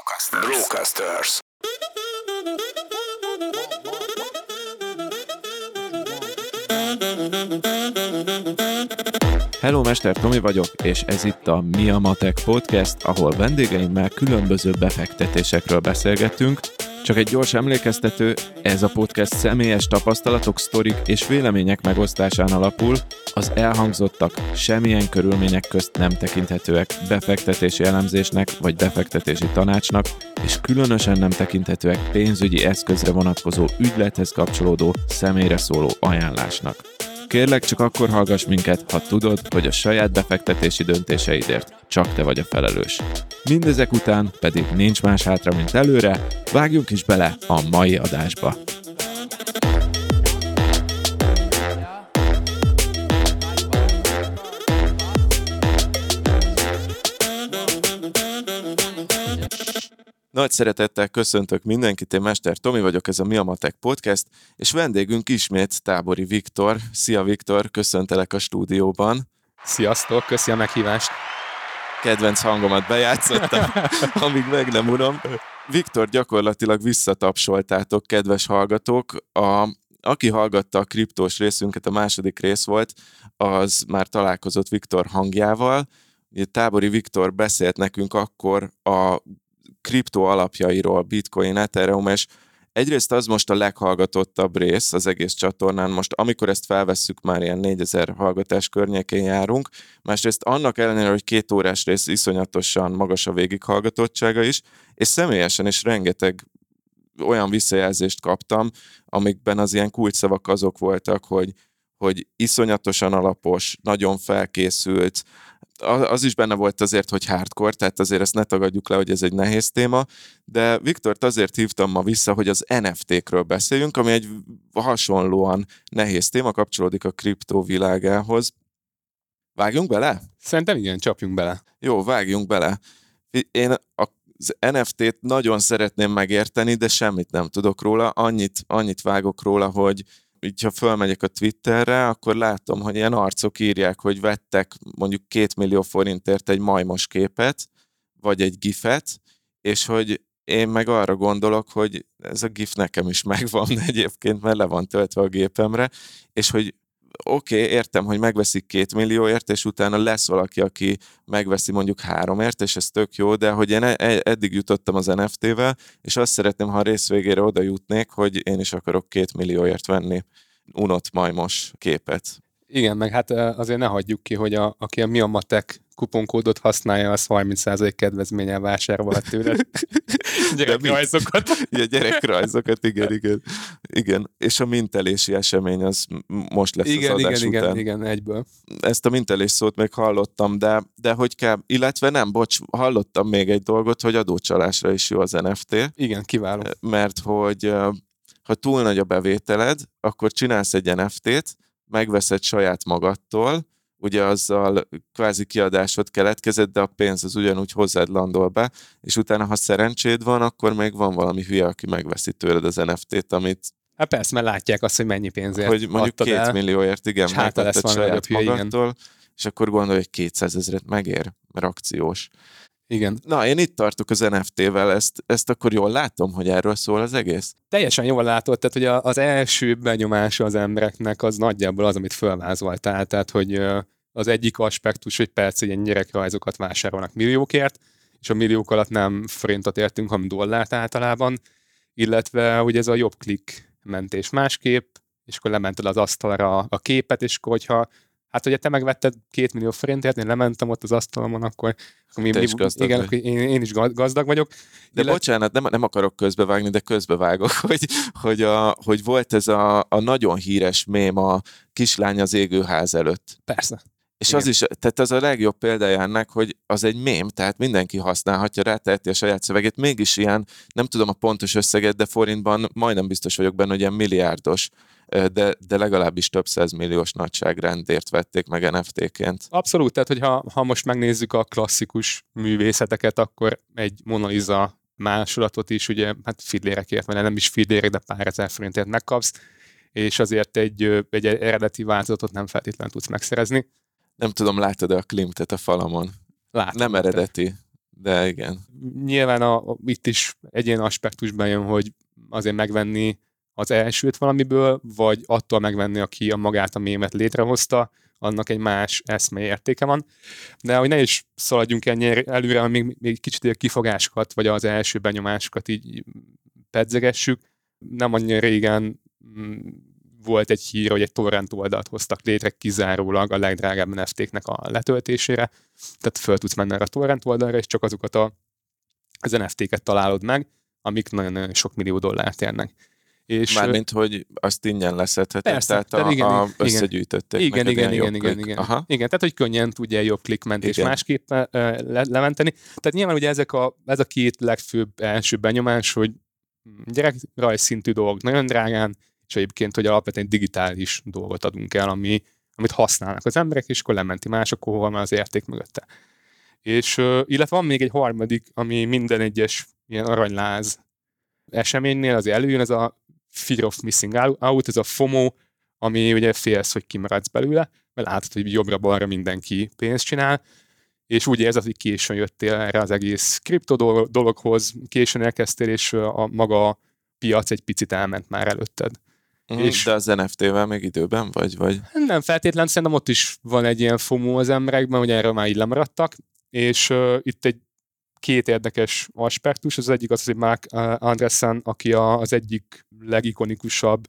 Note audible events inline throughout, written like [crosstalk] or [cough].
Brocasters. Brocasters. Hello, Mester Tomi vagyok, és ez itt a Mi a Matek Podcast, ahol vendégeimmel különböző befektetésekről beszélgetünk. Csak egy gyors emlékeztető, ez a podcast személyes tapasztalatok, sztorik és vélemények megosztásán alapul, az elhangzottak semmilyen körülmények közt nem tekinthetőek befektetési elemzésnek vagy befektetési tanácsnak, és különösen nem tekinthetőek pénzügyi eszközre vonatkozó ügylethez kapcsolódó személyre szóló ajánlásnak. Kérlek, csak akkor hallgass minket, ha tudod, hogy a saját befektetési döntéseidért csak te vagy a felelős. Mindezek után pedig nincs más hátra, mint előre, vágjunk is bele a mai adásba. Nagy szeretettel köszöntök mindenkit, én Mester Tomi vagyok, ez a Mi a Matek Podcast, és vendégünk ismét Tábori Viktor. Szia Viktor, köszöntelek a stúdióban. Sziasztok, köszi a meghívást. Kedvenc hangomat bejátszottam, [laughs] amíg meg nem unom. Viktor, gyakorlatilag visszatapsoltátok, kedves hallgatók. A, aki hallgatta a kriptós részünket, a második rész volt, az már találkozott Viktor hangjával. Tábori Viktor beszélt nekünk akkor a kriptó alapjairól, bitcoin, ethereum, és egyrészt az most a leghallgatottabb rész az egész csatornán, most amikor ezt felvesszük, már ilyen 4000 hallgatás környékén járunk, másrészt annak ellenére, hogy két órás rész iszonyatosan magas a végighallgatottsága is, és személyesen is rengeteg olyan visszajelzést kaptam, amikben az ilyen kulcsszavak azok voltak, hogy, hogy iszonyatosan alapos, nagyon felkészült, az is benne volt azért, hogy hardcore, tehát azért ezt ne tagadjuk le, hogy ez egy nehéz téma, de Viktort azért hívtam ma vissza, hogy az NFT-kről beszéljünk, ami egy hasonlóan nehéz téma, kapcsolódik a kriptó világához. Vágjunk bele? Szerintem igen, csapjunk bele. Jó, vágjunk bele. Én az NFT-t nagyon szeretném megérteni, de semmit nem tudok róla. Annyit, annyit vágok róla, hogy így ha fölmegyek a Twitterre, akkor látom, hogy ilyen arcok írják, hogy vettek mondjuk két millió forintért egy majmos képet, vagy egy gifet, és hogy én meg arra gondolok, hogy ez a gif nekem is [laughs] megvan egyébként, mert le van töltve a gépemre, és hogy oké, okay, értem, hogy megveszik két millióért, és utána lesz valaki, aki megveszi mondjuk háromért, és ez tök jó, de hogy én e-, e-, eddig jutottam az NFT-vel, és azt szeretném, ha a rész végére oda jutnék, hogy én is akarok két millióért venni unott majmos képet. Igen, meg hát azért ne hagyjuk ki, hogy a, aki a Mi a Matek kuponkódot használja, az 30% kedvezménnyel vásárolhat tőled [laughs] gyerekrajzokat. [laughs] Igen, gyerekrajzokat, igen, igen. Igen, és a mintelési esemény az most lesz igen, az adás igen, után. Igen, igen, egyből. Ezt a mintelés szót még hallottam, de, de hogy kell, illetve nem, bocs, hallottam még egy dolgot, hogy adócsalásra is jó az NFT. Igen, kiváló. Mert hogy ha túl nagy a bevételed, akkor csinálsz egy NFT-t, megveszed saját magadtól, ugye azzal kvázi kiadásod keletkezett, de a pénz az ugyanúgy hozzád landol be, és utána, ha szerencséd van, akkor még van valami hülye, aki megveszi tőled az NFT-t, amit Hát persze, mert látják azt, hogy mennyi pénzért Hogy mondjuk két el, millióért, igen, és hát lesz saját hülye, magadtól, igen. és akkor gondolj, hogy 200 ezeret megér, mert akciós. Igen. Na, én itt tartok az NFT-vel, ezt, ezt akkor jól látom, hogy erről szól az egész? Teljesen jól látod, tehát hogy az első benyomása az embereknek az nagyjából az, amit fölvázoltál, tehát hogy az egyik aspektus, hogy persze ilyen gyerekrajzokat vásárolnak milliókért, és a milliók alatt nem forintot értünk, hanem dollárt általában, illetve hogy ez a jobb klik mentés másképp, és akkor lemented az asztalra a képet, és akkor, hogyha Hát, hogyha te megvetted két millió forintért, én lementem ott az asztalomon, akkor, akkor mi, mi, igen, akkor én, én, is gazdag vagyok. De illet... bocsánat, nem, nem akarok közbevágni, de közbevágok, [laughs] hogy, hogy, a, hogy volt ez a, a nagyon híres mém a kislány az égőház előtt. Persze. És Igen. az is, tehát az a legjobb példája ennek, hogy az egy mém, tehát mindenki használhatja, ráteheti a saját szöveget, mégis ilyen, nem tudom a pontos összeget, de forintban majdnem biztos vagyok benne, hogy ilyen milliárdos de, de legalábbis több milliós nagyságrendért vették meg NFT-ként. Abszolút, tehát hogyha ha most megnézzük a klasszikus művészeteket, akkor egy Mona Lisa másolatot is, ugye, hát fidlérekért, mert nem is fidlérek, de pár ezer forintért megkapsz, és azért egy, egy eredeti változatot nem feltétlenül tudsz megszerezni. Nem tudom, látod-e a Klimtet a falamon? Látom. Nem eredeti, De igen. Nyilván a, a, itt is egy ilyen aspektusban jön, hogy azért megvenni az elsőt valamiből, vagy attól megvenni, aki a magát a mémet létrehozta, annak egy más eszmei értéke van. De hogy ne is szaladjunk ennyire előre, még, még kicsit a kifogásokat, vagy az első benyomásokat így pedzegessük. Nem annyira régen mm, volt egy hír, hogy egy torrent oldalt hoztak létre kizárólag a legdrágább NFT-knek a letöltésére. Tehát föl tudsz menni a torrent oldalra, és csak azokat a, az NFT-ket találod meg, amik nagyon-nagyon sok millió dollárt érnek. És Mármint, hogy azt ingyen leszedheted, persze, tehát, tehát a, igen, a összegyűjtötték igen, igen, igen, igen, igen, Aha. igen, tehát hogy könnyen tudja jobb klikmentés másképp uh, le, lementeni. Tehát nyilván ugye ezek a, ez a két legfőbb első benyomás, hogy gyerekrajz szintű dolgok nagyon drágán, és egyébként, hogy alapvetően digitális dolgot adunk el, ami, amit használnak az emberek, és akkor lementi mások, hol van az érték mögötte. És illetve van még egy harmadik, ami minden egyes ilyen aranyláz eseménynél az előjön, ez a fear of missing out, ez a FOMO, ami ugye félsz, hogy kimaradsz belőle, mert látod, hogy jobbra-balra mindenki pénzt csinál, és úgy érzed, hogy későn jöttél erre az egész kripto dologhoz, későn elkezdtél, és a maga piac egy picit elment már előtted. Mm, és de az NFT-vel még időben vagy? vagy? Nem feltétlen, szerintem ott is van egy ilyen FOMO az emberekben, hogy erről már így lemaradtak, és uh, itt egy két érdekes aspektus. Az egyik az, hogy Mark Andressen, aki a, az egyik legikonikusabb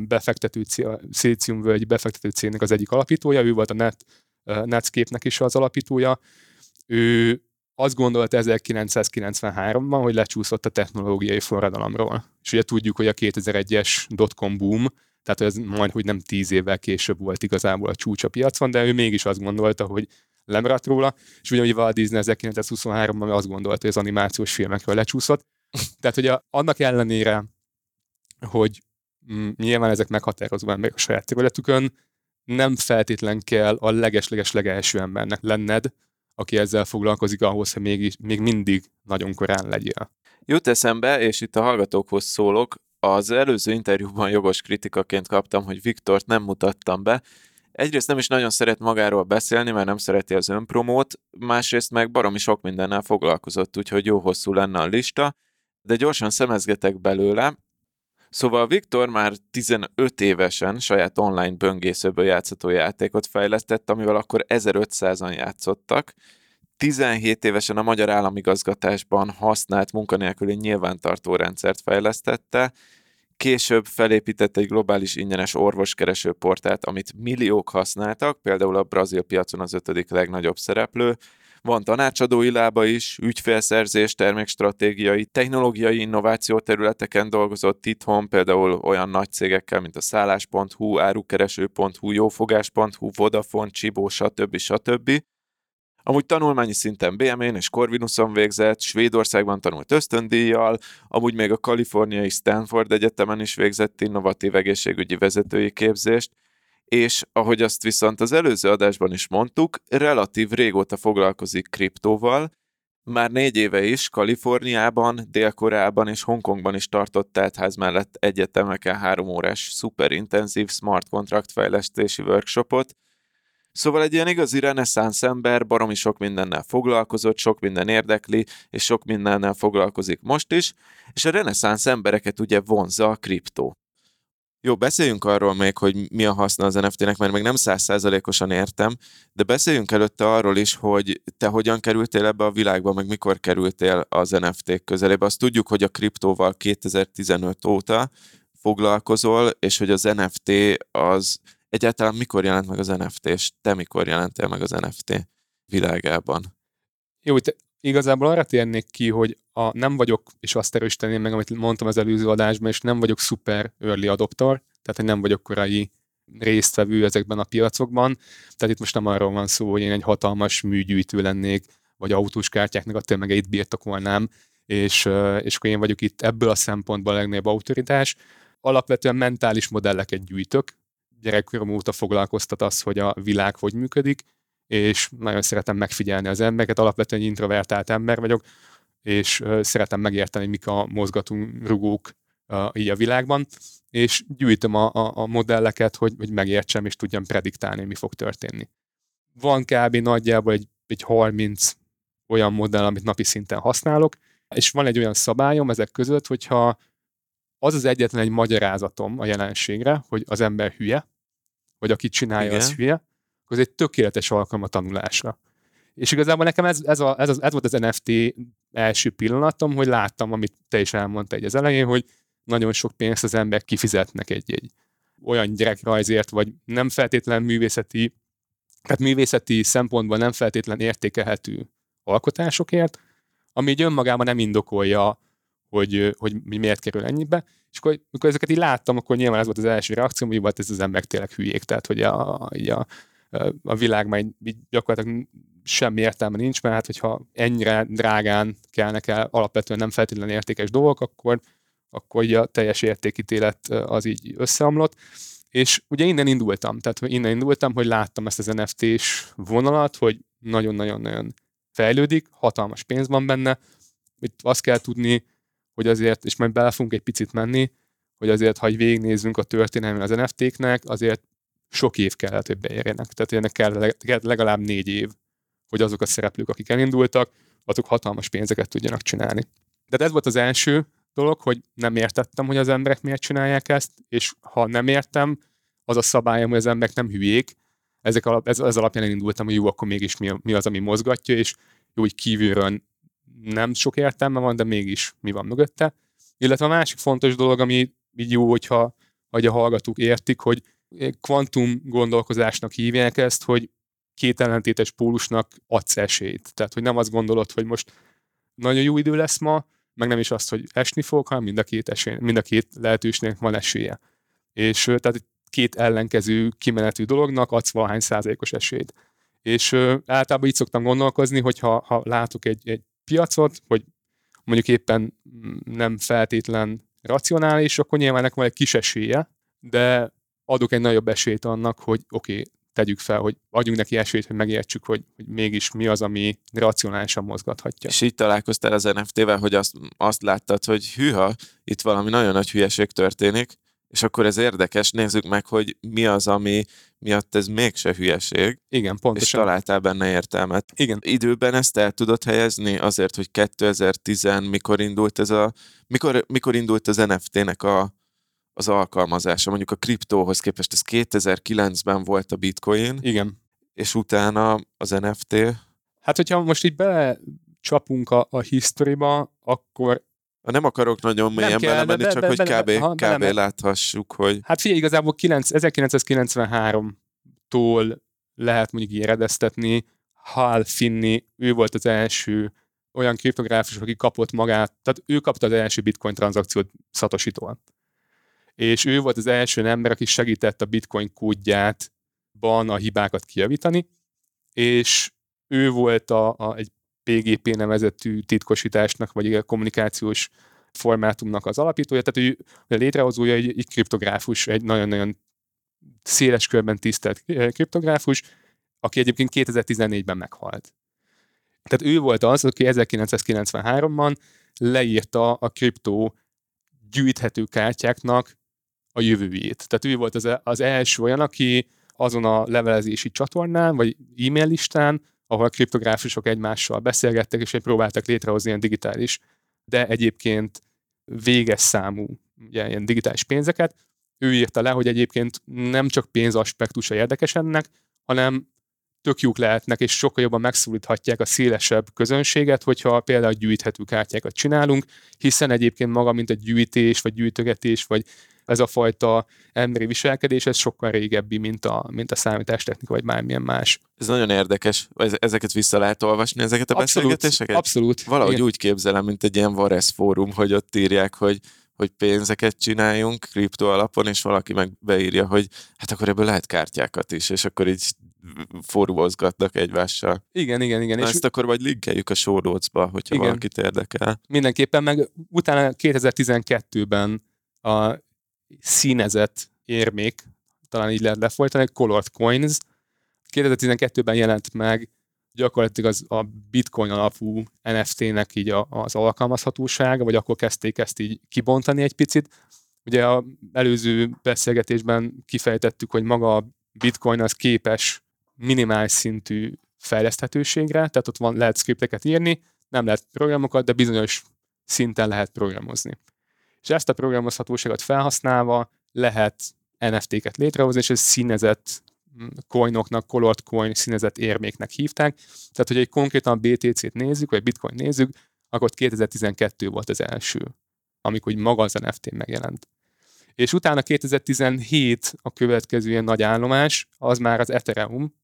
befektető, szilíciumvölgyi befektető cégnek az egyik alapítója, ő volt a Net, Netscape-nek is az alapítója. Ő azt gondolta 1993-ban, hogy lecsúszott a technológiai forradalomról. És ugye tudjuk, hogy a 2001-es dotcom boom, tehát ez majd, hogy nem tíz évvel később volt igazából a csúcs a piacon, de ő mégis azt gondolta, hogy lemaradt róla, és ugyanúgy Walt Disney 1923-ban azt gondolta, hogy az animációs filmekről lecsúszott. Tehát, hogy a, annak ellenére, hogy mm, nyilván ezek meghatározó emberek a saját területükön, nem feltétlen kell a leges-leges legelső embernek lenned, aki ezzel foglalkozik ahhoz, hogy még, még mindig nagyon korán legyél. Jut eszembe, és itt a hallgatókhoz szólok, az előző interjúban jogos kritikaként kaptam, hogy Viktort nem mutattam be, egyrészt nem is nagyon szeret magáról beszélni, mert nem szereti az önpromót, másrészt meg baromi sok mindennel foglalkozott, úgyhogy jó hosszú lenne a lista, de gyorsan szemezgetek belőle. Szóval Viktor már 15 évesen saját online böngészőből játszható játékot fejlesztett, amivel akkor 1500-an játszottak. 17 évesen a magyar államigazgatásban használt munkanélküli nyilvántartó rendszert fejlesztette, Később felépített egy globális ingyenes orvoskereső portált, amit milliók használtak, például a brazil piacon az ötödik legnagyobb szereplő. Van tanácsadói lába is, ügyfélszerzés, termékstratégiai, technológiai innováció területeken dolgozott itthon, például olyan nagy cégekkel, mint a szállás.hu, árukereső.hu, jófogás.hu, Vodafone, Csibó, stb. stb. Amúgy tanulmányi szinten BME-n és Corvinuson végzett, Svédországban tanult ösztöndíjjal, amúgy még a kaliforniai Stanford Egyetemen is végzett innovatív egészségügyi vezetői képzést, és ahogy azt viszont az előző adásban is mondtuk, relatív régóta foglalkozik kriptóval, már négy éve is Kaliforniában, Dél-Koreában és Hongkongban is tartott teltház mellett egyetemeken három órás szuperintenzív smart contract fejlesztési workshopot, Szóval egy ilyen igazi reneszánsz ember, baromi sok mindennel foglalkozott, sok minden érdekli, és sok mindennel foglalkozik most is, és a reneszánsz embereket ugye vonza a kriptó. Jó, beszéljünk arról még, hogy mi a haszna az NFT-nek, mert még nem százszázalékosan értem, de beszéljünk előtte arról is, hogy te hogyan kerültél ebbe a világba, meg mikor kerültél az NFT-k közelébe. Azt tudjuk, hogy a kriptóval 2015 óta foglalkozol, és hogy az NFT az egyáltalán mikor jelent meg az NFT, és te mikor jelentél meg az NFT világában? Jó, itt igazából arra térnék ki, hogy a, nem vagyok, és azt erősíteném meg, amit mondtam az előző adásban, és nem vagyok super early adopter, tehát hogy nem vagyok korai résztvevő ezekben a piacokban. Tehát itt most nem arról van szó, hogy én egy hatalmas műgyűjtő lennék, vagy autós kártyáknak a tömegeit birtokolnám, és, és akkor én vagyok itt ebből a szempontból a legnagyobb autoritás. Alapvetően mentális modelleket gyűjtök, gyerekkorom óta foglalkoztat az, hogy a világ hogy működik, és nagyon szeretem megfigyelni az embereket, alapvetően egy introvertált ember vagyok, és szeretem megérteni, mik a mozgatunk rugók így a világban, és gyűjtöm a, a, a modelleket, hogy, hogy megértsem, és tudjam prediktálni, mi fog történni. Van kb. nagyjából egy, egy 30 olyan modell, amit napi szinten használok, és van egy olyan szabályom ezek között, hogyha az az egyetlen egy magyarázatom a jelenségre, hogy az ember hülye, vagy aki csinálja, Igen. az hülye, akkor ez egy tökéletes alkalom tanulásra. És igazából nekem ez, ez, a, ez, az, ez volt az NFT első pillanatom, hogy láttam, amit te is elmondta egy az elején, hogy nagyon sok pénzt az ember kifizetnek egy-egy olyan gyerekrajzért, vagy nem feltétlen művészeti, tehát művészeti szempontból nem feltétlen értékelhető alkotásokért, ami így önmagában nem indokolja, hogy, hogy miért kerül ennyibe. És akkor, amikor ezeket így láttam, akkor nyilván ez volt az első reakció, hogy volt ez az emberek tényleg hülyék, tehát hogy a, a, a világ már gyakorlatilag semmi értelme nincs, mert hát hogyha ennyire drágán kellnek el alapvetően nem feltétlenül értékes dolgok, akkor, akkor a teljes értékítélet az így összeomlott. És ugye innen indultam, tehát innen indultam, hogy láttam ezt az NFT-s vonalat, hogy nagyon-nagyon-nagyon fejlődik, hatalmas pénz van benne. Itt azt kell tudni, hogy azért, és majd bele fogunk egy picit menni, hogy azért, ha végignézzünk a történelmén az NFT-knek, azért sok év kellett, hogy beérjenek. Tehát ennek kell legalább négy év, hogy azok a szereplők, akik elindultak, azok hatalmas pénzeket tudjanak csinálni. De ez volt az első dolog, hogy nem értettem, hogy az emberek miért csinálják ezt, és ha nem értem, az a szabályom, hogy az emberek nem hülyék, ezek alap, ez, ez alapján elindultam, hogy jó, akkor mégis mi, mi az, ami mozgatja, és jó, hogy kívülről nem sok értelme van, de mégis mi van mögötte. Illetve a másik fontos dolog, ami így jó, hogyha hogy a hallgatók értik, hogy kvantum gondolkozásnak hívják ezt, hogy két ellentétes pólusnak adsz esélyt. Tehát, hogy nem azt gondolod, hogy most nagyon jó idő lesz ma, meg nem is azt, hogy esni fog, hanem mind a két, esély, mind a két lehetőségnek van esélye. És tehát két ellenkező kimenetű dolognak adsz valahány százalékos esélyt. És általában így szoktam gondolkozni, hogy ha, ha látok egy, egy piacot, hogy mondjuk éppen nem feltétlen racionális, akkor nyilván nekem van egy kis esélye, de adok egy nagyobb esélyt annak, hogy oké, okay, tegyük fel, hogy adjunk neki esélyt, hogy megértsük, hogy, hogy mégis mi az, ami racionálisan mozgathatja. És így találkoztál az NFT-vel, hogy azt, azt láttad, hogy hűha, itt valami nagyon nagy hülyeség történik, és akkor ez érdekes, nézzük meg, hogy mi az, ami miatt ez mégse hülyeség. Igen, pontosan. És találtál benne értelmet. Igen. Időben ezt el tudod helyezni azért, hogy 2010 mikor indult ez a, mikor, mikor indult az NFT-nek a, az alkalmazása. Mondjuk a kriptóhoz képest ez 2009-ben volt a bitcoin. Igen. És utána az NFT. Hát, hogyha most így bele csapunk a, a historyba, akkor nem akarok nagyon mélyen kell, belemenni, be, csak be, hogy be, kb, ha, kb láthassuk, hogy... Hát figyelj, igazából 9, 1993-tól lehet mondjuk így eredeztetni. Hal Finni, ő volt az első olyan kriptográfus, aki kapott magát, tehát ő kapta az első bitcoin tranzakciót Satoshi-tól és ő volt az első ember, aki segített a bitcoin kódját ban a hibákat kijavítani, és ő volt a, a, egy PGP nevezetű titkosításnak, vagy a kommunikációs formátumnak az alapítója, tehát ő létrehozója egy, egy kriptográfus, egy nagyon-nagyon széles körben tisztelt kriptográfus, aki egyébként 2014-ben meghalt. Tehát ő volt az, aki 1993-ban leírta a kriptó gyűjthető kártyáknak a jövőjét. Tehát ő volt az, e- az első olyan, aki azon a levelezési csatornán, vagy e-mail listán, ahol a kriptográfusok egymással beszélgettek, és próbáltak létrehozni ilyen digitális, de egyébként véges számú ugye, ilyen digitális pénzeket. Ő írta le, hogy egyébként nem csak pénzaspektusa érdekes ennek, hanem tök jók lehetnek, és sokkal jobban megszólíthatják a szélesebb közönséget, hogyha például gyűjthető kártyákat csinálunk, hiszen egyébként maga, mint a gyűjtés, vagy gyűjtögetés, vagy ez a fajta emberi viselkedés, ez sokkal régebbi, mint a, mint a számítástechnika, vagy bármilyen más. Ez nagyon érdekes. Ezeket vissza lehet olvasni, ezeket a abszolút, beszélgetéseket? Abszolút. Valahogy Igen. úgy képzelem, mint egy ilyen Vares fórum, hogy ott írják, hogy hogy pénzeket csináljunk kripto alapon, és valaki meg beírja, hogy hát akkor ebből lehet kártyákat is, és akkor így forrózgatnak egymással. Igen, igen, igen. Na és ezt akkor vagy linkeljük a notes-ba, hogyha igen. valakit érdekel. Mindenképpen, meg utána 2012-ben a színezett érmék, talán így lehet lefolytani, Colored Coins. 2012-ben jelent meg gyakorlatilag az a bitcoin alapú NFT-nek így a, az alkalmazhatósága, vagy akkor kezdték ezt így kibontani egy picit. Ugye a előző beszélgetésben kifejtettük, hogy maga a bitcoin az képes minimális szintű fejleszthetőségre, tehát ott van, lehet scripteket írni, nem lehet programokat, de bizonyos szinten lehet programozni. És ezt a programozhatóságot felhasználva lehet NFT-ket létrehozni, és ez színezett mm, coinoknak, colored coin színezett érméknek hívták. Tehát, hogy egy konkrétan BTC-t nézzük, vagy Bitcoin nézzük, akkor 2012 volt az első, amikor maga az NFT megjelent. És utána 2017 a következő ilyen nagy állomás, az már az Ethereum,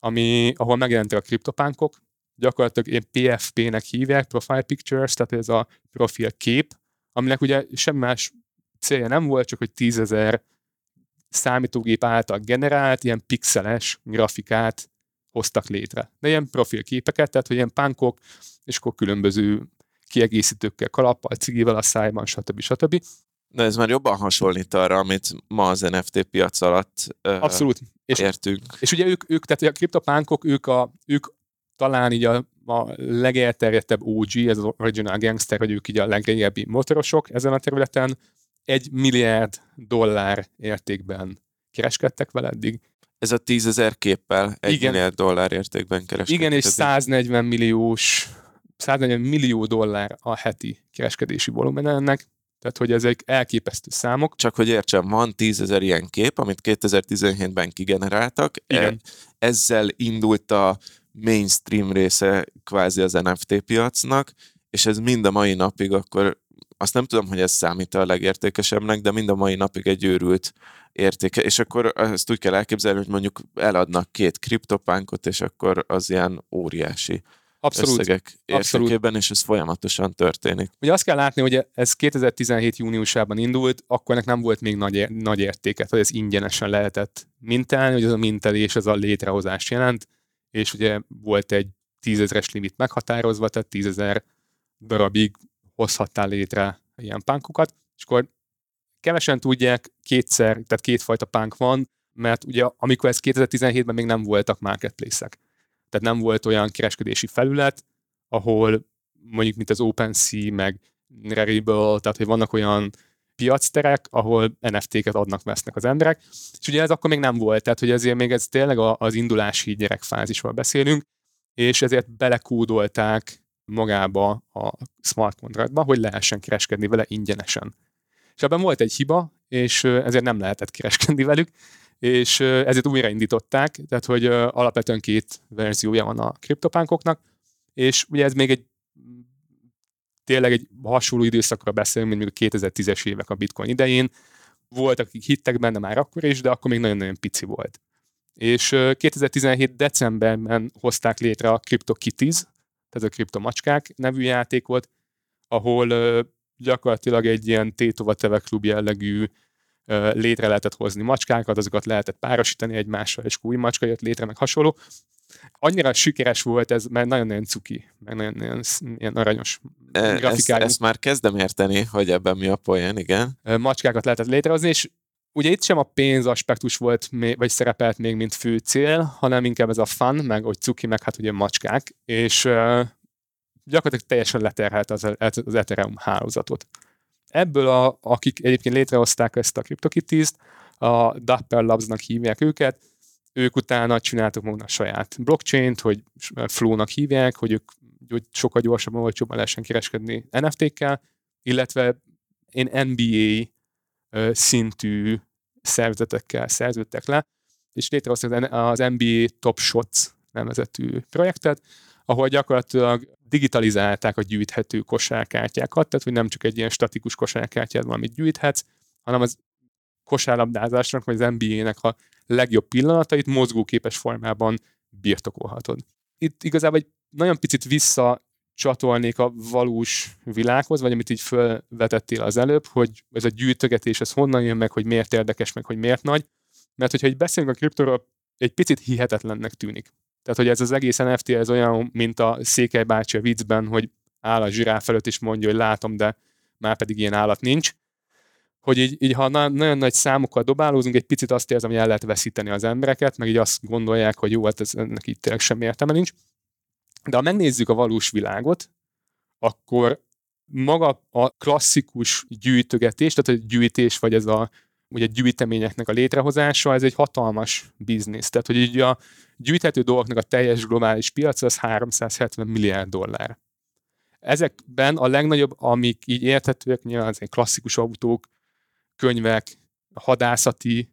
ami, ahol megjelentek a kriptopánkok, gyakorlatilag én PFP-nek hívják, Profile Pictures, tehát ez a profil kép, aminek ugye semmi más célja nem volt, csak hogy tízezer számítógép által generált, ilyen pixeles grafikát hoztak létre. De ilyen profilképeket, tehát hogy ilyen pánkok, és akkor különböző kiegészítőkkel, kalappal, cigivel a szájban, stb. stb. De ez már jobban hasonlít arra, amit ma az NFT piac alatt uh, Abszolút. És, értünk. És ugye ők, ők tehát a kriptopánkok, ők, a, ők talán így a, a legelterjedtebb OG, ez az Original Gangster, hogy ők így a legrégebbi motorosok ezen a területen, egy milliárd dollár értékben kereskedtek vele eddig. Ez a tízezer képpel egy Igen. milliárd dollár értékben kereskedtek. Igen, és 140 milliós 140 millió dollár a heti kereskedési volumen ennek, tehát, hogy ezek elképesztő számok. Csak hogy értsem, van tízezer ilyen kép, amit 2017-ben kigeneráltak. Igen. E- ezzel indult a mainstream része kvázi az NFT piacnak, és ez mind a mai napig akkor azt nem tudom, hogy ez számít a legértékesebbnek, de mind a mai napig egy őrült értéke, és akkor ezt úgy kell elképzelni, hogy mondjuk eladnak két kriptopánkot, és akkor az ilyen óriási Abszolút. összegek értékében, Abszolút. és ez folyamatosan történik. Ugye azt kell látni, hogy ez 2017 júniusában indult, akkor ennek nem volt még nagy, nagy értéke, hogy ez ingyenesen lehetett mintálni, hogy az a mintelés az a létrehozás jelent, és ugye volt egy tízezeres limit meghatározva, tehát tízezer darabig hozhattál létre ilyen pánkokat, és akkor kevesen tudják, kétszer, tehát kétfajta pánk van, mert ugye amikor ez 2017-ben még nem voltak marketplace-ek. Tehát nem volt olyan kereskedési felület, ahol mondjuk, mint az OpenSea, meg Rarible, tehát hogy vannak olyan piacterek, ahol NFT-ket adnak, vesznek az emberek, és ugye ez akkor még nem volt, tehát hogy ezért még ez tényleg az indulási gyerekfázisról beszélünk, és ezért belekódolták magába a smart contractba, hogy lehessen kereskedni vele ingyenesen. És ebben volt egy hiba, és ezért nem lehetett kereskedni velük, és ezért újraindították, tehát hogy alapvetően két verziója van a kriptopánkoknak, és ugye ez még egy tényleg egy hasonló időszakra beszélünk, mint a 2010-es évek a bitcoin idején. Voltak, akik hittek benne már akkor is, de akkor még nagyon-nagyon pici volt. És 2017 decemberben hozták létre a CryptoKitties, tehát a kriptomacskák nevű játék volt, ahol gyakorlatilag egy ilyen Tétova Teve klub jellegű létre lehetett hozni macskákat, azokat lehetett párosítani egymással, és új macska jött létre, meg hasonló. Annyira sikeres volt ez, mert nagyon-nagyon cuki, meg nagyon-nagyon ilyen aranyos e, grafikájú. Ezt, ezt már kezdem érteni, hogy ebben mi a poén, igen. Macskákat lehetett létrehozni, és ugye itt sem a pénz aspektus volt, vagy szerepelt még, mint fő cél, hanem inkább ez a fun, meg hogy cuki, meg hát ugye macskák, és gyakorlatilag teljesen leterhelt az, az Ethereum hálózatot. Ebből, a, akik egyébként létrehozták ezt a CryptoKitties-t, a Dapper Labs-nak hívják őket, ők utána csináltak maguknak saját blockchain-t, hogy Flow-nak hívják, hogy ők hogy sokkal gyorsabban, olcsóbban lehessen kereskedni NFT-kkel, illetve én NBA szintű szervezetekkel szerződtek le, és létrehoztak az NBA Top Shots nevezetű projektet, ahol gyakorlatilag digitalizálták a gyűjthető kosárkártyákat, tehát hogy nem csak egy ilyen statikus kosárkártyát van, amit gyűjthetsz, hanem az kosárlabdázásnak, vagy az NBA-nek a legjobb pillanatait mozgóképes formában birtokolhatod. Itt igazából egy nagyon picit vissza csatolnék a valós világhoz, vagy amit így felvetettél az előbb, hogy ez a gyűjtögetés, ez honnan jön meg, hogy miért érdekes, meg hogy miért nagy. Mert hogyha egy beszélünk a kriptóról, egy picit hihetetlennek tűnik. Tehát, hogy ez az egész NFT, ez olyan, mint a Székely bácsi a viccben, hogy áll a zsiráf előtt, és mondja, hogy látom, de már pedig ilyen állat nincs. Hogy így, így ha na- nagyon nagy számokkal dobálózunk, egy picit azt érzem, hogy el lehet veszíteni az embereket, meg így azt gondolják, hogy jó, hát ez, ennek itt tényleg semmi értelme nincs. De ha megnézzük a valós világot, akkor maga a klasszikus gyűjtögetés, tehát a gyűjtés, vagy ez a ugye gyűjteményeknek a létrehozása, ez egy hatalmas biznisz. Tehát, hogy így a gyűjthető dolgoknak a teljes globális piac az 370 milliárd dollár. Ezekben a legnagyobb, amik így érthetőek, nyilván az klasszikus autók, könyvek, hadászati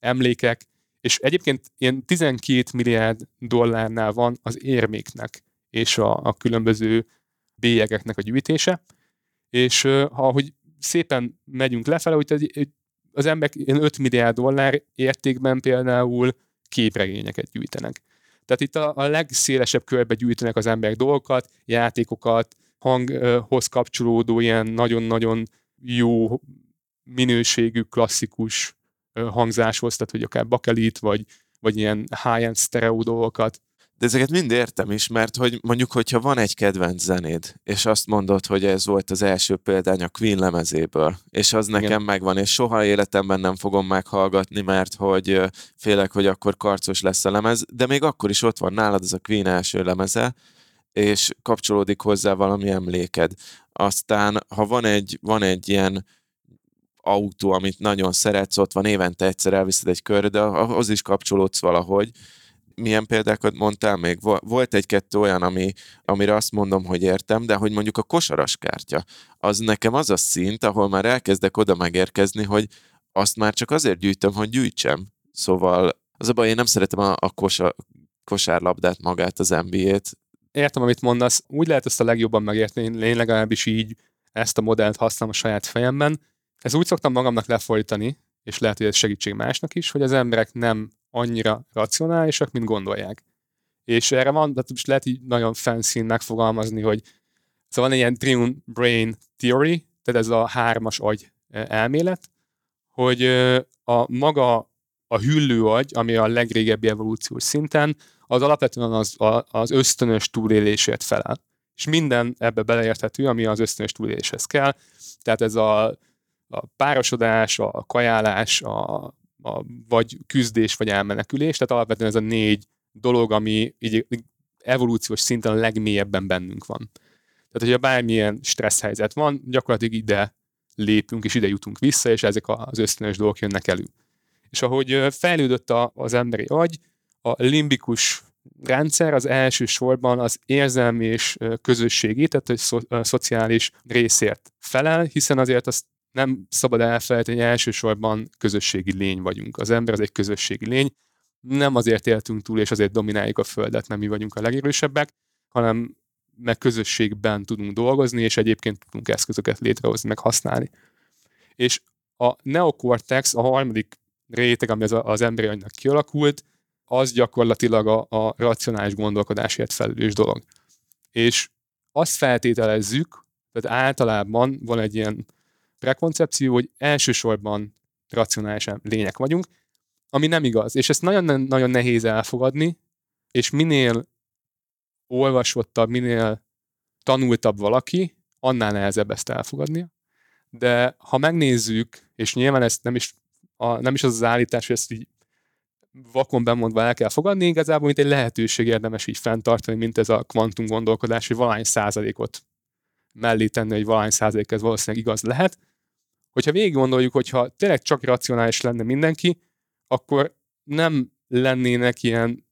emlékek, és egyébként ilyen 12 milliárd dollárnál van az érméknek és a, a különböző bélyegeknek a gyűjtése, és ha ahogy szépen megyünk lefelé, hogy az emberek 5 milliárd dollár értékben például képregényeket gyűjtenek. Tehát itt a, a legszélesebb körbe gyűjtenek az emberek dolgokat, játékokat, hanghoz kapcsolódó ilyen nagyon-nagyon jó minőségű, klasszikus hangzáshoz, tehát hogy akár bakelit, vagy, vagy ilyen high-end stereo dolgokat. De ezeket mind értem is, mert hogy mondjuk, hogyha van egy kedvenc zenéd, és azt mondod, hogy ez volt az első példány a Queen lemezéből, és az nekem Igen. megvan, és soha életemben nem fogom meghallgatni, mert hogy félek, hogy akkor karcos lesz a lemez, de még akkor is ott van nálad az a Queen első lemeze, és kapcsolódik hozzá valami emléked. Aztán, ha van egy, van egy ilyen autó, amit nagyon szeretsz, ott van évente egyszer elviszed egy körre, de ahhoz is kapcsolódsz valahogy. Milyen példákat mondtál még? Volt egy-kettő olyan, ami, amire azt mondom, hogy értem, de hogy mondjuk a kosaras kártya, az nekem az a szint, ahol már elkezdek oda megérkezni, hogy azt már csak azért gyűjtöm, hogy gyűjtsem. Szóval az a baj, én nem szeretem a, a kosa, kosárlabdát magát, az NBA-t. Értem, amit mondasz. Úgy lehet ezt a legjobban megérteni, én legalábbis így ezt a modellt használom a saját fejemben, ez úgy szoktam magamnak lefordítani, és lehet, hogy ez segítség másnak is, hogy az emberek nem annyira racionálisak, mint gondolják. És erre van, de most lehet így nagyon fancy megfogalmazni, hogy szóval van egy ilyen triune brain theory, tehát ez a hármas agy e, elmélet, hogy a maga a hüllő agy, ami a legrégebbi evolúciós szinten, az alapvetően az, az ösztönös túlélésért felel. És minden ebbe beleérthető, ami az ösztönös túléléshez kell. Tehát ez a a párosodás, a kajálás, a, a, vagy küzdés, vagy elmenekülés, tehát alapvetően ez a négy dolog, ami így evolúciós szinten a legmélyebben bennünk van. Tehát, hogyha bármilyen stressz helyzet van, gyakorlatilag ide lépünk, és ide jutunk vissza, és ezek az ösztönös dolgok jönnek elő. És ahogy fejlődött az emberi agy, a limbikus rendszer az elsősorban az érzelmi és közösségi, tehát a a szociális részért felel, hiszen azért azt nem szabad elfelejteni, hogy elsősorban közösségi lény vagyunk. Az ember az egy közösségi lény, nem azért éltünk túl, és azért domináljuk a Földet, nem mi vagyunk a legerősebbek, hanem meg közösségben tudunk dolgozni, és egyébként tudunk eszközöket létrehozni, meg használni. És a neokortex, a harmadik réteg, ami az, az emberi agynak kialakult, az gyakorlatilag a, a racionális gondolkodásért felelős dolog. És azt feltételezzük, tehát általában van egy ilyen prekoncepció, hogy elsősorban racionálisan lények vagyunk, ami nem igaz. És ezt nagyon, nagyon nehéz elfogadni, és minél olvasottabb, minél tanultabb valaki, annál nehezebb ezt elfogadnia. De ha megnézzük, és nyilván ezt nem is, a, nem is az az állítás, hogy ezt így vakon bemondva el kell fogadni, igazából mint egy lehetőség érdemes így fenntartani, mint ez a kvantum gondolkodás, hogy valány százalékot mellé tenni, hogy valány százalék ez valószínűleg igaz lehet, hogyha végig gondoljuk, hogyha tényleg csak racionális lenne mindenki, akkor nem lennének ilyen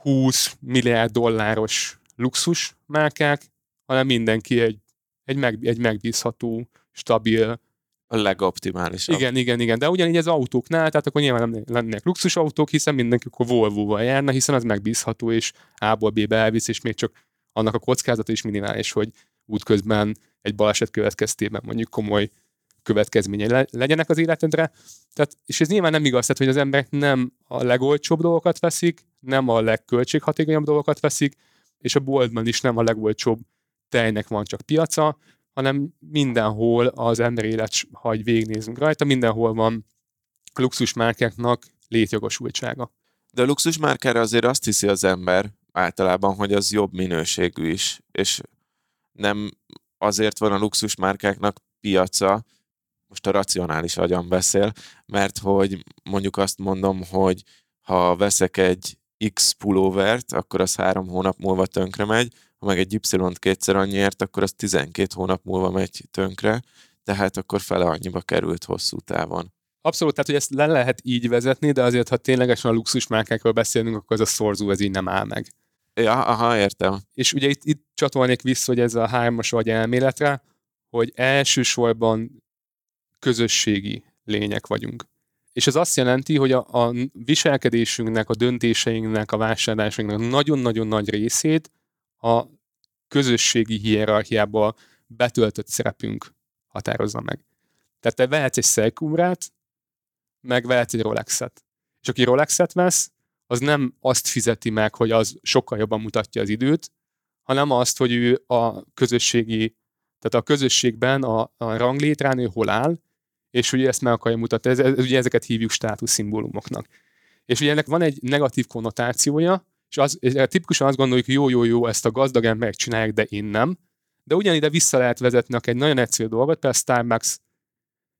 20 milliárd dolláros luxus márkák, hanem mindenki egy, egy, meg, egy megbízható, stabil, a legoptimálisabb. Igen, igen, igen. De ugyanígy az autóknál, tehát akkor nyilván nem lennének luxusautók, hiszen mindenki akkor Volvo-val járna, hiszen az megbízható, és A-ból B-be elvisz, és még csak annak a kockázata is minimális, hogy útközben egy baleset következtében mondjuk komoly következményei le, legyenek az életedre. Tehát, és ez nyilván nem igaz, tehát, hogy az emberek nem a legolcsóbb dolgokat veszik, nem a legköltséghatékonyabb dolgokat veszik, és a boltban is nem a legolcsóbb tejnek van csak piaca, hanem mindenhol az emberi élet, ha egy végignézünk rajta, mindenhol van luxusmárkáknak létjogosultsága. De a luxusmárkára azért azt hiszi az ember általában, hogy az jobb minőségű is, és nem azért van a luxusmárkáknak piaca, most a racionális agyam beszél, mert hogy mondjuk azt mondom, hogy ha veszek egy X pulóvert, akkor az három hónap múlva tönkre megy, ha meg egy Y-t kétszer annyiért, akkor az 12 hónap múlva megy tönkre, tehát akkor fele annyiba került hosszú távon. Abszolút, tehát hogy ezt le lehet így vezetni, de azért, ha ténylegesen a luxusmárkákról beszélünk, akkor ez a szorzó, ez így nem áll meg. Ja, aha, értem. És ugye itt, itt csatolnék vissza, hogy ez a hármas vagy elméletre, hogy elsősorban közösségi lények vagyunk. És ez azt jelenti, hogy a, a viselkedésünknek, a döntéseinknek, a vásárlásainknak nagyon-nagyon nagy részét a közösségi hierarchiába betöltött szerepünk határozza meg. Tehát te vehetsz egy Seikúrát, meg vehetsz egy Rolexet. És aki Rolexet vesz, az nem azt fizeti meg, hogy az sokkal jobban mutatja az időt, hanem azt, hogy ő a közösségi, tehát a közösségben, a, a ranglétrán ő hol áll, és ugye ezt meg akarja mutatni. Ez, ez, ugye ezeket hívjuk státuszszimbólumoknak. És ugye ennek van egy negatív konnotációja, és az, és tipikusan azt gondoljuk, hogy jó, jó, jó, ezt a gazdag emberek csinálják, de én nem. De ugyanide vissza lehet vezetni egy nagyon egyszerű dolgot, például Starbucks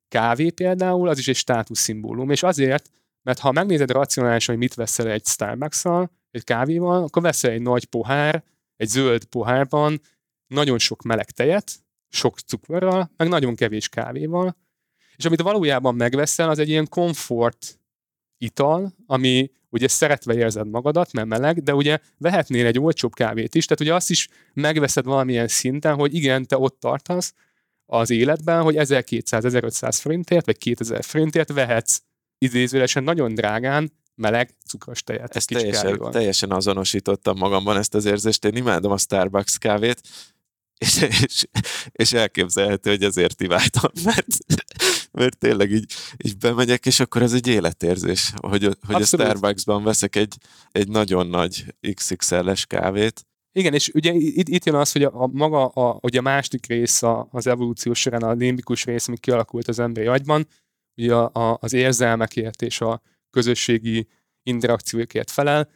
kávé például, az is egy státuszszimbólum, és azért, mert ha megnézed racionálisan, hogy mit veszel egy Starbucks-szal, egy kávéval, akkor veszel egy nagy pohár, egy zöld pohárban nagyon sok meleg tejet, sok cukorral, meg nagyon kevés kávéval, és amit valójában megveszel, az egy ilyen komfort ital, ami ugye szeretve érzed magadat, mert meleg, de ugye vehetnél egy olcsóbb kávét is, tehát ugye azt is megveszed valamilyen szinten, hogy igen, te ott tartasz az életben, hogy 1200-1500 forintért, vagy 2000 forintért vehetsz idézőlesen nagyon drágán meleg cukros tejet. Ezt teljesen, teljesen azonosítottam magamban ezt az érzést. Én imádom a Starbucks kávét, és, és, és elképzelhető, hogy ezért iváltam, mert, mert tényleg így, így bemegyek, és akkor ez egy életérzés, hogy, hogy a Starbucksban veszek egy, egy nagyon nagy XXL-es kávét. Igen, és ugye itt, itt jön az, hogy a, a maga a, ugye a másik rész a, az evolúció során, a limbikus rész, ami kialakult az emberi agyban, ugye a, a, az érzelmekért és a közösségi interakciókért felel,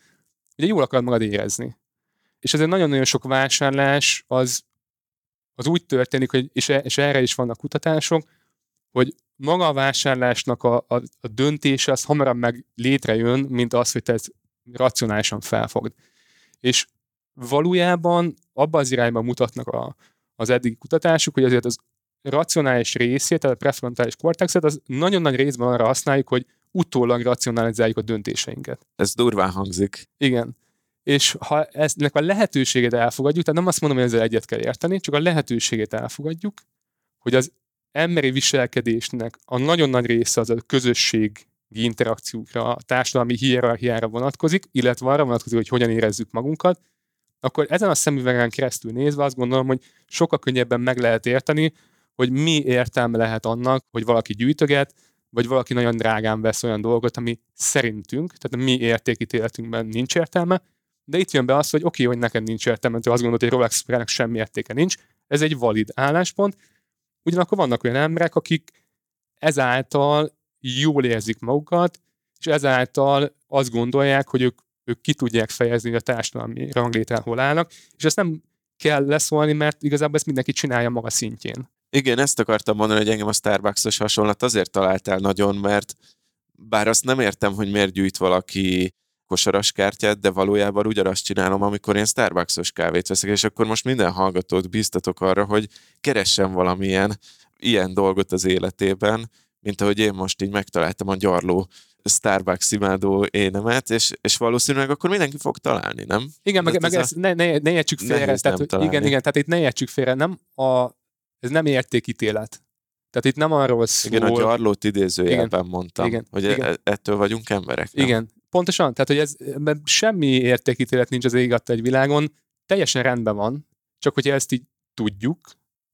ugye jól akar magad érezni. És ezért nagyon-nagyon sok vásárlás az, az úgy történik, hogy, és, e, és erre is vannak kutatások, hogy maga a vásárlásnak a, a, a döntése az hamarabb meg létrejön, mint az, hogy te ezt racionálisan felfogd. És valójában abban az irányban mutatnak a, az eddigi kutatások, hogy azért az racionális részét, tehát a prefrontális kortexet, az nagyon nagy részben arra használjuk, hogy utólag racionalizáljuk a döntéseinket. Ez durván hangzik. Igen. És ha ennek a lehetőségét elfogadjuk, tehát nem azt mondom, hogy ezzel egyet kell érteni, csak a lehetőségét elfogadjuk, hogy az emberi viselkedésnek a nagyon nagy része az a közösség interakciókra, a társadalmi hierarchiára vonatkozik, illetve arra vonatkozik, hogy hogyan érezzük magunkat, akkor ezen a szemüvegen keresztül nézve azt gondolom, hogy sokkal könnyebben meg lehet érteni, hogy mi értelme lehet annak, hogy valaki gyűjtöget, vagy valaki nagyon drágán vesz olyan dolgot, ami szerintünk, tehát mi értékítéletünkben nincs értelme, de itt jön be az, hogy oké, okay, hogy neked nincs értelme, mert azt gondolod, hogy Rolex semmi értéke nincs, ez egy valid álláspont, ugyanakkor vannak olyan emberek, akik ezáltal jól érzik magukat, és ezáltal azt gondolják, hogy ők, ők ki tudják fejezni, a társadalmi ranglétán hol állnak, és ezt nem kell leszólni, mert igazából ezt mindenki csinálja maga szintjén. Igen, ezt akartam mondani, hogy engem a Starbucks-os hasonlat azért találtál nagyon, mert bár azt nem értem, hogy miért gyűjt valaki kosaras kártyát, de valójában ugyanazt csinálom, amikor én Starbucks-os kávét veszek, és akkor most minden hallgatót bíztatok arra, hogy keressen valamilyen ilyen dolgot az életében, mint ahogy én most így megtaláltam a gyarló Starbucks imádó énemet, és, és valószínűleg akkor mindenki fog találni, nem? Igen, meg, meg ezt ne, ne, ne értsük félre. Tehát, igen, igen, tehát itt ne értsük félre, nem a, ez nem értékítélet. Tehát itt nem arról szól... Igen, a gyarlót idézőjelben igen, mondtam, igen, hogy igen. E- ettől vagyunk emberek. Nem? Igen, pontosan. Tehát, hogy ez semmi értékítélet nincs az ég egy világon, teljesen rendben van, csak hogyha ezt így tudjuk,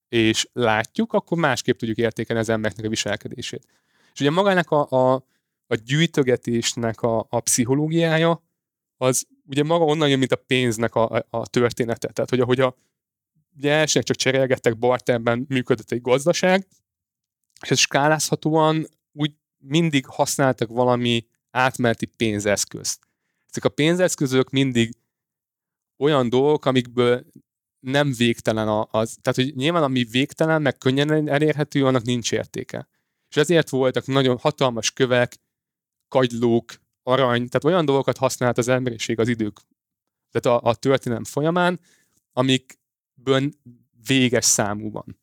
és látjuk, akkor másképp tudjuk értékelni az embereknek a viselkedését. És ugye magának a, a, a gyűjtögetésnek a, a pszichológiája, az ugye maga onnan jön, mint a pénznek a, a, a története. Tehát, hogy ahogy a, ugye elsőnek csak cserélgettek, barterben működött egy gazdaság, és ez skálázhatóan úgy mindig használtak valami átmeneti pénzeszközt. Ezek a pénzeszközök mindig olyan dolgok, amikből nem végtelen az, tehát hogy nyilván ami végtelen, meg könnyen elérhető, annak nincs értéke. És ezért voltak nagyon hatalmas kövek, kagylók, arany, tehát olyan dolgokat használt az emberiség az idők, tehát a, a történelem folyamán, amikből véges számú van.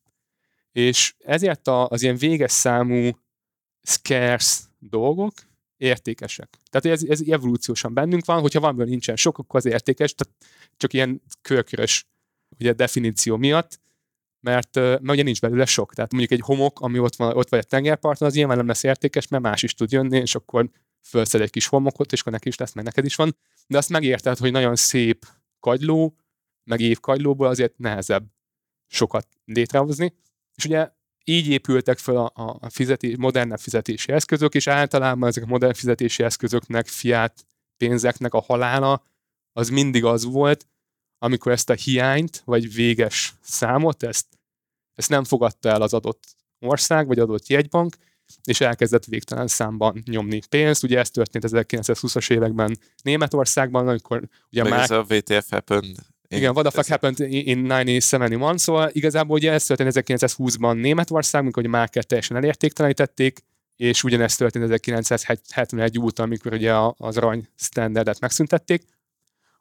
És ezért a, az ilyen véges számú scarce dolgok értékesek. Tehát ez, ez evolúciósan bennünk van, hogyha valamiből nincsen sok, akkor az értékes, tehát csak ilyen körkörös ugye definíció miatt, mert, mert ugye nincs belőle sok. Tehát mondjuk egy homok, ami ott van, ott vagy a tengerparton, az nyilván nem lesz értékes, mert más is tud jönni, és akkor felszed egy kis homokot, és akkor neki is lesz, meg neked is van. De azt megérted, hogy nagyon szép kagyló, meg évkagylóból azért nehezebb sokat létrehozni. És ugye így épültek fel a, a fizetés, modernebb fizetési eszközök, és általában ezek a modern fizetési eszközöknek, fiát pénzeknek a halála az mindig az volt, amikor ezt a hiányt, vagy véges számot, ezt, ezt nem fogadta el az adott ország, vagy adott jegybank, és elkezdett végtelen számban nyomni pénzt. Ugye ez történt 1920-as években Németországban, amikor ugye Meg már... ez a WTF happened. Igen, what the fuck happened in 1971, szóval igazából ugye ez történt 1920-ban Németországban, amikor ugye már teljesen elértéktelenítették, és ugyanezt történt 1971 óta, amikor ugye az arany standardet megszüntették.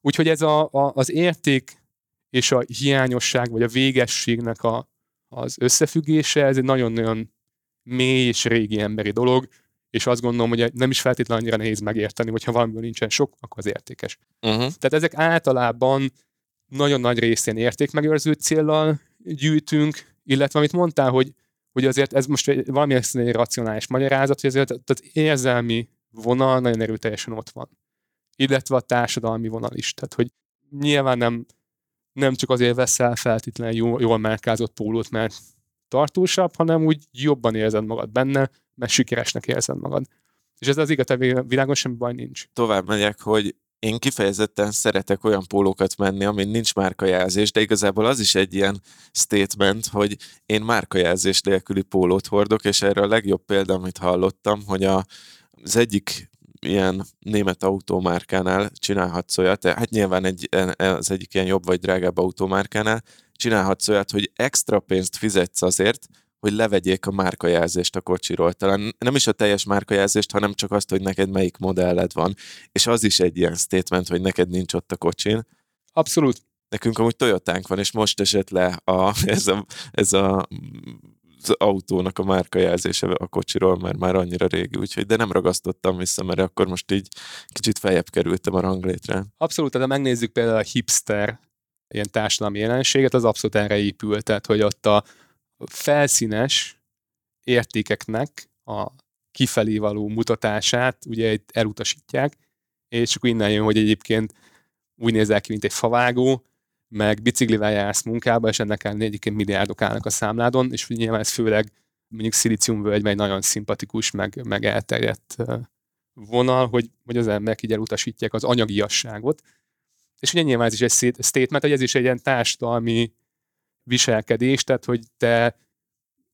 Úgyhogy ez a, a, az érték és a hiányosság, vagy a végességnek a, az összefüggése, ez egy nagyon-nagyon mély és régi emberi dolog, és azt gondolom, hogy nem is feltétlenül annyira nehéz megérteni, hogyha valamiből nincsen sok, akkor az értékes. Uh-huh. Tehát ezek általában nagyon nagy részén értékmegőrző céllal gyűjtünk, illetve amit mondtál, hogy, hogy azért ez most egy, valami egy racionális magyarázat, hogy azért tehát érzelmi vonal nagyon erőteljesen ott van. Illetve a társadalmi vonal is. Tehát, hogy nyilván nem, nem csak azért veszel feltétlenül jól, jól márkázott pólót, mert tartósabb, hanem úgy jobban érzed magad benne, mert sikeresnek érzed magad. És ez az igaz, világon semmi baj nincs. Tovább megyek, hogy én kifejezetten szeretek olyan pólókat menni, amin nincs márkajelzés, de igazából az is egy ilyen statement, hogy én márkajelzés nélküli pólót hordok, és erre a legjobb példa, amit hallottam, hogy a, az egyik ilyen német autómárkánál csinálhatsz olyat, hát nyilván egy, az egyik ilyen jobb vagy drágább autómárkánál csinálhatsz olyat, hogy extra pénzt fizetsz azért, hogy levegyék a márkajelzést a kocsiról. Talán nem is a teljes márkajelzést, hanem csak azt, hogy neked melyik modelled van. És az is egy ilyen statement, hogy neked nincs ott a kocsin. Abszolút. Nekünk amúgy Toyotánk van, és most esett le a, [laughs] ez, a, ez a az autónak a márkajelzése a kocsiról, mert már annyira régi, úgyhogy de nem ragasztottam vissza, mert akkor most így kicsit feljebb kerültem a ranglétre. Abszolút, de megnézzük például a hipster ilyen társadalmi jelenséget, az abszolút erre épül, tehát hogy ott a felszínes értékeknek a kifelé való mutatását ugye elutasítják, és akkor innen jön, hogy egyébként úgy nézel ki, mint egy favágó, meg biciklivel jársz munkába, és ennek ellenére egyébként milliárdok állnak a számládon, és nyilván ez főleg mondjuk szilíciumvölgy, egy nagyon szimpatikus, meg, meg elterjedt vonal, hogy, hogy az emberek így elutasítják az anyagiasságot. És ugye nyilván ez is egy statement, hogy ez is egy ilyen társadalmi viselkedés, tehát hogy te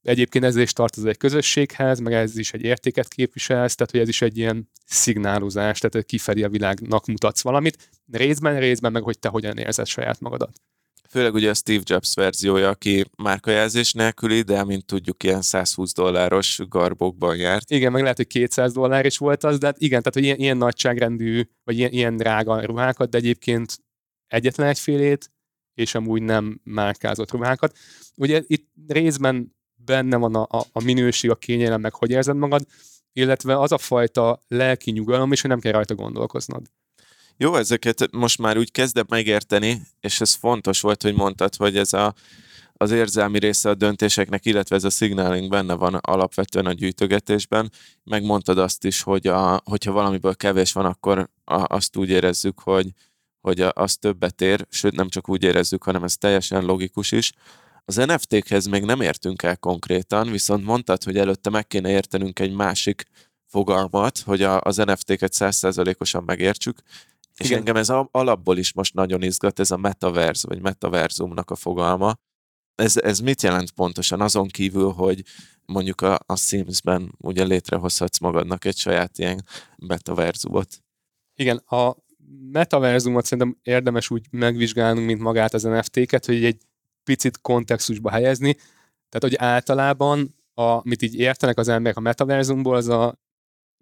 egyébként ezzel is tartozol egy közösséghez, meg ez is egy értéket képviselsz, tehát hogy ez is egy ilyen szignálozás, tehát kifelé a világnak mutatsz valamit, részben, részben meg hogy te hogyan érzed saját magadat. Főleg ugye a Steve Jobs verziója, aki márkajelzés nélküli, de mint tudjuk, ilyen 120 dolláros garbokban járt. Igen, meg lehet, hogy 200 dollár is volt az, de hát igen, tehát hogy ilyen, ilyen nagyságrendű, vagy ilyen, ilyen drága ruhákat, de egyébként egyetlen egyfélét, és amúgy nem márkázott ruhákat. Ugye itt részben benne van a, a, a minőség, a kényelem, meg hogy érzed magad, illetve az a fajta lelki nyugalom is, hogy nem kell rajta gondolkoznod. Jó, ezeket most már úgy kezdem megérteni, és ez fontos volt, hogy mondtad, hogy ez a, az érzelmi része a döntéseknek, illetve ez a signaling benne van alapvetően a gyűjtögetésben. Megmondtad azt is, hogy a, hogyha valamiből kevés van, akkor a, azt úgy érezzük, hogy, hogy az többet ér, sőt nem csak úgy érezzük, hanem ez teljesen logikus is. Az NFT-khez még nem értünk el konkrétan, viszont mondtad, hogy előtte meg kéne értenünk egy másik fogalmat, hogy a, az NFT-ket százszerzalékosan megértsük, és Igen. engem ez alapból is most nagyon izgat, ez a metaverse, vagy metaverzumnak a fogalma. Ez, ez mit jelent pontosan? Azon kívül, hogy mondjuk a, a Sims-ben ugye létrehozhatsz magadnak egy saját ilyen metaverzumot. Igen, a metaverzumot szerintem érdemes úgy megvizsgálnunk, mint magát az NFT-ket, hogy egy picit kontextusba helyezni. Tehát, hogy általában, amit így értenek az emberek a metaverzumból, az a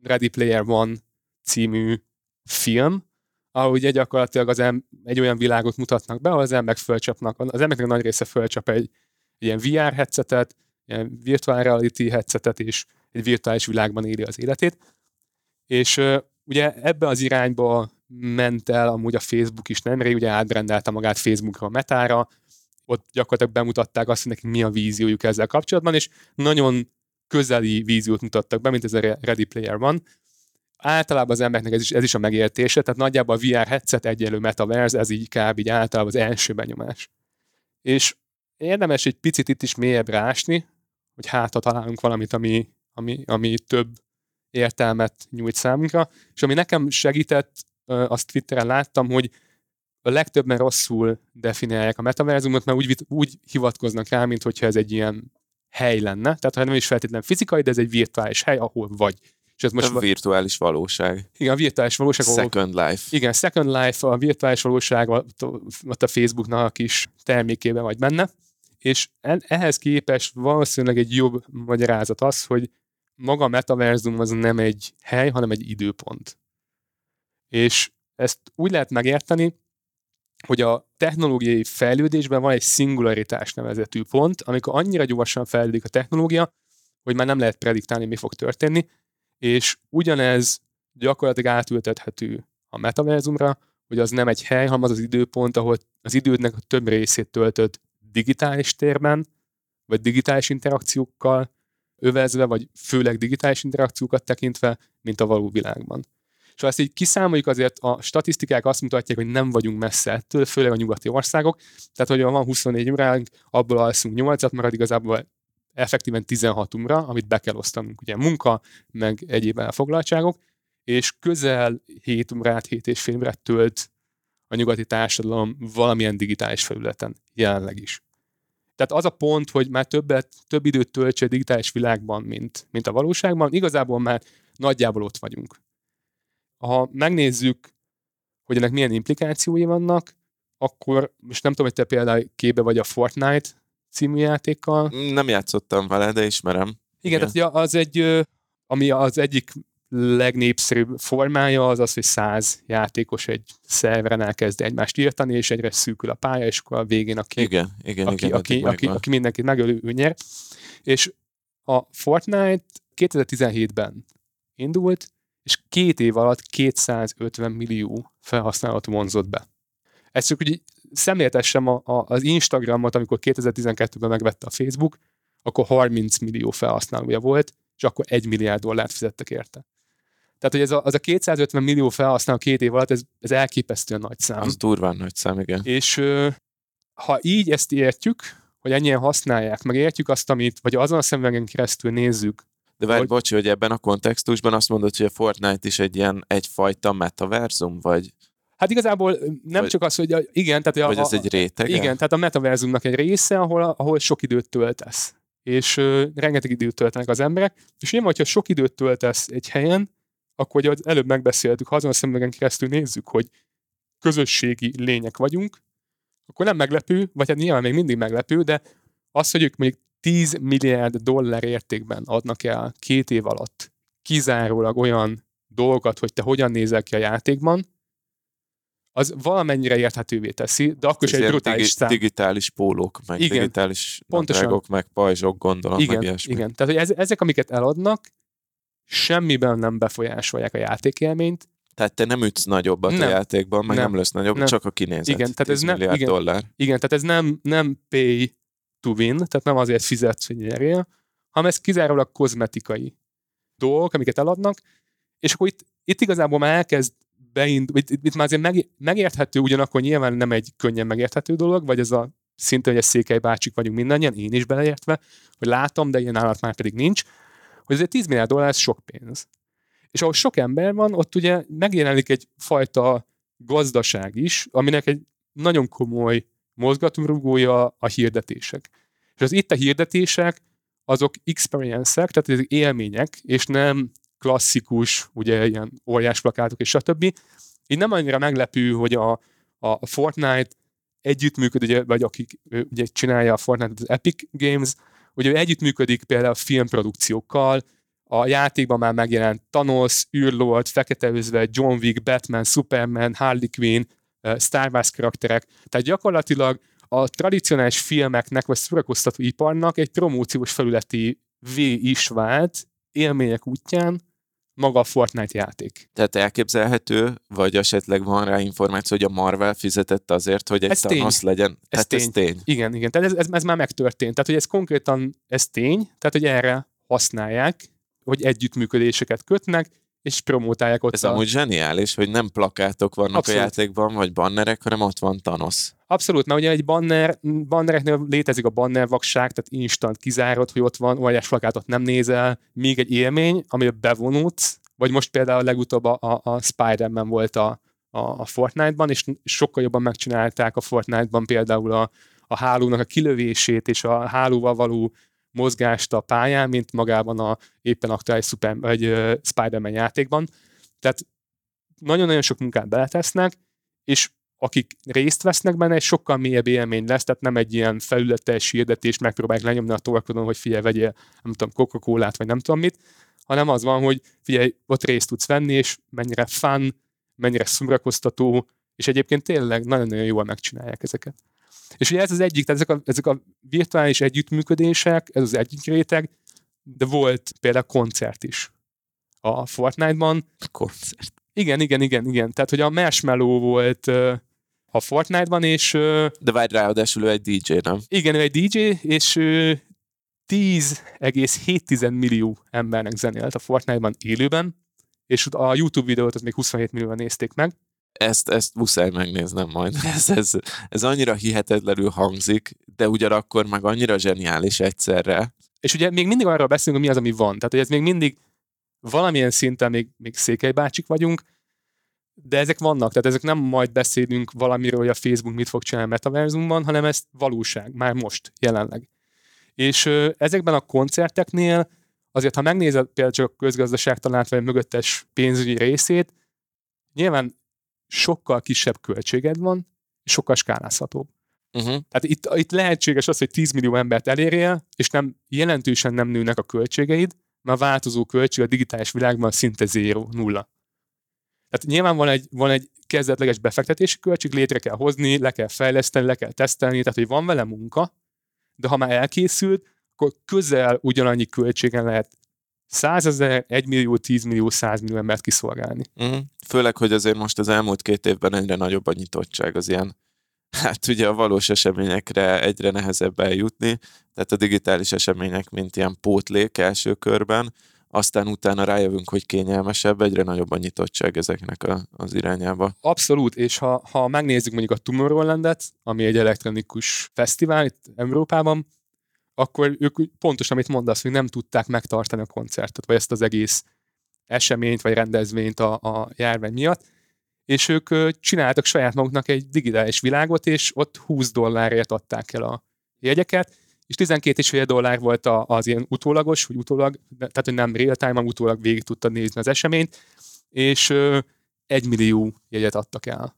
Ready Player One című film, ahol ugye gyakorlatilag az em- egy olyan világot mutatnak be, ahol az emberek fölcsapnak, az embereknek nagy része fölcsap egy ilyen VR headsetet, ilyen virtual reality headsetet, és egy virtuális világban éli az életét. És ugye ebbe az irányba ment el amúgy a Facebook is nemrég, ugye átbrendelte magát Facebookra, Metára, ott gyakorlatilag bemutatták azt, hogy nekik mi a víziójuk ezzel kapcsolatban, és nagyon közeli víziót mutattak be, mint ez a Ready Player van. Általában az embereknek ez is, ez is a megértése, tehát nagyjából a VR headset egyelő metaverse, ez így kb. így általában az első benyomás. És érdemes egy picit itt is mélyebb rásni, hogy hát ha találunk valamit, ami, ami, ami több értelmet nyújt számunkra, és ami nekem segített, azt Twitteren láttam, hogy a legtöbben rosszul definiálják a metaverzumot, mert úgy, úgy hivatkoznak rá, mint hogyha ez egy ilyen hely lenne. Tehát ha nem is feltétlenül fizikai, de ez egy virtuális hely, ahol vagy. És ez most a virtuális valóság. Igen, a virtuális valóság. Second ahol, life. Igen, Second Life, a virtuális valóság ott a Facebooknak a kis termékében vagy benne. És ehhez képest valószínűleg egy jobb magyarázat az, hogy maga a metaverzum az nem egy hely, hanem egy időpont. És ezt úgy lehet megérteni, hogy a technológiai fejlődésben van egy szingularitás nevezetű pont, amikor annyira gyorsan fejlődik a technológia, hogy már nem lehet prediktálni, mi fog történni, és ugyanez gyakorlatilag átültethető a metaverzumra, hogy az nem egy hely, hanem az az időpont, ahol az idődnek a több részét töltött digitális térben, vagy digitális interakciókkal övezve, vagy főleg digitális interakciókat tekintve, mint a való világban. És ha ezt így kiszámoljuk, azért a statisztikák azt mutatják, hogy nem vagyunk messze ettől, főleg a nyugati országok. Tehát, hogy van 24 óránk, abból alszunk 8-at, marad igazából effektíven 16 óra, amit be kell osztanunk, ugye munka, meg egyéb elfoglaltságok, és közel 7 órát, 7 és fél órát tölt a nyugati társadalom valamilyen digitális felületen jelenleg is. Tehát az a pont, hogy már többet, több időt töltse a digitális világban, mint, mint a valóságban, igazából már nagyjából ott vagyunk. Ha megnézzük, hogy ennek milyen implikációi vannak, akkor most nem tudom, hogy te például képbe vagy a Fortnite című játékkal. Nem játszottam vele, de ismerem. Igen, Igen. tehát az egy, ami az egyik legnépszerűbb formája az az, hogy száz játékos egy szerveren elkezd egymást írtani, és egyre szűkül a pálya, és akkor a végén aki, igen, igen, aki, igen, aki, aki, aki mindenkit megölő, ő nyer. És a Fortnite 2017-ben indult, és két év alatt 250 millió felhasználót vonzott be. Ez csak úgy szemléltessem a, a, az Instagramot, amikor 2012-ben megvette a Facebook, akkor 30 millió felhasználója volt, és akkor 1 milliárd dollárt fizettek érte. Tehát, hogy ez a, az a 250 millió felhasználó két év alatt, ez, ez elképesztően nagy szám. Az durván nagy szám, igen. És ha így ezt értjük, hogy ennyien használják, meg értjük azt, amit, vagy azon a szemüvegen keresztül nézzük, de várj, hogy... bocsi, hogy ebben a kontextusban azt mondod, hogy a Fortnite is egy ilyen egyfajta metaverzum, vagy... Hát igazából nem vagy, csak az, hogy igen, tehát... Vagy a, ez egy réteg? Igen, tehát a metaverzumnak egy része, ahol, ahol sok időt töltesz. És uh, rengeteg időt töltenek az emberek, és nyilván, hogyha sok időt töltesz egy helyen, akkor hogy előbb megbeszéltük, ha azon a szemüvegen keresztül nézzük, hogy közösségi lények vagyunk, akkor nem meglepő, vagy hát nyilván még mindig meglepő, de az, hogy ők mondjuk 10 milliárd dollár értékben adnak el két év alatt kizárólag olyan dolgokat, hogy te hogyan nézel ki a játékban, az valamennyire érthetővé teszi, de akkor is egy brutális digi- szám. Digitális pólók, meg igen, digitális pontosan. meg pajzsok, gondolom, igen, meg ilyesmi. Igen, tehát hogy ez, ezek, amiket eladnak, semmiben nem befolyásolják a játékélményt. Tehát te nem ütsz nagyobbat nem, a játékban, meg nem, nem lesz nagyobb, nem. csak a kinézet. Igen, tehát ez nem, igen, dollár. Igen, tehát ez nem, nem pay to win, tehát nem azért fizetsz, hogy nyerjél, hanem ez kizárólag kozmetikai dolgok, amiket eladnak, és akkor itt, itt igazából már elkezd beindul, itt, itt már azért meg, megérthető, ugyanakkor nyilván nem egy könnyen megérthető dolog, vagy ez a szinte, hogy a székely bácsik vagyunk mindannyian, én is beleértve, hogy látom, de ilyen állat már pedig nincs, hogy azért 10 milliárd dollár ez sok pénz. És ahol sok ember van, ott ugye megjelenik egy fajta gazdaság is, aminek egy nagyon komoly mozgatórugója a hirdetések. És az itt a hirdetések, azok experience-ek, tehát ezek élmények, és nem klasszikus, ugye ilyen óriás plakátok és stb. Így nem annyira meglepő, hogy a, a Fortnite együttműködik, vagy akik ugye csinálja a Fortnite, az Epic Games, ugye együttműködik például a filmprodukciókkal, a játékban már megjelent Thanos, űrlord, Fekete Özvegy, John Wick, Batman, Superman, Harley Quinn, Star Wars karakterek. Tehát gyakorlatilag a tradicionális filmeknek vagy szórakoztató iparnak egy promóciós felületi V is vált, élmények útján maga a Fortnite játék. Tehát elképzelhető, vagy esetleg van rá információ, hogy a Marvel fizetett azért, hogy egy Ez tény. Thanos legyen. Ez Tehát ez tény. Igen, igen. Tehát ez, ez, ez már megtörtént. Tehát, hogy ez konkrétan, ez tény, tehát, hogy erre használják, hogy együttműködéseket kötnek, és promotálják ott Ez a... amúgy zseniális, hogy nem plakátok vannak Abszolút. a játékban, vagy bannerek, hanem ott van Thanos. Abszolút, mert ugye egy banner, bannereknél létezik a banner vakság, tehát instant kizárod, hogy ott van, óriás plakátot nem nézel, még egy élmény, amivel bevonulsz, vagy most például legutóbb a, a, a Spider-Man volt a, a, a Fortnite-ban, és sokkal jobban megcsinálták a Fortnite-ban például a, a hálónak a kilövését és a hálóval való mozgást a pályán, mint magában a éppen aktuális Super, vagy uh, Spider-Man játékban. Tehát nagyon-nagyon sok munkát beletesznek, és akik részt vesznek benne, egy sokkal mélyebb élmény lesz, tehát nem egy ilyen felületes hirdetést megpróbálják lenyomni a torkodon, hogy figyelj, vegyél, nem tudom, coca vagy nem tudom mit, hanem az van, hogy figyelj, ott részt tudsz venni, és mennyire fun, mennyire szórakoztató, és egyébként tényleg nagyon-nagyon jól megcsinálják ezeket. És ugye ez az egyik, tehát ezek a, ezek a virtuális együttműködések, ez az egyik réteg, de volt például koncert is a Fortnite-ban. Koncert. Igen, igen, igen, igen. Tehát, hogy a Marshmallow volt a Fortnite-ban, és De várj ráadásul ő egy DJ, nem? igen, ő egy DJ, és uh, 10,7 millió embernek zenélt a Fortnite-ban élőben, és a YouTube videót az még 27 millióan nézték meg. Ezt, ezt muszáj megnéznem majd. [laughs] Ez, ez, ez annyira hihetetlenül hangzik, de ugyanakkor meg annyira zseniális egyszerre. És ugye még mindig arról beszélünk, hogy mi az, ami van. Tehát, hogy ez még mindig valamilyen szinten még, még székely bácsik vagyunk, de ezek vannak, tehát ezek nem majd beszélünk valamiről, hogy a Facebook mit fog csinálni a metaverzumban, hanem ez valóság, már most, jelenleg. És ö, ezekben a koncerteknél azért, ha megnézed például csak a közgazdaságtanát, vagy mögöttes pénzügyi részét, nyilván sokkal kisebb költséged van, és sokkal skálázhatóbb. Uh-huh. Tehát itt, itt lehetséges az, hogy 10 millió embert elérjél, és nem jelentősen nem nőnek a költségeid, mert a változó költség a digitális világban szinte zéro, nulla. Tehát nyilván van egy, van egy kezdetleges befektetési költség, létre kell hozni, le kell fejleszteni, le kell tesztelni, tehát hogy van vele munka, de ha már elkészült, akkor közel ugyanannyi költségen lehet 100 ezer, 1 millió, 10 millió, 100 millió embert kiszolgálni. Uh-huh. Főleg, hogy azért most az elmúlt két évben egyre nagyobb a nyitottság az ilyen [laughs] hát ugye a valós eseményekre egyre nehezebb eljutni, tehát a digitális események, mint ilyen pótlék első körben, aztán utána rájövünk, hogy kényelmesebb, egyre nagyobb a nyitottság ezeknek a, az irányába. Abszolút, és ha, ha megnézzük mondjuk a Tomorrowlandet, ami egy elektronikus fesztivál itt Európában, akkor ők pontosan, amit mondasz, hogy nem tudták megtartani a koncertet, vagy ezt az egész eseményt, vagy rendezvényt a, a járvány miatt, és ők csináltak saját maguknak egy digitális világot, és ott 20 dollárért adták el a jegyeket, és 12,5 dollár volt az ilyen utólagos, hogy utólag, tehát hogy nem real time, utólag végig tudtad nézni az eseményt, és egy millió jegyet adtak el.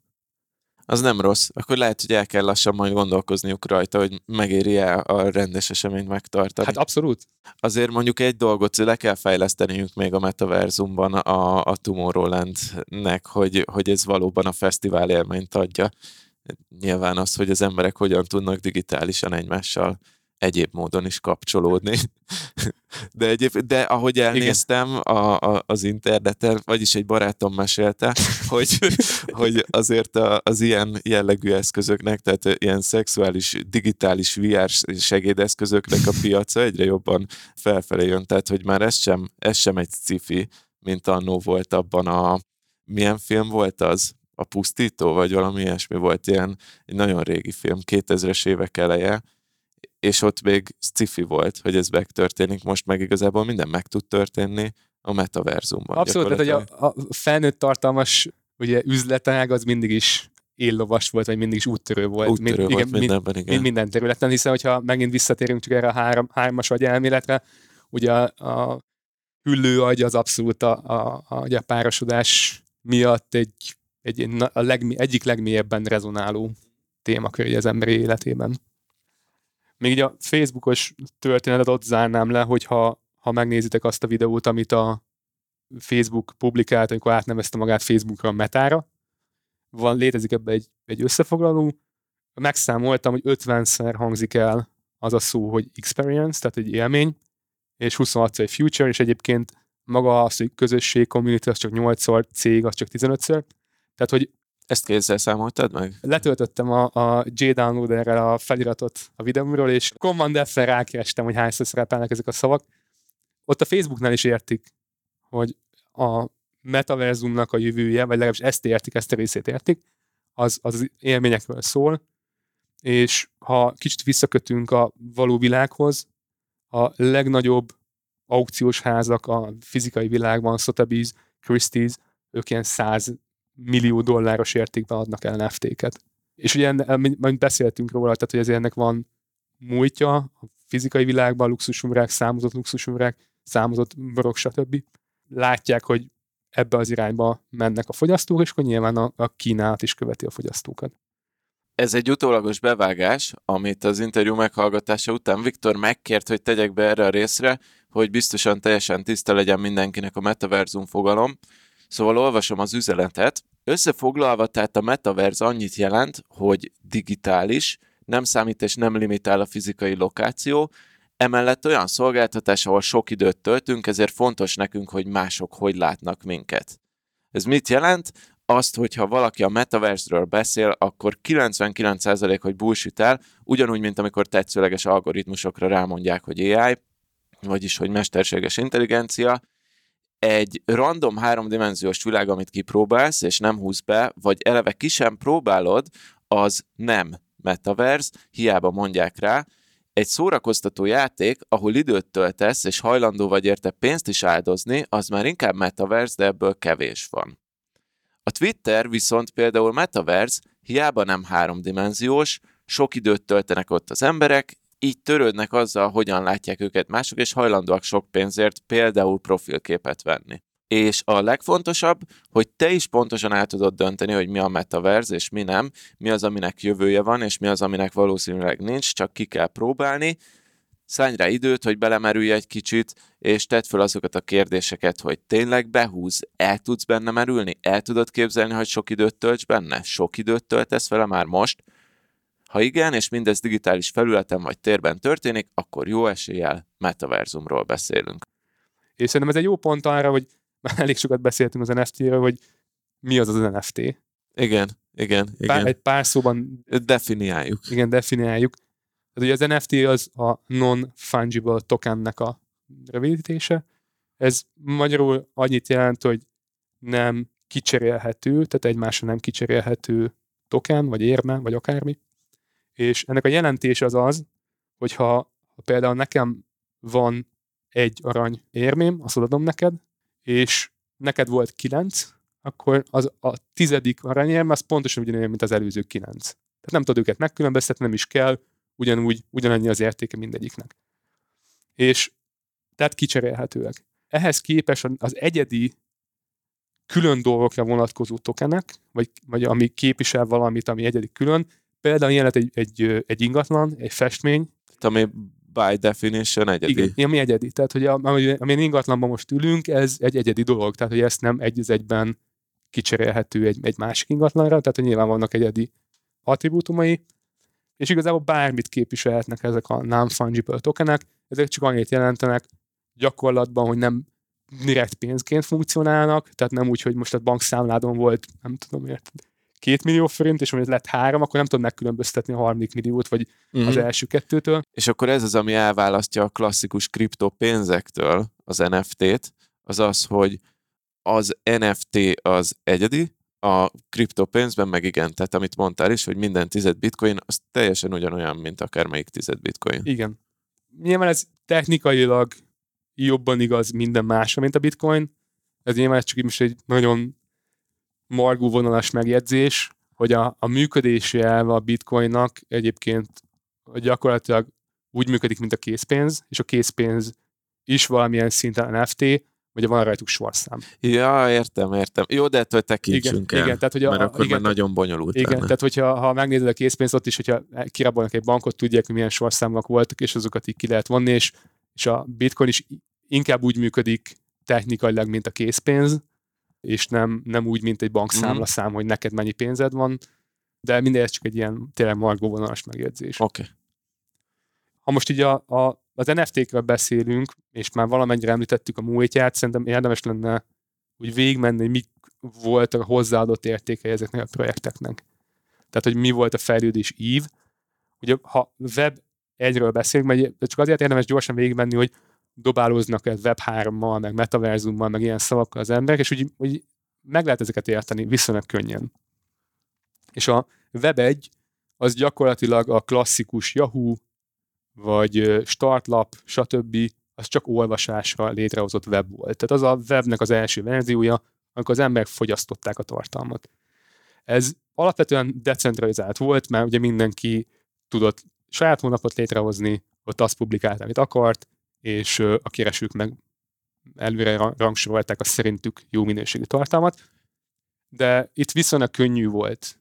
Az nem rossz. Akkor lehet, hogy el kell lassan majd gondolkozniuk rajta, hogy megéri-e a rendes eseményt megtartani. Hát abszolút. Azért mondjuk egy dolgot le kell fejleszteniük még a metaverzumban a, a Tomorrowland-nek, hogy, hogy ez valóban a fesztivál élményt adja. Nyilván az, hogy az emberek hogyan tudnak digitálisan egymással egyéb módon is kapcsolódni. [laughs] De, egyéb, de ahogy elnéztem a, a, az interneten, vagyis egy barátom mesélte, [laughs] hogy, hogy azért a, az ilyen jellegű eszközöknek, tehát ilyen szexuális, digitális VR segédeszközöknek a piaca egyre jobban felfelé jön, tehát hogy már ez sem, ez sem egy sci mint annó volt abban a... Milyen film volt az? A Pusztító, vagy valami ilyesmi volt ilyen, egy nagyon régi film, 2000-es évek eleje, és ott még sci volt, hogy ez megtörténik, most meg igazából minden meg tud történni a metaverzumban. Abszolút, tehát hogy a, a felnőtt tartalmas ugye, üzletág az mindig is éllovas volt, vagy mindig is úttörő volt. Úttörő Mind, volt igen, mindenben, igen. Mind, minden területen, hiszen hogyha megint visszatérünk csak erre a három, hármas agy elméletre, ugye a, a hüllő agy az abszolút a, a, a, a párosodás miatt egy, egy a leg, egyik legmélyebben rezonáló témakör az emberi életében. Még így a Facebookos történetet ott zárnám le, hogyha ha megnézitek azt a videót, amit a Facebook publikált, amikor átnevezte magát Facebookra a metára, van, létezik ebbe egy, egy összefoglaló, megszámoltam, hogy 50-szer hangzik el az a szó, hogy experience, tehát egy élmény, és 26 egy future, és egyébként maga az, hogy közösség, community, az csak 8-szor, cég, az csak 15-ször. Tehát, hogy Ezt kézzel számoltad meg? letöltöttem a, a J-Downloaderrel a feliratot a videómról, és Command F-en rákerestem, hogy hányszor szerepelnek ezek a szavak. Ott a Facebooknál is értik, hogy a metaverzumnak a jövője, vagy legalábbis ezt értik, ezt a részét értik, az, az élményekről szól, és ha kicsit visszakötünk a való világhoz, a legnagyobb aukciós házak a fizikai világban, Sotheby's, Christie's, ők ilyen 100 millió dolláros értékben adnak el NFT-ket. És ugye, mint beszéltünk róla, tehát hogy ezért ennek van múltja a fizikai világban, luxusumrák, számozott luxusumrák, számozott borok, stb. Látják, hogy ebbe az irányba mennek a fogyasztók, és akkor nyilván a, a kínálat is követi a fogyasztókat. Ez egy utólagos bevágás, amit az interjú meghallgatása után Viktor megkért, hogy tegyek be erre a részre, hogy biztosan teljesen tiszta legyen mindenkinek a metaverzum fogalom. Szóval olvasom az üzenetet. Összefoglalva, tehát a metaverz annyit jelent, hogy digitális, nem számít és nem limitál a fizikai lokáció, emellett olyan szolgáltatás, ahol sok időt töltünk, ezért fontos nekünk, hogy mások hogy látnak minket. Ez mit jelent? Azt, hogyha valaki a metaversről beszél, akkor 99% hogy bullshit el, ugyanúgy, mint amikor tetszőleges algoritmusokra rámondják, hogy AI, vagyis hogy mesterséges intelligencia, egy random háromdimenziós világ, amit kipróbálsz, és nem húz be, vagy eleve ki sem próbálod, az nem metaverse, hiába mondják rá, egy szórakoztató játék, ahol időt töltesz, és hajlandó vagy érte pénzt is áldozni, az már inkább metaverse, de ebből kevés van. A Twitter viszont például metaverse, hiába nem háromdimenziós, sok időt töltenek ott az emberek, így törődnek azzal, hogyan látják őket mások, és hajlandóak sok pénzért például profilképet venni. És a legfontosabb, hogy te is pontosan el tudod dönteni, hogy mi a metaverse és mi nem, mi az, aminek jövője van, és mi az, aminek valószínűleg nincs, csak ki kell próbálni. Szállj rá időt, hogy belemerülj egy kicsit, és tedd fel azokat a kérdéseket, hogy tényleg behúz, el tudsz benne merülni, el tudod képzelni, hogy sok időt tölts benne, sok időt töltesz vele már most, ha igen, és mindez digitális felületen vagy térben történik, akkor jó eséllyel metaverzumról beszélünk. És szerintem ez egy jó pont arra, hogy már elég sokat beszéltünk az NFT-ről, hogy mi az az NFT. Igen, igen, igen. Pár, egy pár szóban Definiáljuk. igen, definiáljuk. Tehát ugye az NFT az a non-fungible tokennek a rövidítése. Ez magyarul annyit jelent, hogy nem kicserélhető, tehát egymásra nem kicserélhető token, vagy érme, vagy akármi. És ennek a jelentése az az, hogyha ha például nekem van egy arany érmém, azt adom neked, és neked volt kilenc, akkor az a tizedik aranyérme az pontosan ugyanolyan, mint az előző kilenc. Tehát nem tudod őket megkülönböztetni, nem is kell, ugyanúgy, ugyanannyi az értéke mindegyiknek. És tehát kicserélhetőek. Ehhez képest az egyedi külön dolgokra vonatkozó tokenek, vagy, vagy ami képvisel valamit, ami egyedi külön, például ilyen lehet egy, egy, egy ingatlan, egy festmény, Ami by definition egyedi. igen, ami egyedi. Tehát, hogy amilyen ingatlanban most ülünk, ez egy egyedi dolog. Tehát, hogy ezt nem egy az egyben kicserélhető egy, egy másik ingatlanra, tehát, hogy nyilván vannak egyedi attribútumai, és igazából bármit képviselhetnek ezek a non-fungible tokenek, ezek csak annyit jelentenek gyakorlatban, hogy nem direkt pénzként funkcionálnak, tehát nem úgy, hogy most a bankszámládon volt, nem tudom, érted, két millió forint, és mondjuk lett három, akkor nem tudod megkülönböztetni a harmadik milliót, vagy Mhm. az első kettőtől. És akkor ez az, ami elválasztja a klasszikus kriptopénzektől az NFT-t, az az, hogy az NFT az egyedi, a kriptopénzben meg igen, tehát amit mondtál is, hogy minden tized bitcoin, az teljesen ugyanolyan, mint akármelyik tized bitcoin. Igen. Nyilván ez technikailag jobban igaz minden másra, mint a bitcoin. Ez nyilván csak így most egy nagyon margó vonalas megjegyzés, hogy a, a működési elve a bitcoinnak egyébként gyakorlatilag úgy működik, mint a készpénz, és a készpénz is valamilyen szinten NFT, vagy van rajtuk sorszám. Ja, értem, értem. Jó, de ettől tekintsünk igen, el, igen, tehát hogy a, mert akkor igen, már nagyon bonyolult igen, lenne. tehát hogyha ha megnézed a készpénzt, ott is, hogyha kirabolnak egy bankot, tudják, hogy milyen sorszámok voltak, és azokat így ki lehet vonni, és, és a bitcoin is inkább úgy működik technikailag, mint a készpénz, és nem, nem úgy, mint egy bankszámlaszám, Mhm. hogy neked mennyi pénzed van, de mindez csak egy ilyen tényleg margóvonalas megjegyzés. Oké. Okay. Ha most így a, a, az NFT-kről beszélünk, és már valamennyire említettük a múltját, szerintem érdemes lenne úgy végigmenni, hogy mik voltak a hozzáadott értéke ezeknek a projekteknek. Tehát, hogy mi volt a fejlődés ív. Ugye, ha web egyről beszélünk, mert csak azért érdemes gyorsan végigmenni, hogy dobálóznak ez web 3-mal, meg metaverzummal, meg ilyen szavakkal az emberek, és úgy, úgy meg lehet ezeket érteni viszonylag könnyen. És a web 1 az gyakorlatilag a klasszikus Yahoo, vagy startlap, stb. az csak olvasásra létrehozott web volt. Tehát az a webnek az első verziója, amikor az emberek fogyasztották a tartalmat. Ez alapvetően decentralizált volt, mert ugye mindenki tudott saját honlapot létrehozni, ott azt publikált, amit akart, és a keresők meg előre rangsorolták a szerintük jó minőségű tartalmat, de itt viszonylag könnyű volt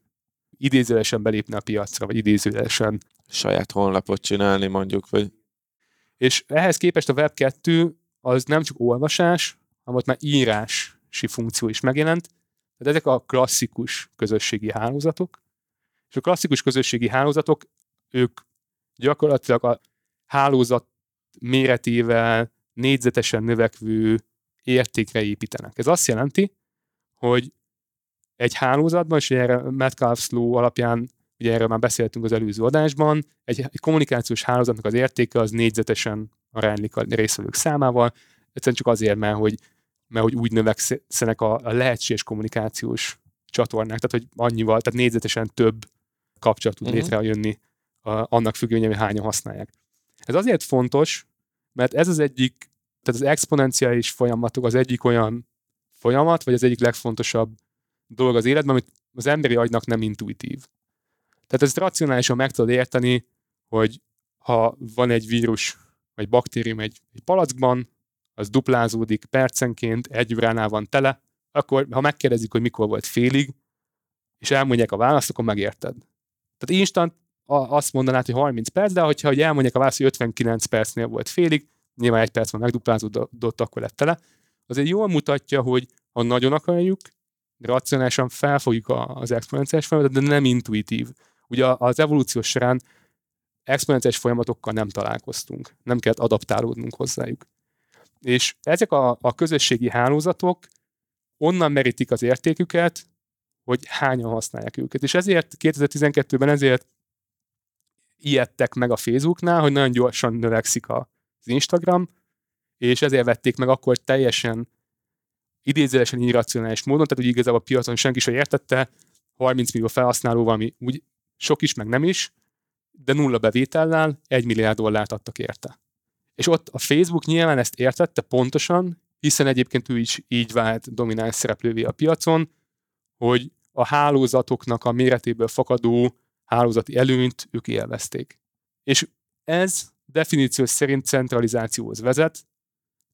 idézőlesen belépni a piacra, vagy idézőlesen. Saját honlapot csinálni mondjuk, vagy... És ehhez képest a Web2 az nem csak olvasás, hanem ott már írási funkció is megjelent. Tehát ezek a klasszikus közösségi hálózatok, és a klasszikus közösségi hálózatok, ők gyakorlatilag a hálózat méretével négyzetesen növekvő értékre építenek. Ez azt jelenti, hogy egy hálózatban, és erre Metcalfe's Law alapján, ugye erről már beszéltünk az előző adásban, egy, egy kommunikációs hálózatnak az értéke az négyzetesen aránylik a részvevők számával, egyszerűen csak azért, mert hogy, mert hogy úgy növekszenek a, a lehetséges kommunikációs csatornák, tehát hogy annyival, tehát négyzetesen több kapcsolat tud uh-huh. létrejönni a, annak függően, hogy hányan használják. Ez azért fontos, mert ez az egyik, tehát az exponenciális folyamatok az egyik olyan folyamat, vagy az egyik legfontosabb dolog az életben, amit az emberi agynak nem intuitív. Tehát ezt racionálisan meg tudod érteni, hogy ha van egy vírus, vagy baktérium egy, egy palackban, az duplázódik percenként, egy óránál van tele, akkor ha megkérdezik, hogy mikor volt félig, és elmondják a választ, akkor megérted. Tehát instant azt mondanád, hogy 30 perc, de hogyha hogy elmondják a választ, hogy 59 percnél volt félig, nyilván egy perc van megduplázódott, akkor lett tele, azért jól mutatja, hogy ha nagyon akarjuk, racionálisan felfogjuk az exponenciális folyamatot, de nem intuitív. Ugye az evolúció során exponenciális folyamatokkal nem találkoztunk, nem kellett adaptálódnunk hozzájuk. És ezek a, a közösségi hálózatok onnan merítik az értéküket, hogy hányan használják őket. És ezért 2012-ben ezért ijedtek meg a Facebooknál, hogy nagyon gyorsan növekszik az Instagram, és ezért vették meg akkor teljesen idézőesen irracionális módon, tehát úgy igazából a piacon senki sem értette, 30 millió felhasználó valami úgy sok is, meg nem is, de nulla bevétellel 1 milliárd dollárt adtak érte. És ott a Facebook nyilván ezt értette pontosan, hiszen egyébként ő is így vált domináns szereplővé a piacon, hogy a hálózatoknak a méretéből fakadó hálózati előnyt ők élvezték. És ez definíció szerint centralizációhoz vezet,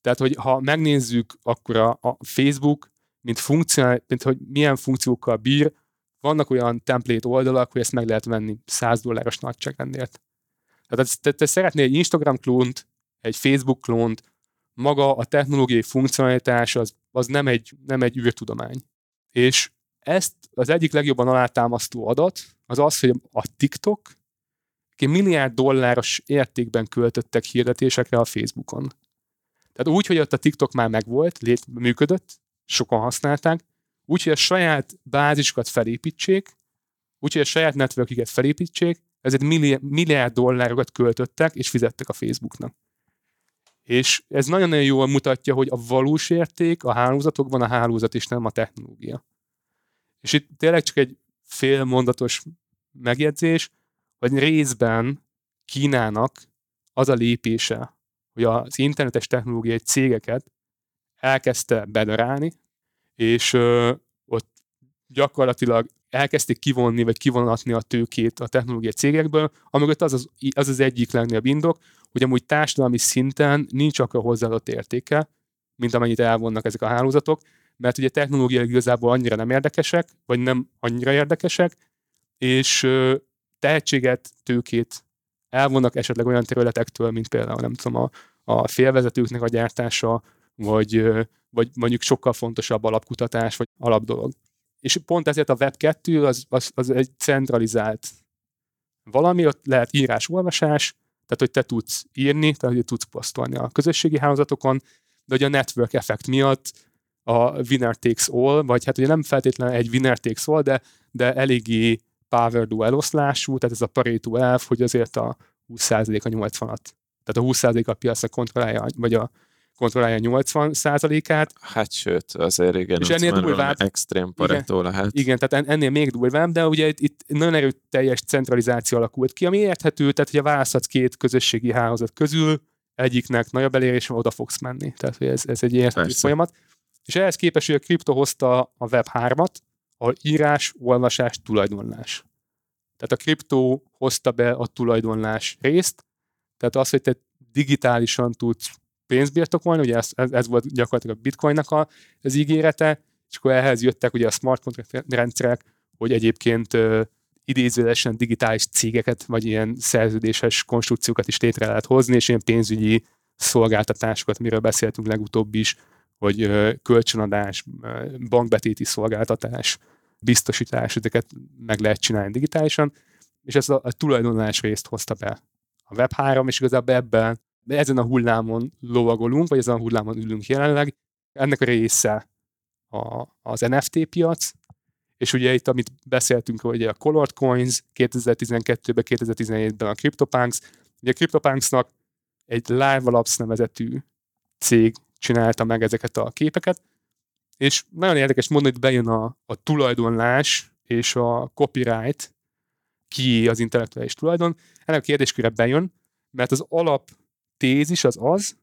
tehát, hogy ha megnézzük, akkor a, Facebook, mint funkció, mint hogy milyen funkciókkal bír, vannak olyan template oldalak, hogy ezt meg lehet venni 100 dolláros nagyságrendért. Tehát te, te szeretnél egy Instagram klónt, egy Facebook klónt, maga a technológiai funkcionalitás az, az nem, egy, nem egy űrtudomány. És ezt az egyik legjobban alátámasztó adat az az, hogy a TikTok milliárd dolláros értékben költöttek hirdetésekre a Facebookon. Tehát úgy, hogy ott a TikTok már megvolt, lét, működött, sokan használták, úgy, hogy a saját bázisukat felépítsék, úgy, hogy a saját networkiket felépítsék, ezért milliárd, milliárd dollárokat költöttek, és fizettek a Facebooknak. És ez nagyon-nagyon jól mutatja, hogy a valós érték a hálózatokban a hálózat, és nem a technológia. És itt tényleg csak egy félmondatos megjegyzés, hogy részben Kínának az a lépése, hogy az internetes technológiai cégeket elkezdte bedarálni, és ö, ott gyakorlatilag elkezdték kivonni, vagy kivonatni a tőkét a technológiai cégekből, amögött az az, az az egyik legnagyobb indok, hogy amúgy társadalmi szinten nincs akkor hozzáadott értéke, mint amennyit elvonnak ezek a hálózatok, mert ugye technológiai igazából annyira nem érdekesek, vagy nem annyira érdekesek, és tehetséget, tőkét elvonnak esetleg olyan területektől, mint például nem tudom, a, a félvezetőknek a gyártása, vagy, vagy mondjuk sokkal fontosabb alapkutatás, vagy alapdolog. És pont ezért a Web2 az, az, az egy centralizált valami, ott lehet írás-olvasás, tehát hogy te tudsz írni, tehát hogy tudsz posztolni a közösségi hálózatokon, de hogy a network effekt miatt a winner takes all, vagy hát ugye nem feltétlenül egy winner takes all, de, de eléggé power dual eloszlású, tehát ez a Pareto elv, hogy azért a 20% a 80-at. Tehát a 20% a piacra kontrollálja, vagy a kontrollálja 80% át Hát sőt, azért igen, és ennél durvább, extrém paretó igen, lehet. Igen, tehát ennél még durvább, de ugye itt, itt nagyon erőteljes centralizáció alakult ki, ami érthető, tehát hogy a választhatsz két közösségi hálózat közül, egyiknek nagyobb elérés, oda fogsz menni. Tehát hogy ez, ez egy érthető Persze. folyamat. És ehhez képest, hogy a kripto hozta a Web3-at, ahol írás, olvasás, tulajdonlás. Tehát a kriptó hozta be a tulajdonlás részt, tehát az, hogy te digitálisan tudsz pénzt birtokolni, ugye ez, ez, volt gyakorlatilag a bitcoinnak a, az ígérete, és akkor ehhez jöttek ugye a smart contract rendszerek, hogy egyébként uh, idézőlesen digitális cégeket, vagy ilyen szerződéses konstrukciókat is létre lehet hozni, és ilyen pénzügyi szolgáltatásokat, miről beszéltünk legutóbb is, hogy kölcsönadás, bankbetéti szolgáltatás, biztosítás, ezeket meg lehet csinálni digitálisan, és ez a, a tulajdonlás részt hozta be a Web3, és igazából ebben ezen a hullámon lovagolunk, vagy ezen a hullámon ülünk jelenleg. Ennek a része a, az NFT piac, és ugye itt, amit beszéltünk, hogy a Colored Coins 2012-ben, 2017-ben a CryptoPunks, ugye a CryptoPunksnak egy Live Labs nevezetű cég csinálta meg ezeket a képeket, és nagyon érdekes mondani, hogy bejön a, a tulajdonlás és a copyright, ki az intellektuális tulajdon, ennek a kérdéskörre bejön, mert az alap tézis az az,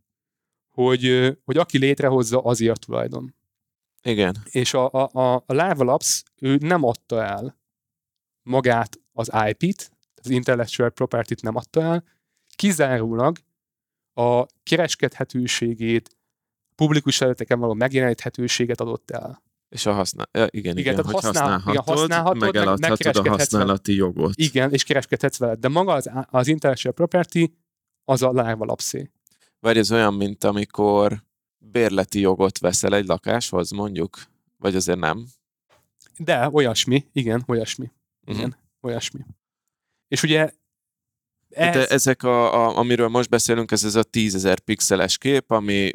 hogy, hogy aki létrehozza, az a tulajdon. Igen. És a, a, a, a Lava Labs, ő nem adta el magát az IP-t, az intellectual property-t nem adta el, kizárólag a kereskedhetőségét, publikus területeken való megjeleníthetőséget adott el. És a használ... Ja, igen, igen, igen, hogy használ, használhatod, igen, használhatod, meg eladhatod a használati jogot. Igen, és kereskedhetsz veled. De maga az, az intellectual property az a lárva lapszé. Vagy ez olyan, mint amikor bérleti jogot veszel egy lakáshoz, mondjuk? Vagy azért nem? De, olyasmi, igen, olyasmi. Igen, uh-huh. olyasmi. És ugye ez... De ezek, a, a, amiről most beszélünk, ez, ez a tízezer pixeles kép, ami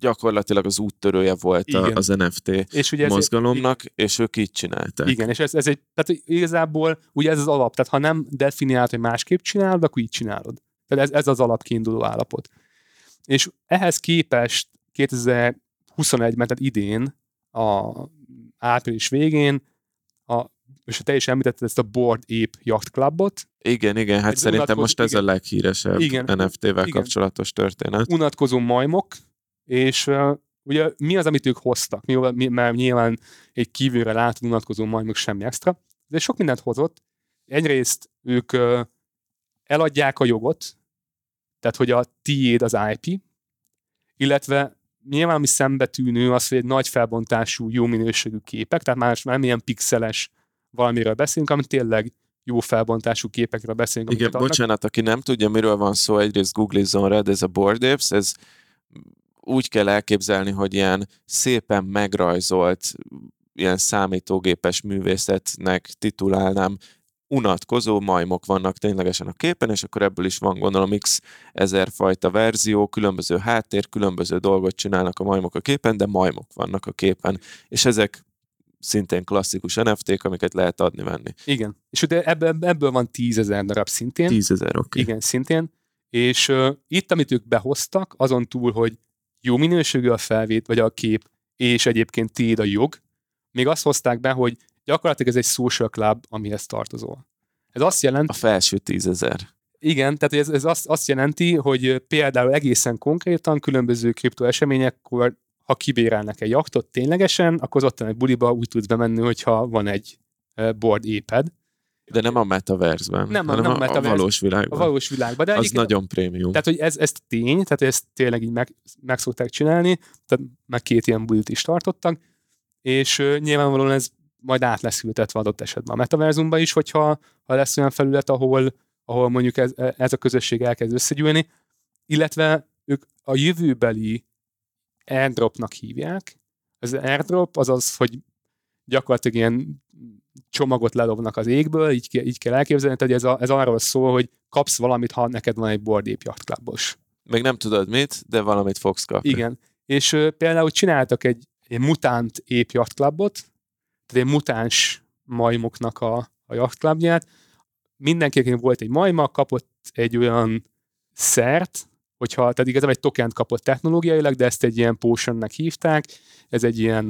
gyakorlatilag az úttörője volt a, az NFT és ugye mozgalomnak, ez, és ők így csinálták. Igen, és ez, ez egy, tehát igazából ugye ez az alap, tehát ha nem definiálod, hogy másképp csinálod, akkor így csinálod. Tehát ez, ez az alapkiinduló állapot. És ehhez képest 2021-ben, tehát idén, a április végén, a, és te is említetted ezt a Board Ape Yacht Clubot. Igen, igen, hát szerintem most ez igen, a leghíresebb igen, NFT-vel igen, kapcsolatos történet. Unatkozó majmok, és ugye mi az, amit ők hoztak? Mi, mert nyilván egy kívülre látod unatkozó majmok semmi extra, de sok mindent hozott. Egyrészt ők eladják a jogot, tehát hogy a tiéd az IP, illetve nyilván ami szembetűnő az, hogy egy nagy felbontású, jó minőségű képek, tehát már nem ilyen pixeles valamiről beszélünk, amit tényleg jó felbontású képekről beszélünk. Igen, bocsánat, aki nem tudja, miről van szó, egyrészt googlizzon rá, ez a Board Apes, ez úgy kell elképzelni, hogy ilyen szépen megrajzolt, ilyen számítógépes művészetnek titulálnám unatkozó majmok vannak ténylegesen a képen, és akkor ebből is van gondolom x ezer fajta verzió, különböző háttér, különböző dolgot csinálnak a majmok a képen, de majmok vannak a képen, és ezek szintén klasszikus NFT-k, amiket lehet adni-venni. Igen, és ugye ebből, ebből van tízezer darab szintén. Tízezer, oké. Okay. Igen, szintén. És uh, itt, amit ők behoztak, azon túl, hogy jó minőségű a felvét, vagy a kép, és egyébként tiéd a jog, még azt hozták be, hogy Gyakorlatilag ez egy social club, amihez tartozol. Ez azt jelenti... A felső tízezer. Igen, tehát ez, ez azt, azt jelenti, hogy például egészen konkrétan különböző kriptoeseményekkor, ha kibérelnek egy jaktot ténylegesen, akkor az ott egy buliba úgy tudsz bemenni, hogyha van egy board éped. De nem a metaverse-ben, nem, hanem nem a, metaverse, a valós világban. A valós világban. De az nagyon prémium. Tehát, hogy ez, ez tény, tehát ezt tényleg így meg, meg szokták csinálni, tehát meg két ilyen bulit is tartottak, és uh, nyilvánvalóan ez majd át lesz ültetve adott esetben a metaverzumba is, hogyha ha lesz olyan felület, ahol, ahol mondjuk ez, ez a közösség elkezd összegyűlni, illetve ők a jövőbeli airdropnak hívják. Az airdrop az az, hogy gyakorlatilag ilyen csomagot ledobnak az égből, így, így kell elképzelni, hogy ez, a, ez arról szól, hogy kapsz valamit, ha neked van egy Board Ape Yacht Clubos. Még nem tudod mit, de valamit fogsz kapni. Igen. És ö, például csináltak egy, egy mutánt Ape Yacht Clubot, tehát egy mutáns majmoknak a, a Yacht Clubját. Mindenkinek volt egy majma, kapott egy olyan szert, hogyha, tehát igazából egy tokent kapott technológiailag, de ezt egy ilyen potionnek hívták, ez egy ilyen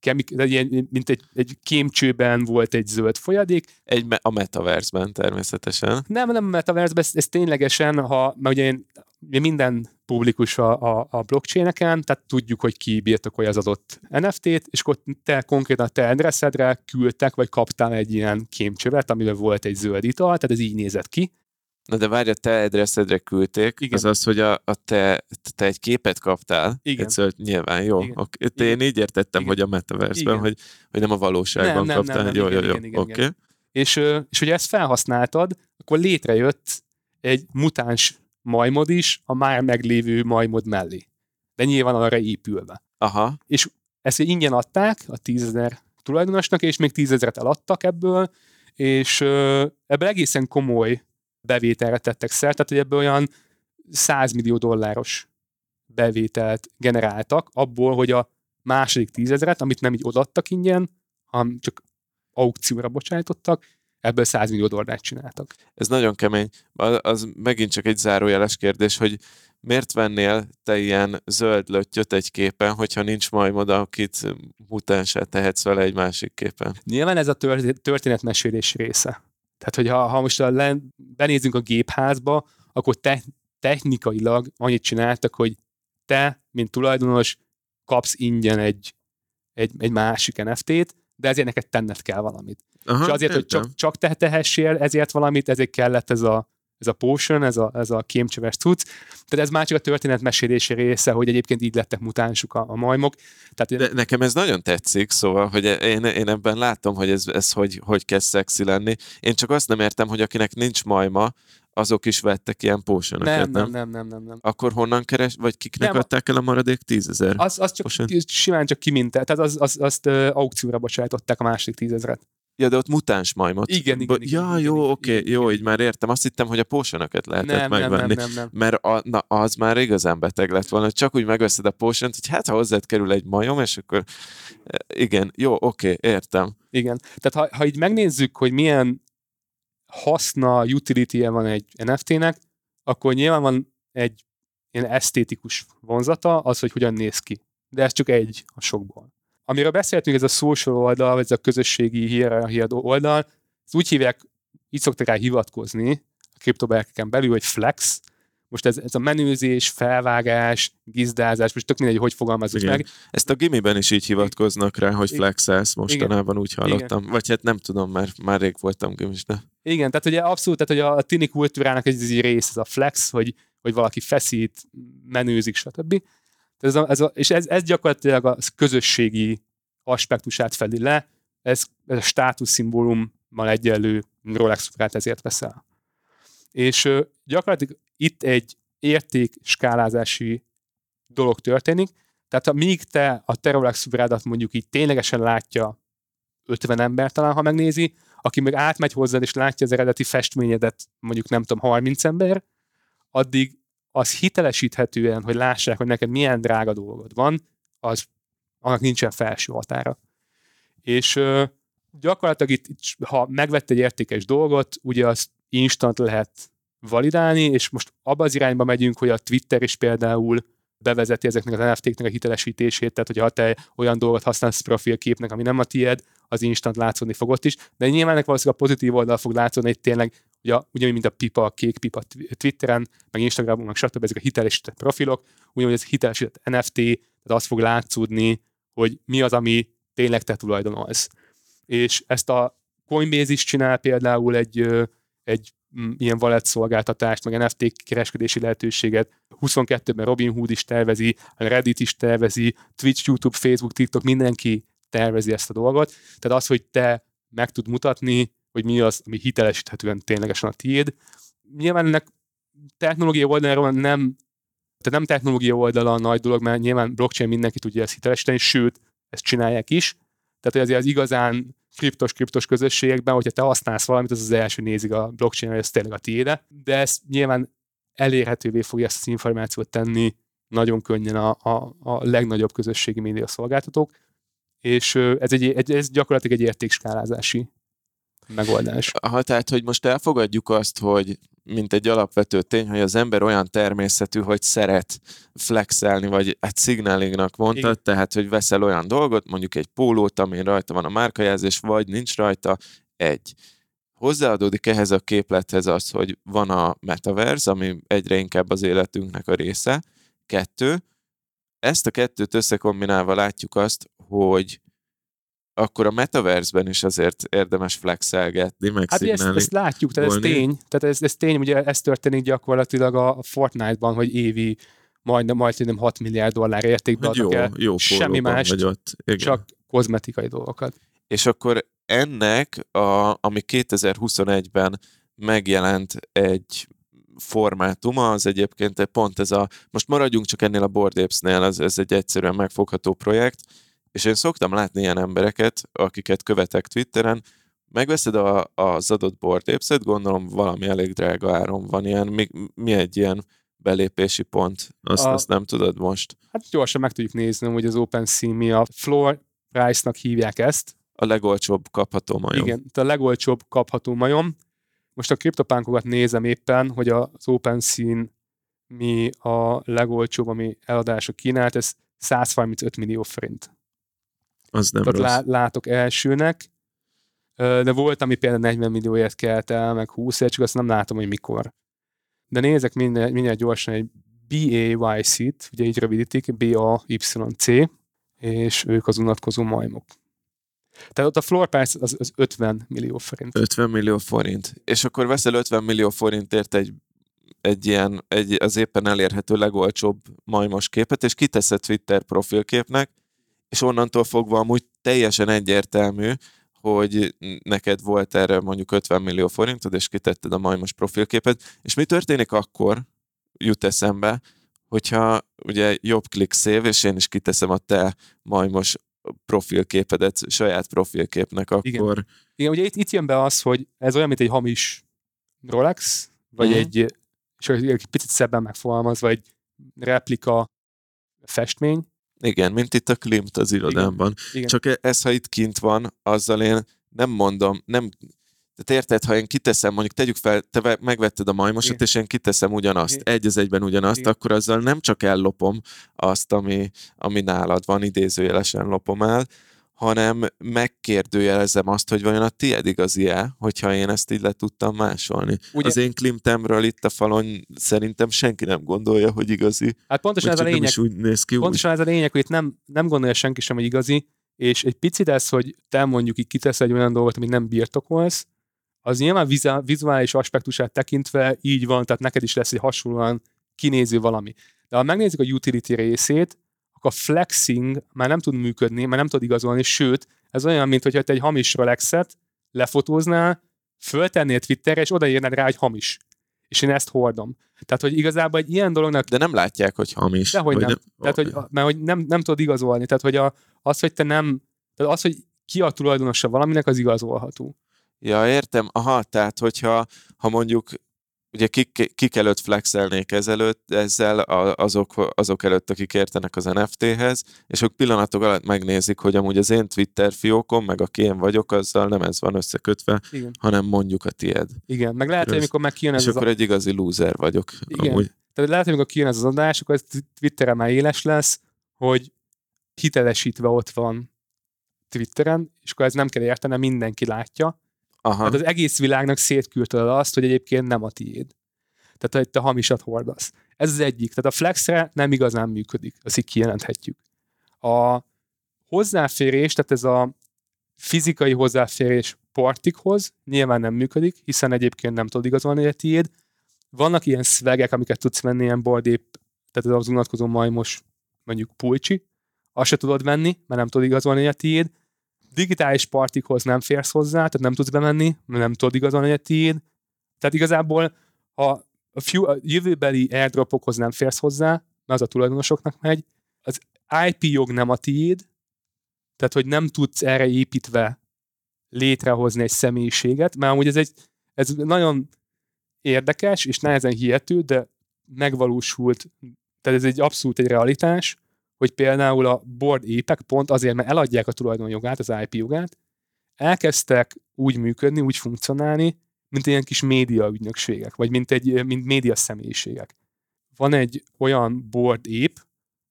kemik, ilyen, mint egy, egy kémcsőben volt egy zöld folyadék. Egy me- a metaverse-ben természetesen. Nem, nem a metaverse ez, ez ténylegesen, ha, mert ugye én, minden publikus a, a, a blockchain-eken, tehát tudjuk, hogy ki birtokolja az adott NFT-t, és akkor te konkrétan a te adresszedre küldtek, vagy kaptál egy ilyen kémcsövet, amivel volt egy zöld ital, tehát ez így nézett ki, Na de várj, a te adresszedre küldték, Igen. az az, hogy a, a te, te egy képet kaptál. Igen. Egy zöld, nyilván, jó. Igen. Okay. Te Igen. én így értettem, Igen. hogy a metaverse-ben, hogy, hogy nem a valóságban Nem, nem, kaptál. nem, nem, jó, igen, jó, jó, igen, oké. igen. És, és hogyha ezt felhasználtad, akkor létrejött egy mutáns majmod is a már meglévő majmod mellé. De nyilván arra épülve. Aha, Ezt ingyen adták a tízezer tulajdonosnak, és még tízezeret eladtak ebből, és ebből egészen komoly bevételre tettek szert, tehát hogy ebből olyan 100 millió dolláros bevételt generáltak abból, hogy a második tízezeret, amit nem így odaadtak ingyen, hanem csak aukcióra bocsájtottak, ebből 100 millió dollárt csináltak. ez nagyon kemény. Az, megint csak egy zárójeles kérdés, hogy miért vennél te ilyen zöld löttyöt egy képen, hogyha nincs majmod, akit mutánsá tehetsz vele egy másik képen? Nyilván ez a tört- történetmesélés része. Tehát, hogy ha, ha most a le, benézünk a gépházba, akkor te, technikailag annyit csináltak, hogy te, mint tulajdonos, kapsz ingyen egy, egy, egy másik NFT-t, de ezért neked tenned kell valamit. Aha, és azért, hogy értem. csak, csak te tehessél ezért valamit, ezért kellett ez a, ez a potion, ez a, ez a kémcsöves cucc. Tehát ez már csak a történetmesélési része, hogy egyébként így lettek mutánsuk a, a majmok. Tehát De nekem ez nagyon tetszik, szóval, hogy én, én ebben látom, hogy ez, ez hogy, hogy kezd szexi lenni. Én csak azt nem értem, hogy akinek nincs majma, azok is vettek ilyen potion nem, nem, nem, nem, nem, nem. Akkor honnan keres, vagy kiknek Nem, adták el a maradék tízezer? Az, az csak Potion. simán csak kiminte, tehát az, az, azt uh, aukcióra bocsájtották a másik tízezret. Ja, de ott mutáns majmot. Igen, igen, igen, Ja, igen, jó, igen, oké, igen, jó, így már értem. Azt hittem, hogy a potionokat lehetett Nem, nem, megvenni. nem, nem, nem. Mert a, na, az már igazán beteg lett volna, hogy csak úgy megveszed a potion hogy hát ha hozzád kerül egy majom, és akkor eh, igen, jó, oké, értem. Igen. Tehát ha, ha így megnézzük, hogy milyen haszna, utility van egy NFT-nek, akkor nyilván van egy ilyen esztétikus vonzata, az, hogy hogyan néz ki. De ez csak egy a sokból. Amiről beszéltünk, ez a social oldal, vagy ez a közösségi hierarchia oldal, ezt úgy hívják, így szoktak rá hivatkozni a kriptoberkeken belül, hogy flex. Most ez, ez a menőzés, felvágás, gizdázás, most tök mindegy, hogy fogalmazzuk Igen. meg. Ezt a gimiben is így hivatkoznak rá, hogy Igen. flexelsz, mostanában úgy hallottam. Vagy hát nem tudom, mert már rég voltam gimis, de... Igen, tehát ugye abszolút, tehát hogy a, a tini kultúrának ez egy rész, ez a flex, hogy, hogy valaki feszít, menőzik, stb. Ez a, ez a, és ez, ez gyakorlatilag a közösségi aspektusát fedi le, ez, ez a státuszszimbólummal egyenlő Rolex órát ezért veszel. És ö, gyakorlatilag itt egy értékskálázási dolog történik, tehát ha míg te a te Rolex órádat mondjuk így ténylegesen látja 50 ember talán, ha megnézi, aki meg átmegy hozzád és látja az eredeti festményedet, mondjuk nem tudom, 30 ember, addig az hitelesíthetően, hogy lássák, hogy neked milyen drága dolgod van, az annak nincsen felső határa. És gyakorlatilag itt, ha megvett egy értékes dolgot, ugye azt instant lehet validálni, és most abba az irányba megyünk, hogy a Twitter is például bevezeti ezeknek az NFT-knek a hitelesítését, tehát hogyha te olyan dolgot használsz profilképnek, ami nem a tied, az instant látszódni fog ott is, de nyilván ennek valószínűleg a pozitív oldal fog látszódni, hogy tényleg ugye, ugyanúgy, mint a pipa, a kék pipa Twitteren, meg Instagramon, meg stb. ezek a hitelesített profilok, ugyanúgy ez hitelesített NFT, tehát az fog látszódni, hogy mi az, ami tényleg te tulajdonolsz. És ezt a Coinbase is csinál például egy, egy mm, ilyen wallet szolgáltatást, meg NFT kereskedési lehetőséget. 22-ben Robinhood is tervezi, Reddit is tervezi, Twitch, YouTube, Facebook, TikTok, mindenki tervezi ezt a dolgot. Tehát az, hogy te meg tud mutatni, hogy mi az, ami hitelesíthetően ténylegesen a tiéd. Nyilván ennek technológia oldaláról nem, tehát nem technológia oldala a nagy dolog, mert nyilván blockchain mindenki tudja ezt hitelesíteni, sőt, ezt csinálják is. Tehát azért az igazán kriptos-kriptos közösségekben, hogyha te használsz valamit, az az első nézik a blockchain, hogy ez tényleg a tiéde, de ez nyilván elérhetővé fogja ezt az információt tenni nagyon könnyen a, a, a legnagyobb közösségi média szolgáltatók, és ez, egy, ez gyakorlatilag egy értékskálázási megoldás. Ha tehát, hogy most elfogadjuk azt, hogy mint egy alapvető tény, hogy az ember olyan természetű, hogy szeret flexelni, vagy hát signalingnak mondtad, Igen. tehát, hogy veszel olyan dolgot, mondjuk egy pólót, amin rajta van a márkajelzés, vagy nincs rajta, egy. Hozzáadódik ehhez a képlethez az, hogy van a metaverse, ami egyre inkább az életünknek a része. Kettő. Ezt a kettőt összekombinálva látjuk azt, hogy akkor a metaverse-ben is azért érdemes flexelgetni, meg Hát ezt, ezt látjuk, tehát ez tény, tehát ez, ez tény, ugye ez történik gyakorlatilag a Fortnite-ban, hogy évi majdnem, majdnem 6 milliárd dollár értékben adnak jó, el. Jó Semmi más, csak kozmetikai dolgokat. És akkor ennek, a, ami 2021-ben megjelent egy formátuma, az egyébként pont ez a, most maradjunk csak ennél a Board Apes-nél, ez, ez egy egyszerűen megfogható projekt, és én szoktam látni ilyen embereket, akiket követek Twitteren, megveszed a, az adott apes gondolom valami elég drága áron van ilyen, mi, mi egy ilyen belépési pont? Azt, a, azt nem tudod most. Hát gyorsan meg tudjuk nézni, hogy az OpenSea mi a floor price-nak hívják ezt. A legolcsóbb kapható majom. Igen, a legolcsóbb kapható majom. Most a kriptopánkokat nézem éppen, hogy az OpenSea mi a legolcsóbb, ami eladásra kínált, ez 135 millió forint. Az nem Tehát rossz. Lá, látok elsőnek, de volt, ami például 40 millióért kelt el, meg 20 ért, csak azt nem látom, hogy mikor. De nézek minél, minél gyorsan egy BAYC-t, ugye így rövidítik, B-A-Y-C, és ők az unatkozó majmok. Tehát ott a floor price az, az 50 millió forint. 50 millió forint. És akkor veszel 50 millió forintért egy, egy ilyen, egy, az éppen elérhető legolcsóbb majmos képet, és kiteszed Twitter profilképnek, és onnantól fogva amúgy teljesen egyértelmű, hogy neked volt erre mondjuk 50 millió forintod, és kitetted a majmos profilképet, és mi történik akkor, jut eszembe, hogyha ugye jobb klik szév, és én is kiteszem a te majmos profilképedet saját profilképnek, akkor... Igen, Igen ugye itt, itt jön be az, hogy ez olyan, mint egy hamis Rolex, vagy uh-huh. egy, és egy picit szebben megfogalmazva, egy replika festmény, igen, mint itt a Klimt az irodámban. Igen. Igen. Csak ez, ha itt kint van, azzal én nem mondom, nem, tehát érted, ha én kiteszem, mondjuk tegyük fel, te megvetted a majmosat, Igen. és én kiteszem ugyanazt, Igen. egy az egyben ugyanazt, Igen. akkor azzal nem csak ellopom azt, ami, ami nálad van, idézőjelesen lopom el, hanem megkérdőjelezem azt, hogy vajon a tied igazi-e, hogyha én ezt így le tudtam másolni. Ugye? Az én klimtemről itt a falon szerintem senki nem gondolja, hogy igazi. Hát pontosan ez a lényeg. Is úgy néz ki, pontosan úgy. ez a lényeg, hogy itt nem, nem gondolja senki sem, hogy igazi, és egy picit ez, hogy te mondjuk így kitesz egy olyan dolgot, amit nem birtokolsz, az nyilván vizuális aspektusát tekintve így van, tehát neked is lesz egy hasonlóan kinéző valami. De ha megnézzük a utility részét, a flexing már nem tud működni, mert nem tud igazolni, sőt, ez olyan, mint hogyha te egy hamis Rolexet lefotóznál, föltennél Twitterre, és odaírnád rá, hogy hamis. És én ezt hordom. Tehát, hogy igazából egy ilyen dolognak... De nem látják, hogy hamis. De hogy nem. nem. Tehát, hogy, mert hogy nem, nem tudod igazolni. Tehát, hogy a, az, hogy te nem... Tehát az, hogy ki a tulajdonosa valaminek, az igazolható. Ja, értem. Aha, tehát hogyha ha mondjuk ugye kik, kik előtt flexelnék ezelőtt, ezzel azok, azok előtt, akik értenek az NFT-hez, és ők pillanatok alatt megnézik, hogy amúgy az én Twitter fiókom, meg aki én vagyok, azzal nem ez van összekötve, Igen. hanem mondjuk a tied. Igen, meg lehet, hogy amikor meg kijön ez És az akkor a... egy igazi loser vagyok. Igen. Amúgy. Tehát lehet, hogy amikor kijön ez az adás, akkor ez Twitteren már éles lesz, hogy hitelesítve ott van Twitteren, és akkor ez nem kell értenem, mindenki látja, Aha. Tehát az egész világnak szétküldted azt, hogy egyébként nem a tiéd. Tehát, hogy te hamisat hordasz. Ez az egyik. Tehát a flexre nem igazán működik, azt így kijelenthetjük. A hozzáférés, tehát ez a fizikai hozzáférés partikhoz nyilván nem működik, hiszen egyébként nem tudod igazolni, hogy a tiéd. Vannak ilyen szvegek, amiket tudsz venni, ilyen boldép, tehát ez az unatkozó majmos, mondjuk pulcsi, azt se tudod venni, mert nem tudod igazolni, hogy a tiéd digitális partikhoz nem férsz hozzá, tehát nem tudsz bemenni, nem tudod igazolni a tiéd. Tehát igazából, ha a, few, a jövőbeli airdropokhoz nem férsz hozzá, mert az a tulajdonosoknak megy, az IP jog nem a tiéd, tehát hogy nem tudsz erre építve létrehozni egy személyiséget, mert amúgy ez egy ez nagyon érdekes és nehezen hihető, de megvalósult, tehát ez egy abszolút egy realitás, hogy például a board épek pont azért, mert eladják a tulajdonjogát, az IP jogát, elkezdtek úgy működni, úgy funkcionálni, mint ilyen kis média ügynökségek, vagy mint, egy, mint média személyiségek. Van egy olyan board ép,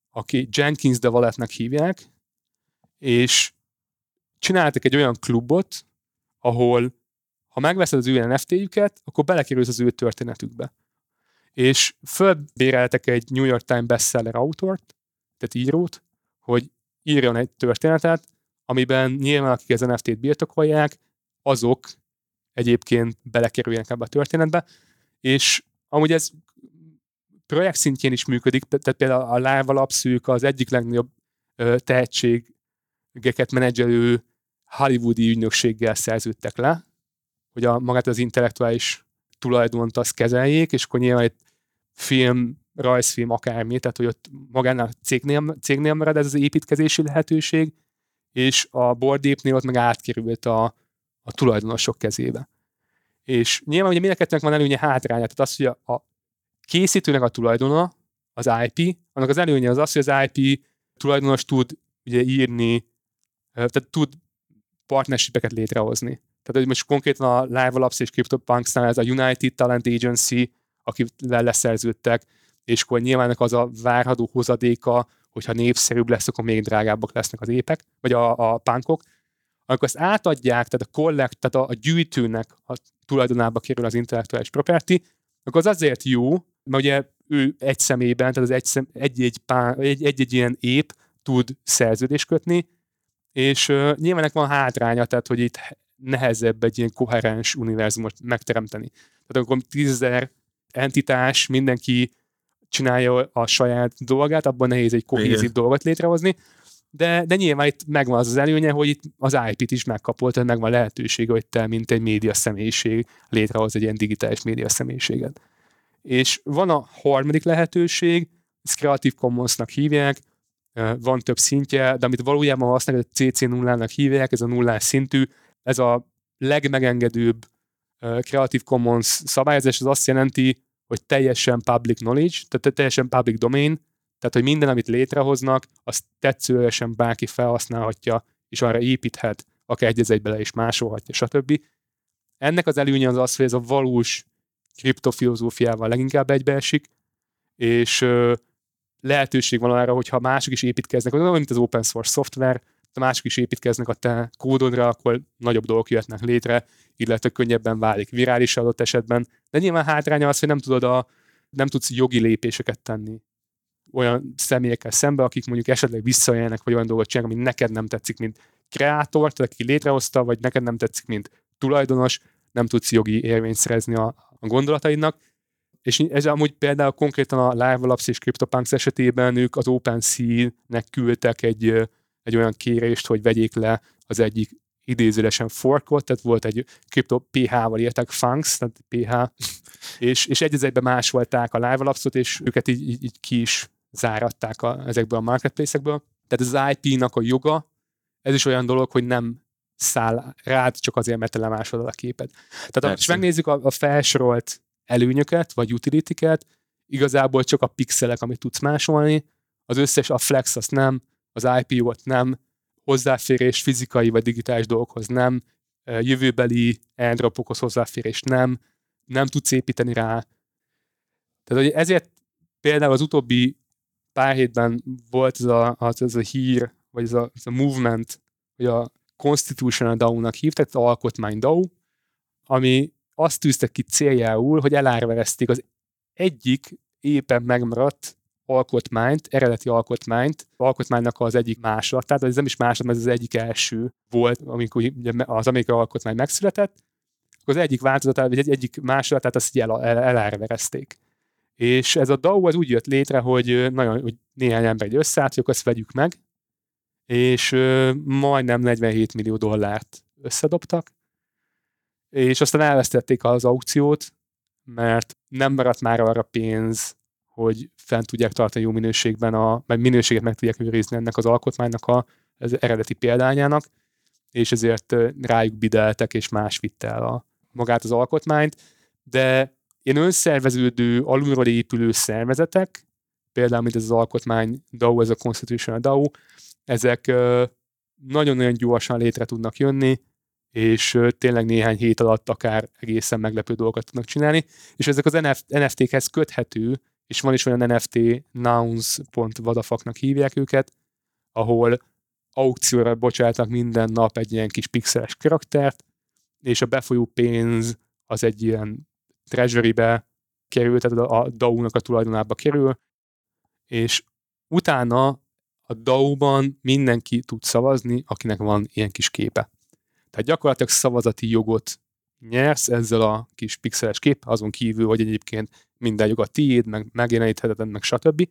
aki Jenkins de Valetnek hívják, és csináltak egy olyan klubot, ahol ha megveszed az ő NFT-jüket, akkor belekerülsz az ő történetükbe. És fölbéreltek egy New York Times bestseller autort, tehát írót, hogy írjon egy történetet, amiben nyilván akik az NFT-t birtokolják, azok egyébként belekerüljenek ebbe a történetbe, és amúgy ez projekt szintjén is működik, tehát például a Live alapszűk az egyik legnagyobb tehetségeket menedzselő hollywoodi ügynökséggel szerződtek le, hogy a, magát az intellektuális tulajdont azt kezeljék, és akkor nyilván egy film, rajzfilm, akármi, tehát hogy ott magánál cégnél, cégnél marad ez az építkezési lehetőség, és a bordépnél ott meg átkerült a, a tulajdonosok kezébe. És nyilván ugye mind van előnye hátránya, tehát az, hogy a, a készítőnek a tulajdona, az IP, annak az előnye az az, hogy az IP tulajdonos tud ugye írni, tehát tud partnershipeket létrehozni. Tehát, hogy most konkrétan a Live Labs és CryptoPunks-nál ez a United Talent Agency, akivel leszerződtek, és akkor nyilván az a várható hozadéka, hogyha népszerűbb lesz, akkor még drágábbak lesznek az épek, vagy a, a pánkok. Amikor ezt átadják, tehát a kollekt, tehát a, a gyűjtőnek a tulajdonába kerül az intellektuális property, akkor az azért jó, mert ugye ő egy személyben, tehát az egy, szem, egy, pán, egy, egy, egy ilyen ép tud szerződést kötni, és uh, nyilván van hátránya, tehát hogy itt nehezebb egy ilyen koherens univerzumot megteremteni. Tehát akkor tízezer entitás, mindenki csinálja a saját dolgát, abban nehéz egy kohézív dolgot létrehozni, de, de nyilván itt megvan az az előnye, hogy itt az IP-t is megkapott, tehát megvan lehetőség, hogy te, mint egy média személyiség létrehoz egy ilyen digitális média személyiséget. És van a harmadik lehetőség, ezt Creative Commons-nak hívják, van több szintje, de amit valójában használják, a CC nullának hívják, ez a nullás szintű, ez a legmegengedőbb Creative Commons szabályozás, az azt jelenti, hogy teljesen public knowledge, tehát teljesen public domain, tehát hogy minden, amit létrehoznak, azt tetszőlegesen bárki felhasználhatja, és arra építhet, akár egy egy bele is másolhatja, stb. Ennek az előnye az az, hogy ez a valós kriptofilozófiával leginkább egybeesik, és lehetőség van arra, hogyha mások is építkeznek, olyan, mint az open source szoftver, ha mások is építkeznek a te kódodra, akkor nagyobb dolgok jöhetnek létre, illetve könnyebben válik virális adott esetben. De nyilván hátránya az, hogy nem tudod a, nem tudsz jogi lépéseket tenni olyan személyekkel szembe, akik mondjuk esetleg visszajelnek, vagy olyan dolgot csinálnak, ami neked nem tetszik, mint kreátor, tehát aki létrehozta, vagy neked nem tetszik, mint tulajdonos, nem tudsz jogi érvényt szerezni a, a gondolataidnak. És ez amúgy például konkrétan a Live Labs és CryptoPunks esetében ők az OpenSea-nek küldtek egy, egy olyan kérést, hogy vegyék le az egyik idézőlesen forkot, tehát volt egy kripto PH-val írták Funks, tehát PH, [laughs] és, és egy egyben másolták a Live Labs-ot, és őket így, így, így ki is záratták a, ezekből a marketplace-ekből. Tehát az IP-nak a joga, ez is olyan dolog, hogy nem száll rád csak azért, mert te lemásod a képet. Tehát ha megnézzük a, a felsorolt előnyöket, vagy utilitiket, igazából csak a pixelek, amit tudsz másolni, az összes, a flex azt nem, az IP-ot nem, hozzáférés fizikai vagy digitális dolgokhoz nem, jövőbeli airdropokhoz hozzáférés nem, nem tudsz építeni rá. Tehát hogy ezért például az utóbbi pár hétben volt ez a, az, ez a hír, vagy ez a, ez a movement, hogy a Constitutional DAO-nak hívták, az alkotmány DAO, ami azt tűztek ki céljául, hogy elárverezték az egyik éppen megmaradt alkotmányt, eredeti alkotmányt, alkotmánynak az egyik másolatát, ez nem is másolat, mert ez az egyik első volt, amikor az amerikai alkotmány megszületett, akkor az egyik változatát, vagy egy egyik másolatát azt el, el, elárverezték. És ez a DAO az úgy jött létre, hogy nagyon, hogy néhány ember egy összeállt, hogy azt vegyük meg, és majdnem 47 millió dollárt összedobtak, és aztán elvesztették az aukciót, mert nem maradt már arra pénz, hogy fent tudják tartani jó minőségben, a, mert minőséget meg tudják őrizni ennek az alkotmánynak a, az eredeti példányának, és ezért rájuk bideltek, és más vitte el a, magát az alkotmányt, de ilyen önszerveződő, alulról épülő szervezetek, például, mint ez az alkotmány DAO, ez a Constitutional DAO, ezek nagyon-nagyon gyorsan létre tudnak jönni, és tényleg néhány hét alatt akár egészen meglepő dolgokat tudnak csinálni, és ezek az NFT-khez köthető, és van is olyan NFT, nouns.vadafaknak hívják őket, ahol aukcióra bocsátnak minden nap egy ilyen kis pixeles karaktert, és a befolyó pénz az egy ilyen treasury-be kerül, tehát a DAO-nak a tulajdonába kerül, és utána a DAO-ban mindenki tud szavazni, akinek van ilyen kis képe. Tehát gyakorlatilag szavazati jogot nyersz ezzel a kis pixeles kép, azon kívül, hogy egyébként minden jog a tiéd, meg megjeleníthetetlen, meg stb.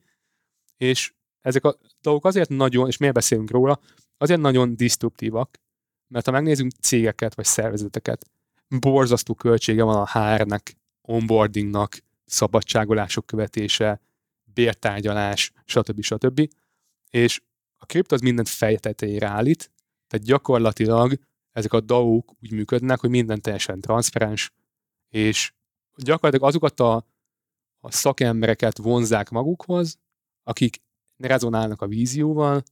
És ezek a dolgok azért nagyon, és miért beszélünk róla, azért nagyon disztruptívak, mert ha megnézzünk cégeket vagy szervezeteket, borzasztó költsége van a HR-nek, onboardingnak, szabadságolások követése, bértárgyalás, stb. stb. És a kripto az mindent fejtetejére állít, tehát gyakorlatilag ezek a DAO-k úgy működnek, hogy minden teljesen transzparens, és gyakorlatilag azokat a, a szakembereket vonzák magukhoz, akik rezonálnak a vízióval,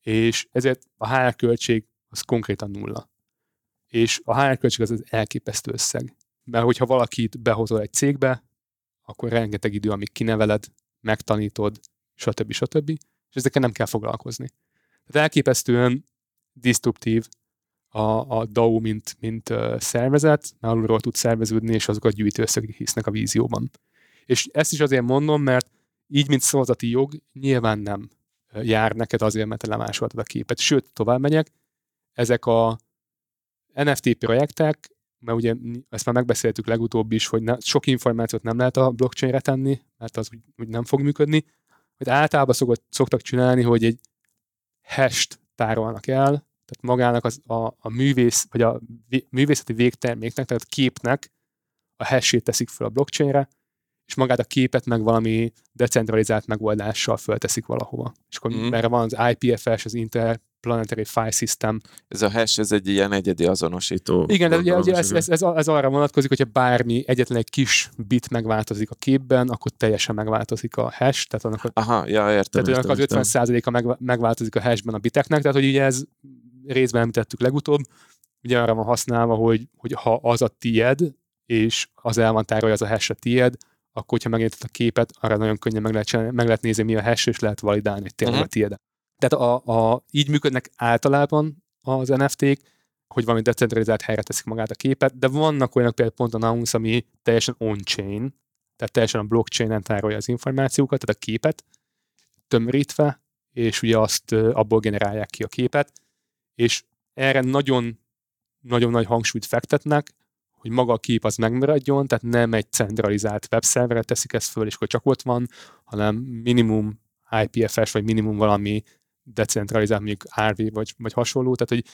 és ezért a HR költség az konkrétan nulla. És a HR költség az, az elképesztő összeg. Mert hogyha valakit behozol egy cégbe, akkor rengeteg idő, amíg kineveled, megtanítod, stb. stb. És ezekkel nem kell foglalkozni. Tehát elképesztően disruptív a, a DAO, mint, mint szervezet, mert alulról tud szerveződni, és azok a gyűjtőösszegek hisznek a vízióban. És ezt is azért mondom, mert így, mint szavazati jog, nyilván nem jár neked azért, mert te lemásoltad a képet. Sőt, tovább megyek, ezek a NFT projektek, mert ugye ezt már megbeszéltük legutóbb is, hogy ne, sok információt nem lehet a blockchainre tenni, mert az úgy, úgy nem fog működni, hogy általában szokott, szoktak csinálni, hogy egy hash tárolnak el, tehát magának az, a, a művész, vagy a művészeti végterméknek, tehát a képnek a hash teszik fel a blockchainre, és magát a képet meg valami decentralizált megoldással fölteszik valahova. És akkor mm. erre van az IPFS, az Interplanetary File System. Ez a hash, ez egy ilyen egyedi azonosító. Igen, de ugye, ugye ez, ez, ez, ez, arra vonatkozik, hogyha bármi, egyetlen egy kis bit megváltozik a képben, akkor teljesen megváltozik a hash, tehát annak, Aha, ja, értem, tehát értem, értem. az 50%-a meg, megváltozik a hashben a biteknek, tehát hogy ugye ez részben említettük legutóbb, ugye arra van használva, hogy, hogy ha az a tied, és az el van tárolja, az a hash a tied, akkor, hogyha megnyitod a képet, arra nagyon könnyen meg lehet, csinálni, meg lehet nézni, mi a hash, és lehet validálni, hogy tényleg uh-huh. a tiéd. Tehát a, a, így működnek általában az NFT-k, hogy valami decentralizált helyre teszik magát a képet, de vannak olyanok például pont a Nauns, ami teljesen on-chain, tehát teljesen a blockchain-en tárolja az információkat, tehát a képet tömörítve, és ugye azt abból generálják ki a képet, és erre nagyon nagyon nagy hangsúlyt fektetnek, hogy maga a kép az megmaradjon, tehát nem egy centralizált webszerverre teszik ezt föl, és akkor csak ott van, hanem minimum IPFS, vagy minimum valami decentralizált, mondjuk RV, vagy, vagy hasonló, tehát hogy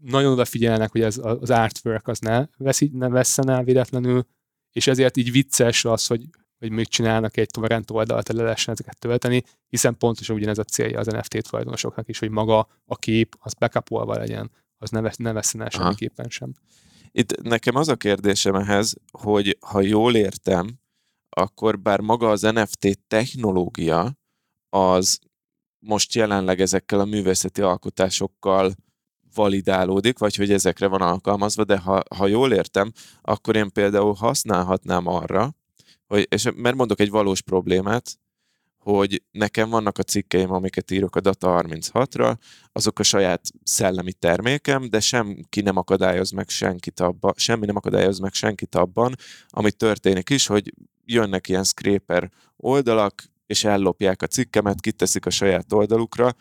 nagyon odafigyelnek, hogy ez az artwork az ne, veszi, ne vesszen el véletlenül, és ezért így vicces az, hogy, hogy még csinálnak egy torrent oldalt, le lehessen ezeket tölteni, hiszen pontosan ugyanez a célja az NFT tulajdonosoknak is, hogy maga a kép az backupolva legyen, az ne, ne vesszen el semmiképpen sem. Itt nekem az a kérdésem ehhez, hogy ha jól értem, akkor bár maga az NFT technológia az most jelenleg ezekkel a művészeti alkotásokkal validálódik, vagy hogy ezekre van alkalmazva, de ha, ha jól értem, akkor én például használhatnám arra, hogy, és mert mondok egy valós problémát, hogy nekem vannak a cikkeim, amiket írok a Data 36-ra, azok a saját szellemi termékem, de semki nem akadályoz meg senkit abban, semmi nem akadályoz meg senkit abban, amit történik is, hogy jönnek ilyen scraper oldalak, és ellopják a cikkemet, kiteszik a saját oldalukra,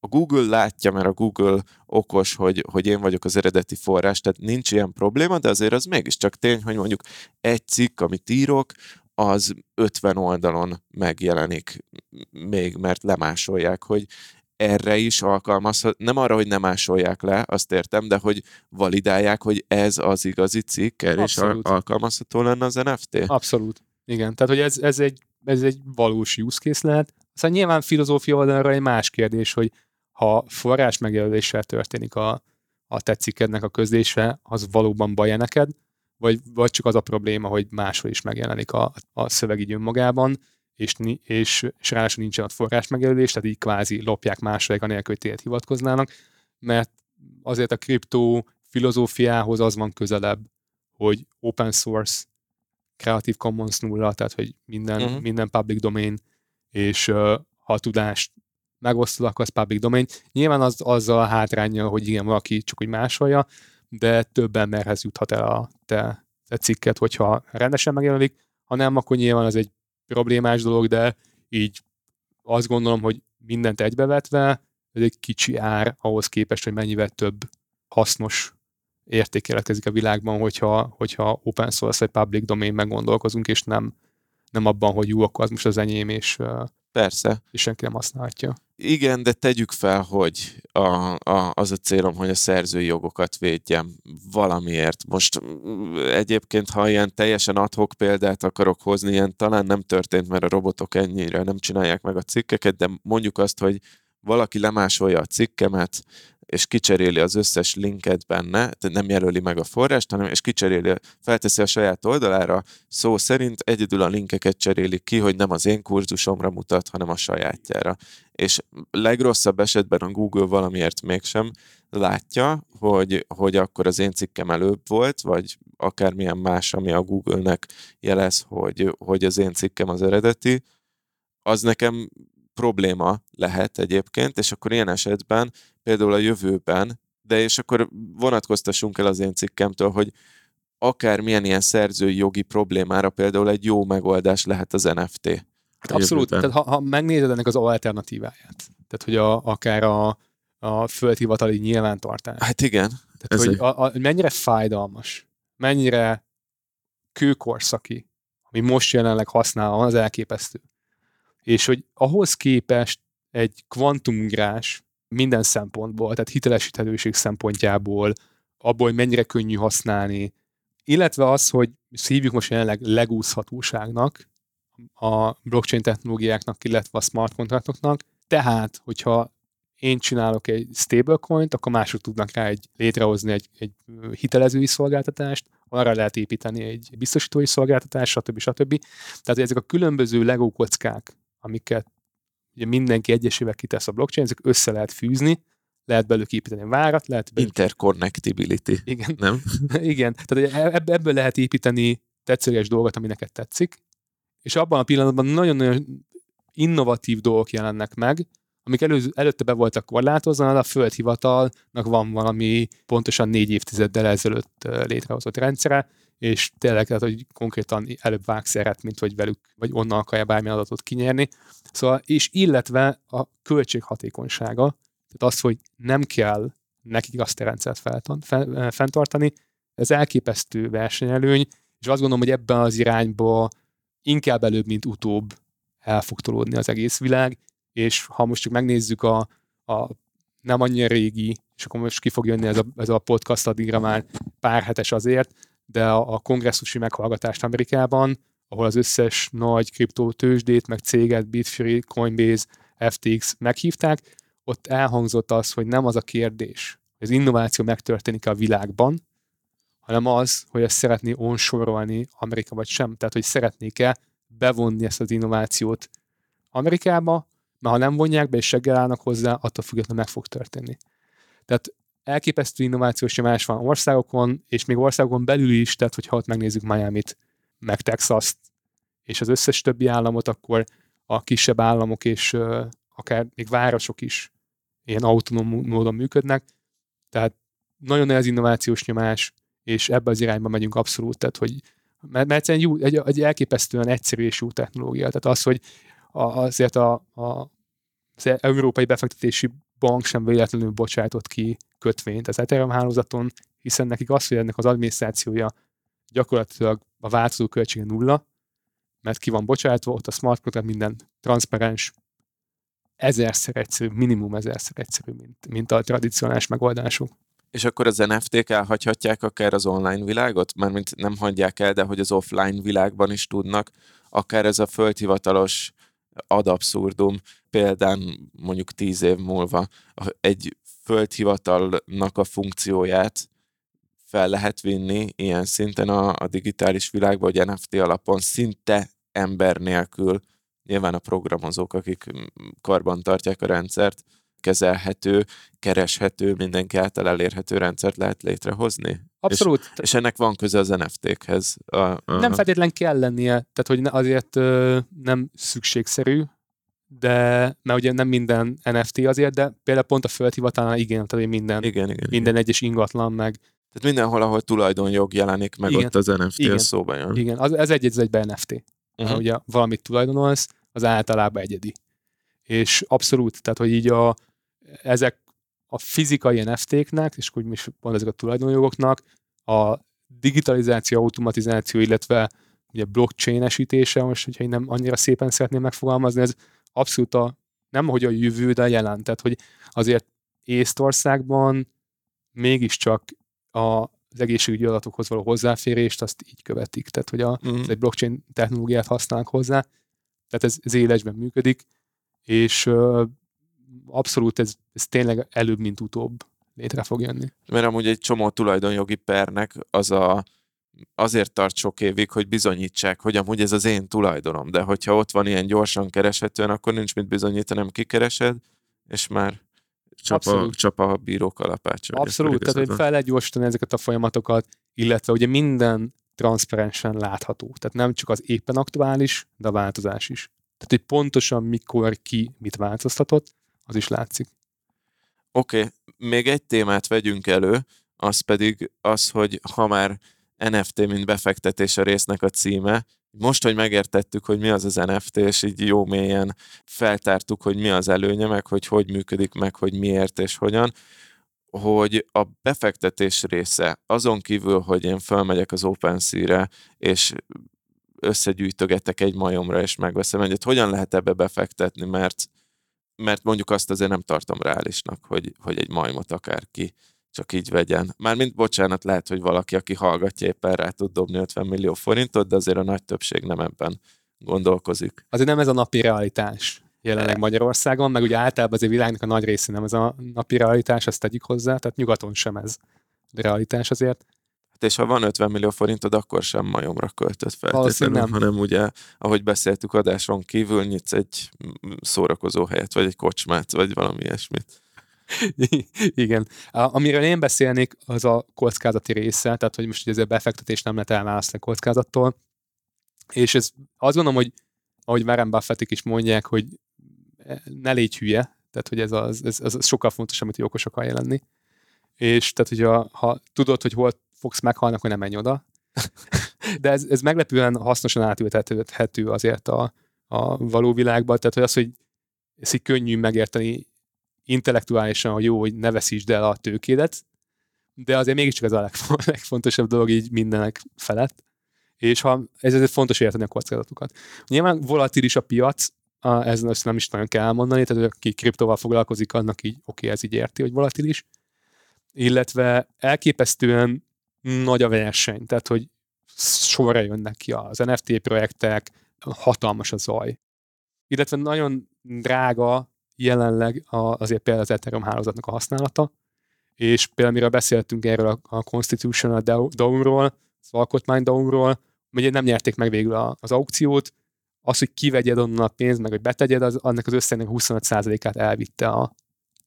a Google látja, mert a Google okos, hogy, hogy én vagyok az eredeti forrás, tehát nincs ilyen probléma, de azért az mégiscsak tény, hogy mondjuk egy cikk, amit írok, az 50 oldalon megjelenik még, mert lemásolják, hogy erre is alkalmazhat, nem arra, hogy nem másolják le, azt értem, de hogy validálják, hogy ez az igazi cikk, erre is alkalmazható lenne az NFT? Abszolút. Igen, tehát hogy ez, ez, egy, ez egy valós use case lehet. Aztán nyilván filozófia oldalra egy más kérdés, hogy ha forrás megjelöléssel történik a, a tetszikednek a közlése, az valóban baj neked, vagy, vagy csak az a probléma, hogy máshol is megjelenik a, a szöveg így önmagában, és, és, és ráadásul nincsen ott forrás megjelölés, tehát így kvázi lopják második, anélkül, hogy tényleg hivatkoznának, mert azért a kriptó filozófiához az van közelebb, hogy open source, Creative Commons nulla, tehát hogy minden, uh-huh. minden public domain, és uh, ha a tudást megosztod, akkor az public domain. Nyilván az, azzal a hátránya, hogy igen, valaki csak úgy másolja, de több emberhez juthat el a te, te cikket, hogyha rendesen megjelenik, ha nem, akkor nyilván az egy problémás dolog, de így azt gondolom, hogy mindent egybevetve, ez egy kicsi ár ahhoz képest, hogy mennyivel több hasznos érték keletkezik a világban, hogyha, hogyha open source vagy public domain meggondolkozunk, és nem, nem abban, hogy jó, akkor az most az enyém, és, Persze. és senki nem használhatja. Igen, de tegyük fel, hogy a, a, az a célom, hogy a szerzői jogokat védjem valamiért. Most mm, egyébként, ha ilyen teljesen adhok példát akarok hozni, ilyen talán nem történt, mert a robotok ennyire nem csinálják meg a cikkeket, de mondjuk azt, hogy valaki lemásolja a cikkemet, és kicseréli az összes linket benne, tehát nem jelöli meg a forrást, hanem és kicseréli, felteszi a saját oldalára, szó szerint egyedül a linkeket cseréli ki, hogy nem az én kurzusomra mutat, hanem a sajátjára. És legrosszabb esetben a Google valamiért mégsem látja, hogy, hogy akkor az én cikkem előbb volt, vagy akármilyen más, ami a Google-nek jelez, hogy, hogy az én cikkem az eredeti, az nekem probléma lehet egyébként, és akkor ilyen esetben például a jövőben, de és akkor vonatkoztassunk el az én cikkemtől, hogy akármilyen ilyen szerzői jogi problémára például egy jó megoldás lehet az NFT. Hát abszolút, tehát ha, ha megnézed ennek az alternatíváját, tehát hogy a, akár a, a földhivatali nyilvántartás. Hát igen. Tehát, hogy a, a, mennyire fájdalmas, mennyire kőkorszaki, ami most jelenleg használva az elképesztő és hogy ahhoz képest egy kvantumugrás minden szempontból, tehát hitelesíthetőség szempontjából, abból, hogy mennyire könnyű használni, illetve az, hogy szívjuk most jelenleg legúszhatóságnak a blockchain technológiáknak, illetve a smart kontraktoknak, tehát, hogyha én csinálok egy stablecoin-t, akkor mások tudnak rá egy, létrehozni egy, egy hitelezői szolgáltatást, arra lehet építeni egy biztosítói szolgáltatást, stb. stb. Tehát ezek a különböző legó kockák, amiket ugye mindenki egyesével kitesz a blockchain, ezek össze lehet fűzni, lehet belőlük építeni várat, lehet belőlük... Interconnectibility. Igen. Nem? [laughs] Igen. Tehát ebből lehet építeni tetszőleges dolgot, ami neked tetszik, és abban a pillanatban nagyon-nagyon innovatív dolgok jelennek meg, amik előző, előtte be voltak korlátozva, a földhivatalnak van valami pontosan négy évtizeddel ezelőtt létrehozott rendszere, és tényleg, tehát, hogy konkrétan előbb vág szeret, mint hogy velük, vagy onnan akarja bármilyen adatot kinyerni. Szóval, és illetve a költséghatékonysága, tehát az, hogy nem kell nekik azt a rendszert fenntartani, ez elképesztő versenyelőny, és azt gondolom, hogy ebben az irányba inkább előbb, mint utóbb el fog tolódni az egész világ, és ha most csak megnézzük a, a nem annyira régi, és akkor most ki fog jönni ez a, ez a podcast addigra már pár hetes azért, de a, a kongresszusi meghallgatást Amerikában, ahol az összes nagy kriptó tőzsdét, meg céget, Bitfree, Coinbase, FTX meghívták, ott elhangzott az, hogy nem az a kérdés, hogy az innováció megtörténik a világban, hanem az, hogy ezt szeretné onsorolni Amerika vagy sem. Tehát, hogy szeretnék-e bevonni ezt az innovációt Amerikába, mert ha nem vonják be és seggel állnak hozzá, attól függetlenül meg fog történni. Tehát elképesztő innovációs nyomás van országokon, és még országokon belül is, tehát hogyha ott megnézzük Miami-t, meg Texas-t, és az összes többi államot, akkor a kisebb államok és akár még városok is ilyen autonóm módon működnek, tehát nagyon nagy az innovációs nyomás, és ebbe az irányba megyünk abszolút, tehát hogy mert, mert egyszerűen jó, egy, egy elképesztően egyszerű és jó technológia. Tehát az, hogy a, azért a, a, az Európai Befektetési Bank sem véletlenül bocsájtott ki kötvényt az Ethereum hálózaton, hiszen nekik az, hogy ennek az adminisztrációja gyakorlatilag a változó költsége nulla, mert ki van bocsátva, ott a smart contract minden transzparens, ezerszer egyszerű, minimum ezerszer egyszerű, mint, mint a tradicionális megoldások. És akkor az NFT-k elhagyhatják akár az online világot? Mármint nem hagyják el, de hogy az offline világban is tudnak, akár ez a földhivatalos ad abszurdum példán mondjuk tíz év múlva egy földhivatalnak a funkcióját fel lehet vinni ilyen szinten a, a digitális világba, hogy NFT alapon szinte ember nélkül, nyilván a programozók, akik karban tartják a rendszert, kezelhető, kereshető, mindenki által elérhető rendszert lehet létrehozni? Abszolút. És, és ennek van köze az NFT-khez. A, a... Nem feltétlen kell lennie, tehát hogy azért ö, nem szükségszerű, de mert ugye nem minden NFT azért, de például pont a földhivatalnál igen, tehát minden, igen, igen, minden igen. egyes ingatlan meg. Tehát mindenhol, ahol tulajdonjog jelenik meg, igen. ott az NFT igen. szóba jön. Igen, az, ez egy egybe NFT. Uh-huh. Ugye valamit tulajdonolsz, az általában egyedi. És abszolút, tehát hogy így a, ezek a fizikai NFT-knek, és úgy is pont ezek a tulajdonjogoknak, a digitalizáció, automatizáció, illetve ugye blockchain-esítése, most hogyha én nem annyira szépen szeretném megfogalmazni, ez abszolút a, nem hogy a jövő, de a jelen. Tehát, hogy azért Észtországban mégiscsak a, az egészségügyi adatokhoz való hozzáférést azt így követik. Tehát, hogy a, mm. egy blockchain technológiát használnak hozzá, tehát ez, ez élesben működik, és uh, abszolút ez, ez tényleg előbb, mint utóbb létre fog jönni. Mert amúgy egy csomó tulajdonjogi pernek az a, azért tart sok évig, hogy bizonyítsák, hogy amúgy ez az én tulajdonom, de hogyha ott van ilyen gyorsan kereshetően, akkor nincs mit bizonyítani, nem kikeresed, és már csap, a, csap a bírók alapácsa. Abszolút, tehát hogy fel lehet gyorsítani ezeket a folyamatokat, illetve ugye minden transzparensen látható. Tehát nem csak az éppen aktuális, de a változás is. Tehát, hogy pontosan mikor ki mit változtatott, az is látszik. Oké, okay. még egy témát vegyünk elő, az pedig az, hogy ha már NFT, mint befektetés a résznek a címe, most, hogy megértettük, hogy mi az az NFT, és így jó mélyen feltártuk, hogy mi az előnye, meg hogy hogy működik, meg hogy miért és hogyan, hogy a befektetés része, azon kívül, hogy én felmegyek az OpenSea-re, és összegyűjtögetek egy majomra, és megveszem egyet, hogyan lehet ebbe befektetni, mert, mert mondjuk azt azért nem tartom reálisnak, hogy, hogy egy majmot akárki csak így vegyen. Mármint, bocsánat, lehet, hogy valaki, aki hallgatja éppen rá tud dobni 50 millió forintot, de azért a nagy többség nem ebben gondolkozik. Azért nem ez a napi realitás jelenleg Magyarországon, meg ugye általában azért világnak a nagy része nem ez a napi realitás, azt tegyük hozzá, tehát nyugaton sem ez a realitás azért. Hát és ha van 50 millió forintod, akkor sem majomra költött feltétlenül, hanem ugye, ahogy beszéltük adáson kívül, nyitsz egy szórakozó helyet, vagy egy kocsmát, vagy valami ilyesmit. Igen. Amiről én beszélnék, az a kockázati része, tehát hogy most ugye ez a befektetés nem lehet elválasztani kockázattól. És ez azt gondolom, hogy ahogy Warren Buffettik is mondják, hogy ne légy hülye, tehát hogy ez, az, ez, ez sokkal fontosabb, hogy okos akar lenni. És tehát, hogyha ha tudod, hogy hol fogsz meghalni, akkor nem menj oda. De ez, ez meglepően hasznosan átültethető azért a, a való világban, tehát hogy az, hogy ez így könnyű megérteni intellektuálisan, hogy jó, hogy ne veszítsd el a tőkédet, de azért mégiscsak ez a [laughs] legfontosabb dolog így mindenek felett. És ha ez ezért fontos érteni a kockázatokat. Nyilván volatilis a piac, ez ezt nem is nagyon kell elmondani, tehát aki kriptóval foglalkozik, annak így oké, ez így érti, hogy volatilis. Illetve elképesztően nagy a verseny, tehát hogy sorra jönnek ki az NFT projektek, hatalmas a zaj. Illetve nagyon drága jelenleg azért például az Ethereum hálózatnak a használata, és például miről beszéltünk erről a, a Constitutional Dawn-ról, az alkotmány Dawn-ról, ugye nem nyerték meg végül az aukciót, az, hogy kivegyed onnan a pénzt, meg hogy betegyed, az, annak az összegnek 25%-át elvitte a,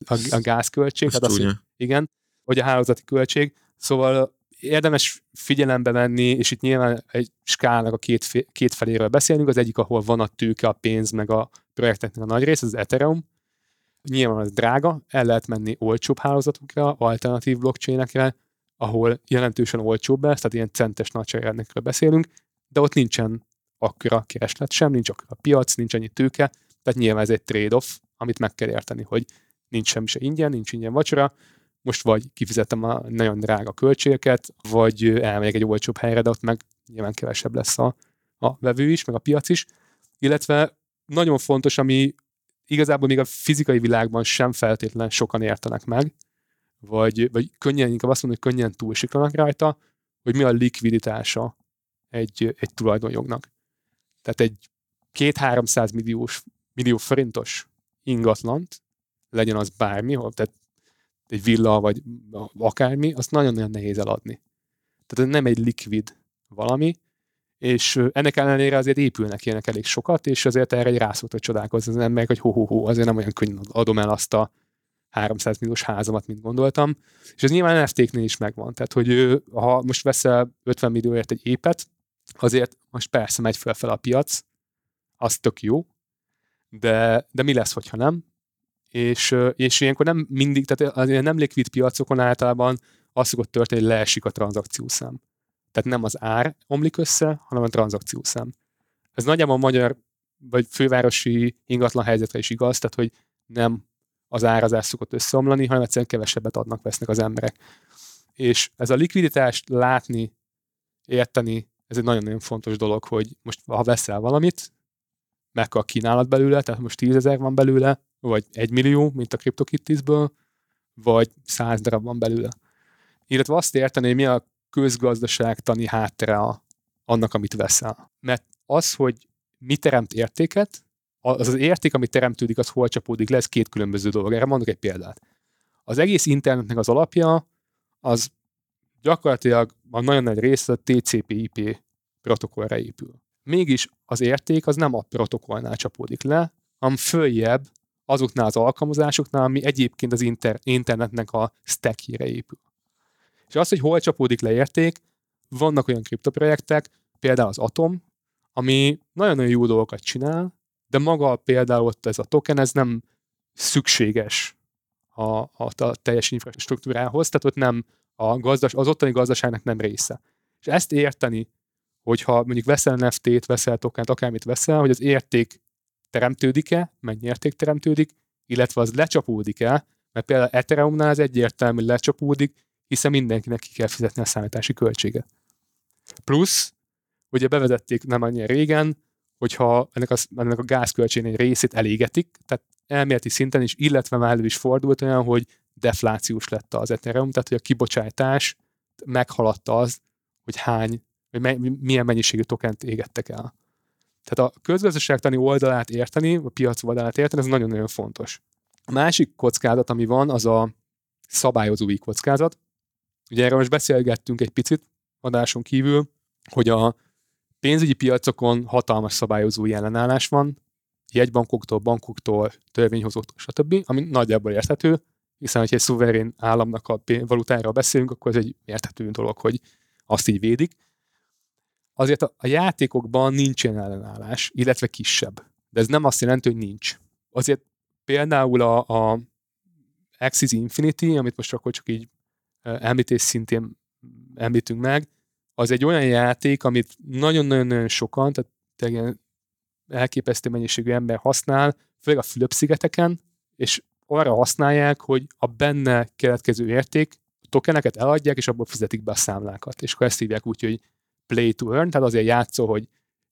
a, a gázköltség. Tehát az, hogy, igen, hogy a hálózati költség. Szóval érdemes figyelembe venni, és itt nyilván egy skálnak a két, két feléről beszélünk, az egyik, ahol van a tőke, a pénz, meg a projekteknek a nagy rész, az Ethereum, Nyilván az drága, el lehet menni olcsóbb hálózatokra, alternatív blockchainekre, ahol jelentősen olcsóbb lesz, tehát ilyen centes nagyságrendekről beszélünk, de ott nincsen akkora kereslet sem, nincs akkora piac, nincs annyi tőke, tehát nyilván ez egy trade-off, amit meg kell érteni, hogy nincs semmi se ingyen, nincs ingyen vacsora, most vagy kifizetem a nagyon drága költségeket, vagy elmegyek egy olcsóbb helyre, de ott meg nyilván kevesebb lesz a, a vevő is, meg a piac is. Illetve nagyon fontos, ami igazából még a fizikai világban sem feltétlen sokan értenek meg, vagy, vagy könnyen, inkább azt mondom, hogy könnyen túlsiklanak rajta, hogy mi a likviditása egy, egy tulajdonjognak. Tehát egy két-háromszáz milliós, millió forintos ingatlant, legyen az bármi, tehát egy villa, vagy akármi, azt nagyon-nagyon nehéz eladni. Tehát ez nem egy likvid valami, és ennek ellenére azért épülnek ilyenek elég sokat, és azért erre egy rászólt, hogy csodálkozni az emberek, hogy ho-ho-ho, azért nem olyan könnyen adom el azt a 300 milliós házamat, mint gondoltam. És ez nyilván NFT-knél is megvan. Tehát, hogy ha most veszel 50 millióért egy épet, azért most persze megy fel a piac, az tök jó, de, de mi lesz, hogyha nem? És, és ilyenkor nem mindig, tehát az nem likvid piacokon általában az szokott történni, hogy leesik a tranzakciószám. Tehát nem az ár omlik össze, hanem a tranzakciószám. Ez nagyjából a magyar vagy fővárosi ingatlan helyzetre is igaz, tehát hogy nem az árazás szokott összeomlani, hanem egyszerűen kevesebbet adnak, vesznek az emberek. És ez a likviditást látni, érteni, ez egy nagyon-nagyon fontos dolog, hogy most ha veszel valamit, meg a kínálat belőle, tehát most 10 ezer van belőle, vagy 1 millió, mint a CryptoKitties-ből, vagy 100 darab van belőle. Illetve azt érteni, hogy mi a közgazdaságtani háttere annak, amit veszel. Mert az, hogy mi teremt értéket, az az érték, ami teremtődik, az hol csapódik le, ez két különböző dolog. Erre mondok egy példát. Az egész internetnek az alapja, az gyakorlatilag a nagyon nagy része a TCP/IP protokollra épül. Mégis az érték az nem a protokollnál csapódik le, hanem följebb azoknál az alkalmazásoknál, ami egyébként az inter- internetnek a stackjére épül. És az, hogy hol csapódik le érték, vannak olyan kriptoprojektek, például az Atom, ami nagyon-nagyon jó dolgokat csinál, de maga például ott ez a token, ez nem szükséges a, a, a teljes infrastruktúrához, tehát ott nem a gazdas, az ottani gazdaságnak nem része. És ezt érteni, hogyha mondjuk veszel NFT-t, veszel tokent, akármit veszel, hogy az érték teremtődik-e, mennyi érték teremtődik, illetve az lecsapódik-e, mert például Ethereumnál ez egyértelmű, lecsapódik, hiszen mindenkinek ki kell fizetni a számítási költséget. Plusz, ugye bevezették nem annyira régen, hogyha ennek a, ennek a gázköltség egy részét elégetik, tehát elméleti szinten is, illetve már elő is fordult olyan, hogy deflációs lett az Ethereum, tehát hogy a kibocsátás meghaladta az, hogy hány, vagy me, milyen mennyiségű tokent égettek el. Tehát a közgazdaságtani oldalát érteni, a piac oldalát érteni, ez nagyon-nagyon fontos. A másik kockázat, ami van, az a szabályozói kockázat. Ugye erről most beszélgettünk egy picit adáson kívül, hogy a pénzügyi piacokon hatalmas szabályozó ellenállás van, jegybankoktól, bankoktól, törvényhozóktól, stb., ami nagyjából érthető, hiszen, hogyha egy szuverén államnak a valutára beszélünk, akkor ez egy érthető dolog, hogy azt így védik. Azért a, a játékokban nincsen ellenállás, illetve kisebb. De ez nem azt jelenti, hogy nincs. Azért például a, a Axis Infinity, amit most akkor csak így említés szintén említünk meg, az egy olyan játék, amit nagyon-nagyon sokan, tehát elképesztő mennyiségű ember használ, főleg a Fülöp-szigeteken, és arra használják, hogy a benne keletkező érték a tokeneket eladják, és abból fizetik be a számlákat. És akkor ezt hívják úgy, hogy play to earn, tehát azért játszol, hogy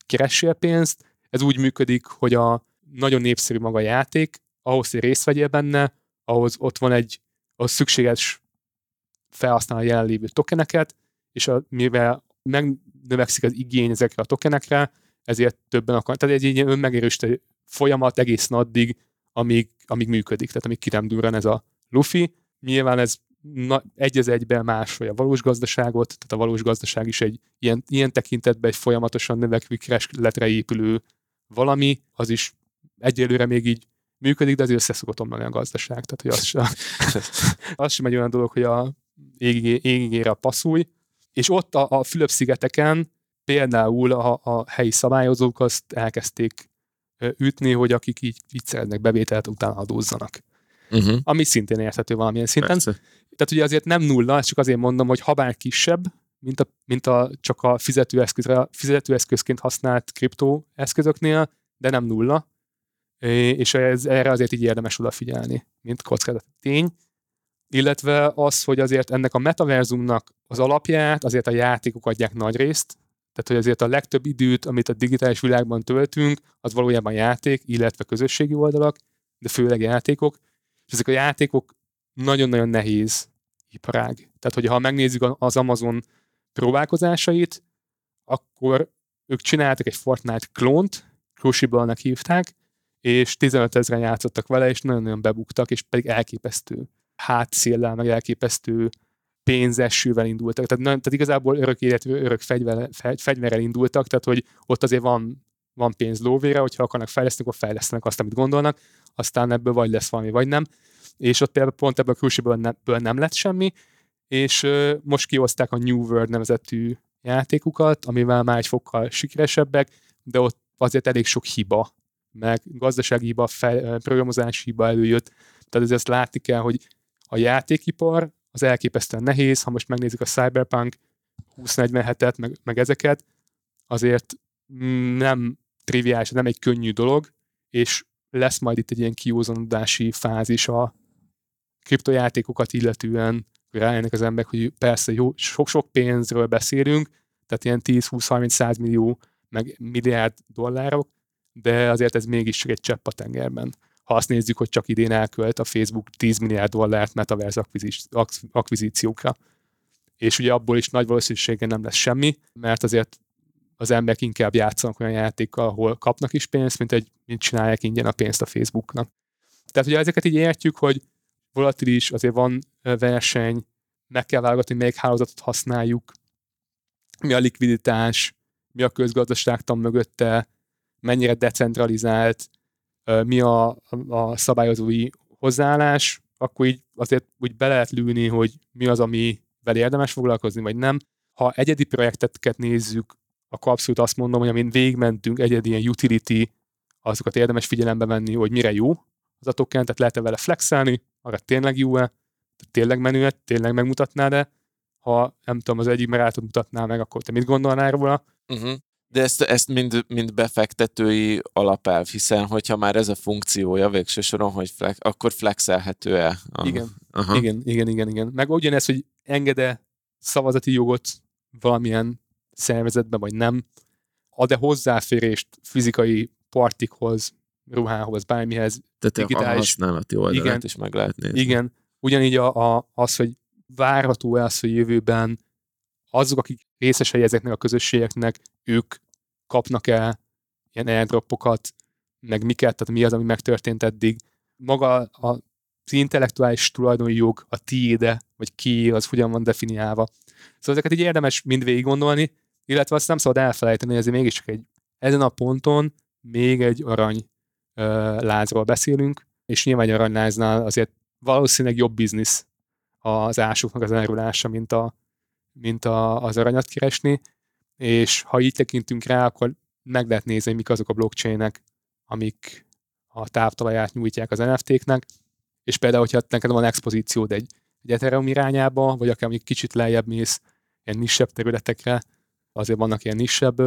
keressél pénzt. Ez úgy működik, hogy a nagyon népszerű maga a játék, ahhoz, hogy részt vegyél benne, ahhoz ott van egy, ahhoz szükséges felhasználni a jelenlévő tokeneket, és a, mivel megnövekszik az igény ezekre a tokenekre, ezért többen akar. Tehát egy ilyen önmegérősítő folyamat egészen addig, amíg, amíg működik, tehát amíg ki nem durran ez a lufi. Nyilván ez na, egy az egyben vagy a valós gazdaságot, tehát a valós gazdaság is egy ilyen, ilyen tekintetben egy folyamatosan növekvő keresletre épülő valami, az is egyelőre még így működik, de azért össze szokott omlani a gazdaság. Tehát, hogy az, sem, [laughs] az sem egy olyan dolog, hogy a égigére a passzúj, és ott a, a Fülöp-szigeteken például a, a helyi szabályozók azt elkezdték ütni, hogy akik így, így szeretnek bevételt, utána adózzanak. Uh-huh. Ami szintén érthető valamilyen szinten. Persze. Tehát ugye azért nem nulla, ezt csak azért mondom, hogy ha bár kisebb, mint a, mint a csak a fizetőeszközre, fizetőeszközként használt kriptóeszközöknél, de nem nulla, és ez, erre azért így érdemes odafigyelni, mint kockázat tény illetve az, hogy azért ennek a metaverzumnak az alapját azért a játékok adják nagy részt, tehát hogy azért a legtöbb időt, amit a digitális világban töltünk, az valójában játék, illetve közösségi oldalak, de főleg játékok, és ezek a játékok nagyon-nagyon nehéz iparág. Tehát, hogy ha megnézzük az Amazon próbálkozásait, akkor ők csináltak egy Fortnite klónt, Crucible-nek hívták, és 15 ezeren játszottak vele, és nagyon-nagyon bebuktak, és pedig elképesztő hátszéllel, meg elképesztő pénzesővel indultak. Tehát, nem, tehát igazából örök életű, örök fegyver, fegyverrel indultak, tehát hogy ott azért van, van pénz lóvére, hogyha akarnak fejleszteni, akkor fejlesztenek azt, amit gondolnak, aztán ebből vagy lesz valami, vagy nem. És ott például pont ebből a külsőből nem, nem lett semmi, és uh, most kihozták a New World nevezetű játékukat, amivel már egy fokkal sikeresebbek, de ott azért elég sok hiba, meg gazdasági hiba, fel, programozási hiba előjött. Tehát ezt látni kell, hogy a játékipar az elképesztően nehéz, ha most megnézzük a Cyberpunk 2047-et, meg, meg ezeket, azért nem triviális, nem egy könnyű dolog, és lesz majd itt egy ilyen kiúzonodási fázis a kriptojátékokat illetően, rájönnek az emberek, hogy persze jó, sok-sok pénzről beszélünk, tehát ilyen 10-20-30-100 millió, meg milliárd dollárok, de azért ez mégis csak egy csepp a tengerben. Ha azt nézzük, hogy csak idén elkölt a Facebook 10 milliárd dollárt metaverse akvizíciókra. És ugye abból is nagy valószínűséggel nem lesz semmi, mert azért az emberek inkább játszanak olyan játékkal, ahol kapnak is pénzt, mint egy mint csinálják ingyen a pénzt a Facebooknak. Tehát ugye ezeket így értjük, hogy volatilis, azért van verseny, meg kell válogatni, melyik hálózatot használjuk, mi a likviditás, mi a közgazdaságtan mögötte, mennyire decentralizált, mi a, a szabályozói hozzáállás, akkor így azért úgy be lehet lőni, hogy mi az, amivel érdemes foglalkozni, vagy nem. Ha egyedi projekteket nézzük, akkor abszolút azt mondom, hogy amin végmentünk egyedi ilyen utility, azokat érdemes figyelembe venni, hogy mire jó az a token, tehát lehet-e vele flexelni, arra tényleg jó-e, tényleg menő tényleg megmutatnád-e, ha nem tudom, az egyik merátot mutatná meg, akkor te mit gondolnál róla? Uh-huh. De ezt, ezt mind, mind befektetői alapelv, hiszen hogyha már ez a funkciója végső soron, hogy flex, akkor flexelhető-e? A... Igen. Aha. igen, igen, igen, igen. Meg ugyanez, hogy engede szavazati jogot valamilyen szervezetbe, vagy nem, ad-e hozzáférést fizikai partikhoz, ruhához, bármihez, Tehát digitális... a használati oldalát igen, is meg lehet nézni. Igen, ugyanígy a, a, az, hogy várható-e az, hogy jövőben azok, akik részesei ezeknek a közösségeknek, ők kapnak-e ilyen airdropokat, meg miket, tehát mi az, ami megtörtént eddig. Maga a az intellektuális tulajdoni jog, a tiéde, vagy ki, az hogyan van definiálva. Szóval ezeket így érdemes mind végig gondolni, illetve azt nem szabad elfelejteni, hogy azért mégiscsak egy, ezen a ponton még egy arany ö, lázról beszélünk, és nyilván egy aranyláznál azért valószínűleg jobb biznisz az ásuknak az elrulása, mint, a, mint a, az aranyat keresni, és ha így tekintünk rá, akkor meg lehet nézni, mik azok a blockchainek, amik a távtalaját nyújtják az NFT-knek, és például, hogyha neked van expozíciód egy, egy Ethereum irányába, vagy akár még kicsit lejjebb mész ilyen nisebb területekre, azért vannak ilyen nisebb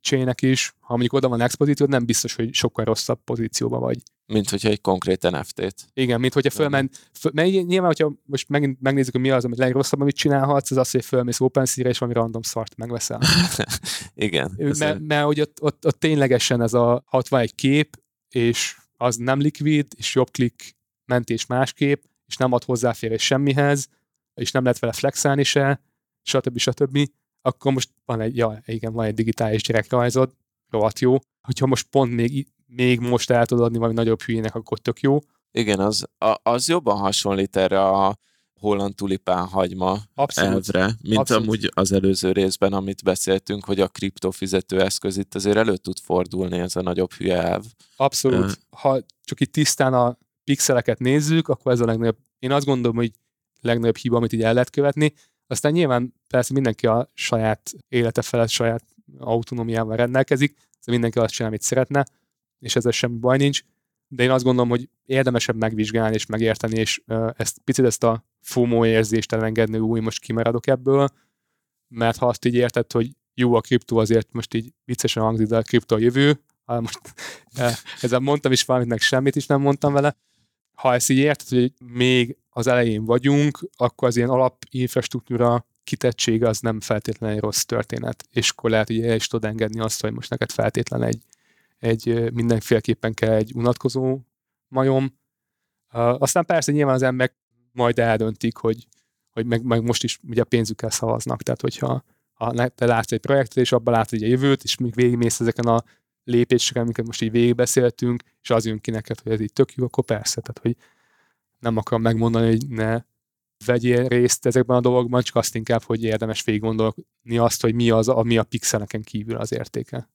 csének is. Ha mondjuk oda van expozíciód, nem biztos, hogy sokkal rosszabb pozícióban vagy. Mint hogyha egy konkrét NFT-t. Igen, mint hogyha fölment, föl, mert nyilván, hogyha most megint megnézzük, hogy mi az, amit legrosszabb, amit csinálhatsz, az az, hogy fölmész OpenSea-re, és valami random szart megveszel. [laughs] Igen. Mert, mert hogy ott, ott, ott, ténylegesen ez a, ha ott van egy kép, és az nem likvid, és jobb klik mentés másképp, és nem ad hozzáférés semmihez, és nem lehet vele flexelni se, stb. stb akkor most van egy, ja, igen, van egy digitális gyerekrajzod, rohadt jó. Hogyha most pont még, még most el tudod adni valami nagyobb hülyének, akkor tök jó. Igen, az, a, az jobban hasonlít erre a holland tulipán hagyma Abszolút. elvre, mint Abszolút. amúgy az előző részben, amit beszéltünk, hogy a kriptofizető eszköz itt azért elő tud fordulni ez a nagyobb hülye elv. Abszolút. Uh. Ha csak itt tisztán a pixeleket nézzük, akkor ez a legnagyobb, én azt gondolom, hogy legnagyobb hiba, amit így el lehet követni, aztán nyilván persze mindenki a saját élete felett, saját autonómiával rendelkezik, szóval mindenki azt csinál, amit szeretne, és ezzel semmi baj nincs, de én azt gondolom, hogy érdemesebb megvizsgálni és megérteni, és ezt picit ezt a FOMO érzést elengedni, új, most kimaradok ebből, mert ha azt így érted, hogy jó a kriptó, azért most így viccesen hangzik, de a kriptó a jövő, ha most ezzel mondtam is valamit, meg semmit is nem mondtam vele, ha ezt így érted, hogy még az elején vagyunk, akkor az ilyen alapinfrastruktúra kitettség az nem feltétlenül egy rossz történet, és akkor lehet, hogy el is tudod engedni azt, hogy most neked feltétlen egy, egy mindenféleképpen kell egy unatkozó majom. Aztán persze nyilván az emberek majd eldöntik, hogy, hogy meg, meg most is ugye a pénzükkel szavaznak, tehát hogyha ha te látsz egy projektet, és abban látod egy jövőt, és még végigmész ezeken a lépéseken, amiket most így végigbeszéltünk, és az jön ki neked, hogy ez így tök jó, akkor persze, tehát hogy nem akarom megmondani, hogy ne vegyél részt ezekben a dolgokban, csak azt inkább, hogy érdemes végig gondolni azt, hogy mi az, ami a pixeleken kívül az értéke.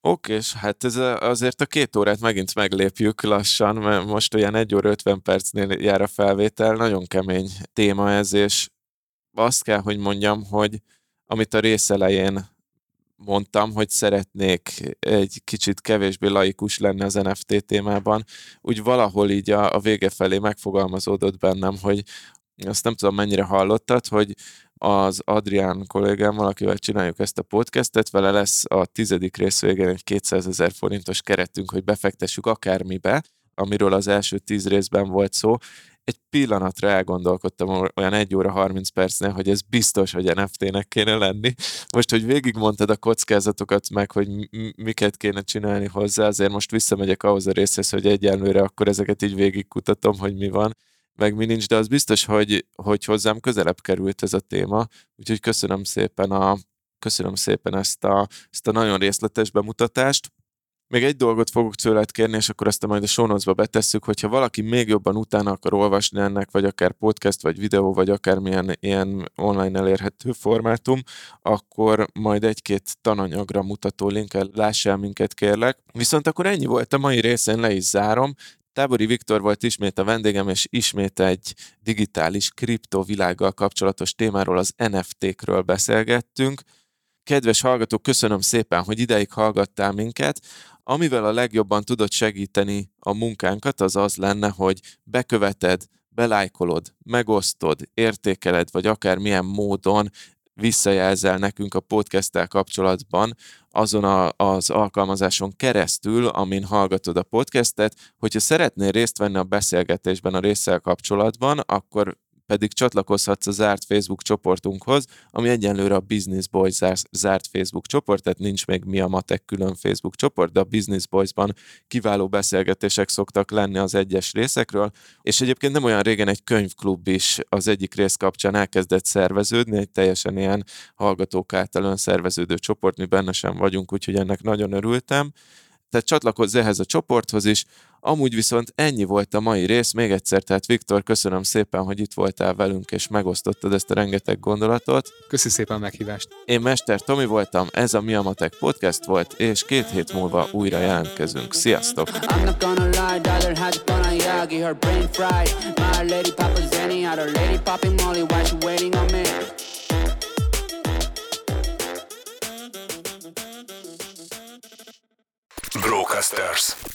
Oké, és hát ez azért a két órát megint meglépjük lassan, mert most olyan 1 óra 50 percnél jár a felvétel, nagyon kemény téma ez, és azt kell, hogy mondjam, hogy amit a rész elején mondtam, hogy szeretnék egy kicsit kevésbé laikus lenni az NFT témában, úgy valahol így a, a vége felé megfogalmazódott bennem, hogy azt nem tudom mennyire hallottad, hogy az Adrián kollégám, akivel csináljuk ezt a podcastet, vele lesz a tizedik rész végén egy 200 ezer forintos keretünk, hogy befektessük akármibe, amiről az első tíz részben volt szó. Egy pillanatra elgondolkodtam olyan 1 óra 30 percnél, hogy ez biztos, hogy NFT-nek kéne lenni. Most, hogy végigmondtad a kockázatokat meg, hogy miket kéne csinálni hozzá, azért most visszamegyek ahhoz a részhez, hogy egyenlőre akkor ezeket így végigkutatom, hogy mi van meg mi nincs, de az biztos, hogy, hogy hozzám közelebb került ez a téma, úgyhogy köszönöm szépen, a, köszönöm szépen ezt, a, ezt a nagyon részletes bemutatást. Még egy dolgot fogok tőled kérni, és akkor azt majd a show betesszük, hogyha valaki még jobban utána akar olvasni ennek, vagy akár podcast, vagy videó, vagy akármilyen ilyen online elérhető formátum, akkor majd egy-két tananyagra mutató linkkel lássál minket, kérlek. Viszont akkor ennyi volt a mai részén, le is zárom. Tábori Viktor volt ismét a vendégem, és ismét egy digitális kriptovilággal kapcsolatos témáról, az NFT-kről beszélgettünk. Kedves hallgatók, köszönöm szépen, hogy ideig hallgattál minket. Amivel a legjobban tudod segíteni a munkánkat, az az lenne, hogy beköveted, belájkolod, megosztod, értékeled, vagy akár milyen módon visszajelzel nekünk a podcasttel kapcsolatban azon a, az alkalmazáson keresztül, amin hallgatod a podcastet, hogyha szeretnél részt venni a beszélgetésben a résszel kapcsolatban, akkor pedig csatlakozhatsz a zárt Facebook csoportunkhoz, ami egyenlőre a Business Boys zárt Facebook csoport, tehát nincs még mi a matek külön Facebook csoport, de a Business Boys-ban kiváló beszélgetések szoktak lenni az egyes részekről, és egyébként nem olyan régen egy könyvklub is az egyik rész kapcsán elkezdett szerveződni, egy teljesen ilyen hallgatók által önszerveződő csoport, mi benne sem vagyunk, úgyhogy ennek nagyon örültem. Tehát csatlakozz ehhez a csoporthoz is, Amúgy viszont ennyi volt a mai rész. Még egyszer, tehát Viktor, köszönöm szépen, hogy itt voltál velünk, és megosztottad ezt a rengeteg gondolatot. Köszi szépen a meghívást. Én Mester Tomi voltam, ez a Mi a Matek podcast volt, és két hét múlva újra jelentkezünk. Sziasztok! Brocasters.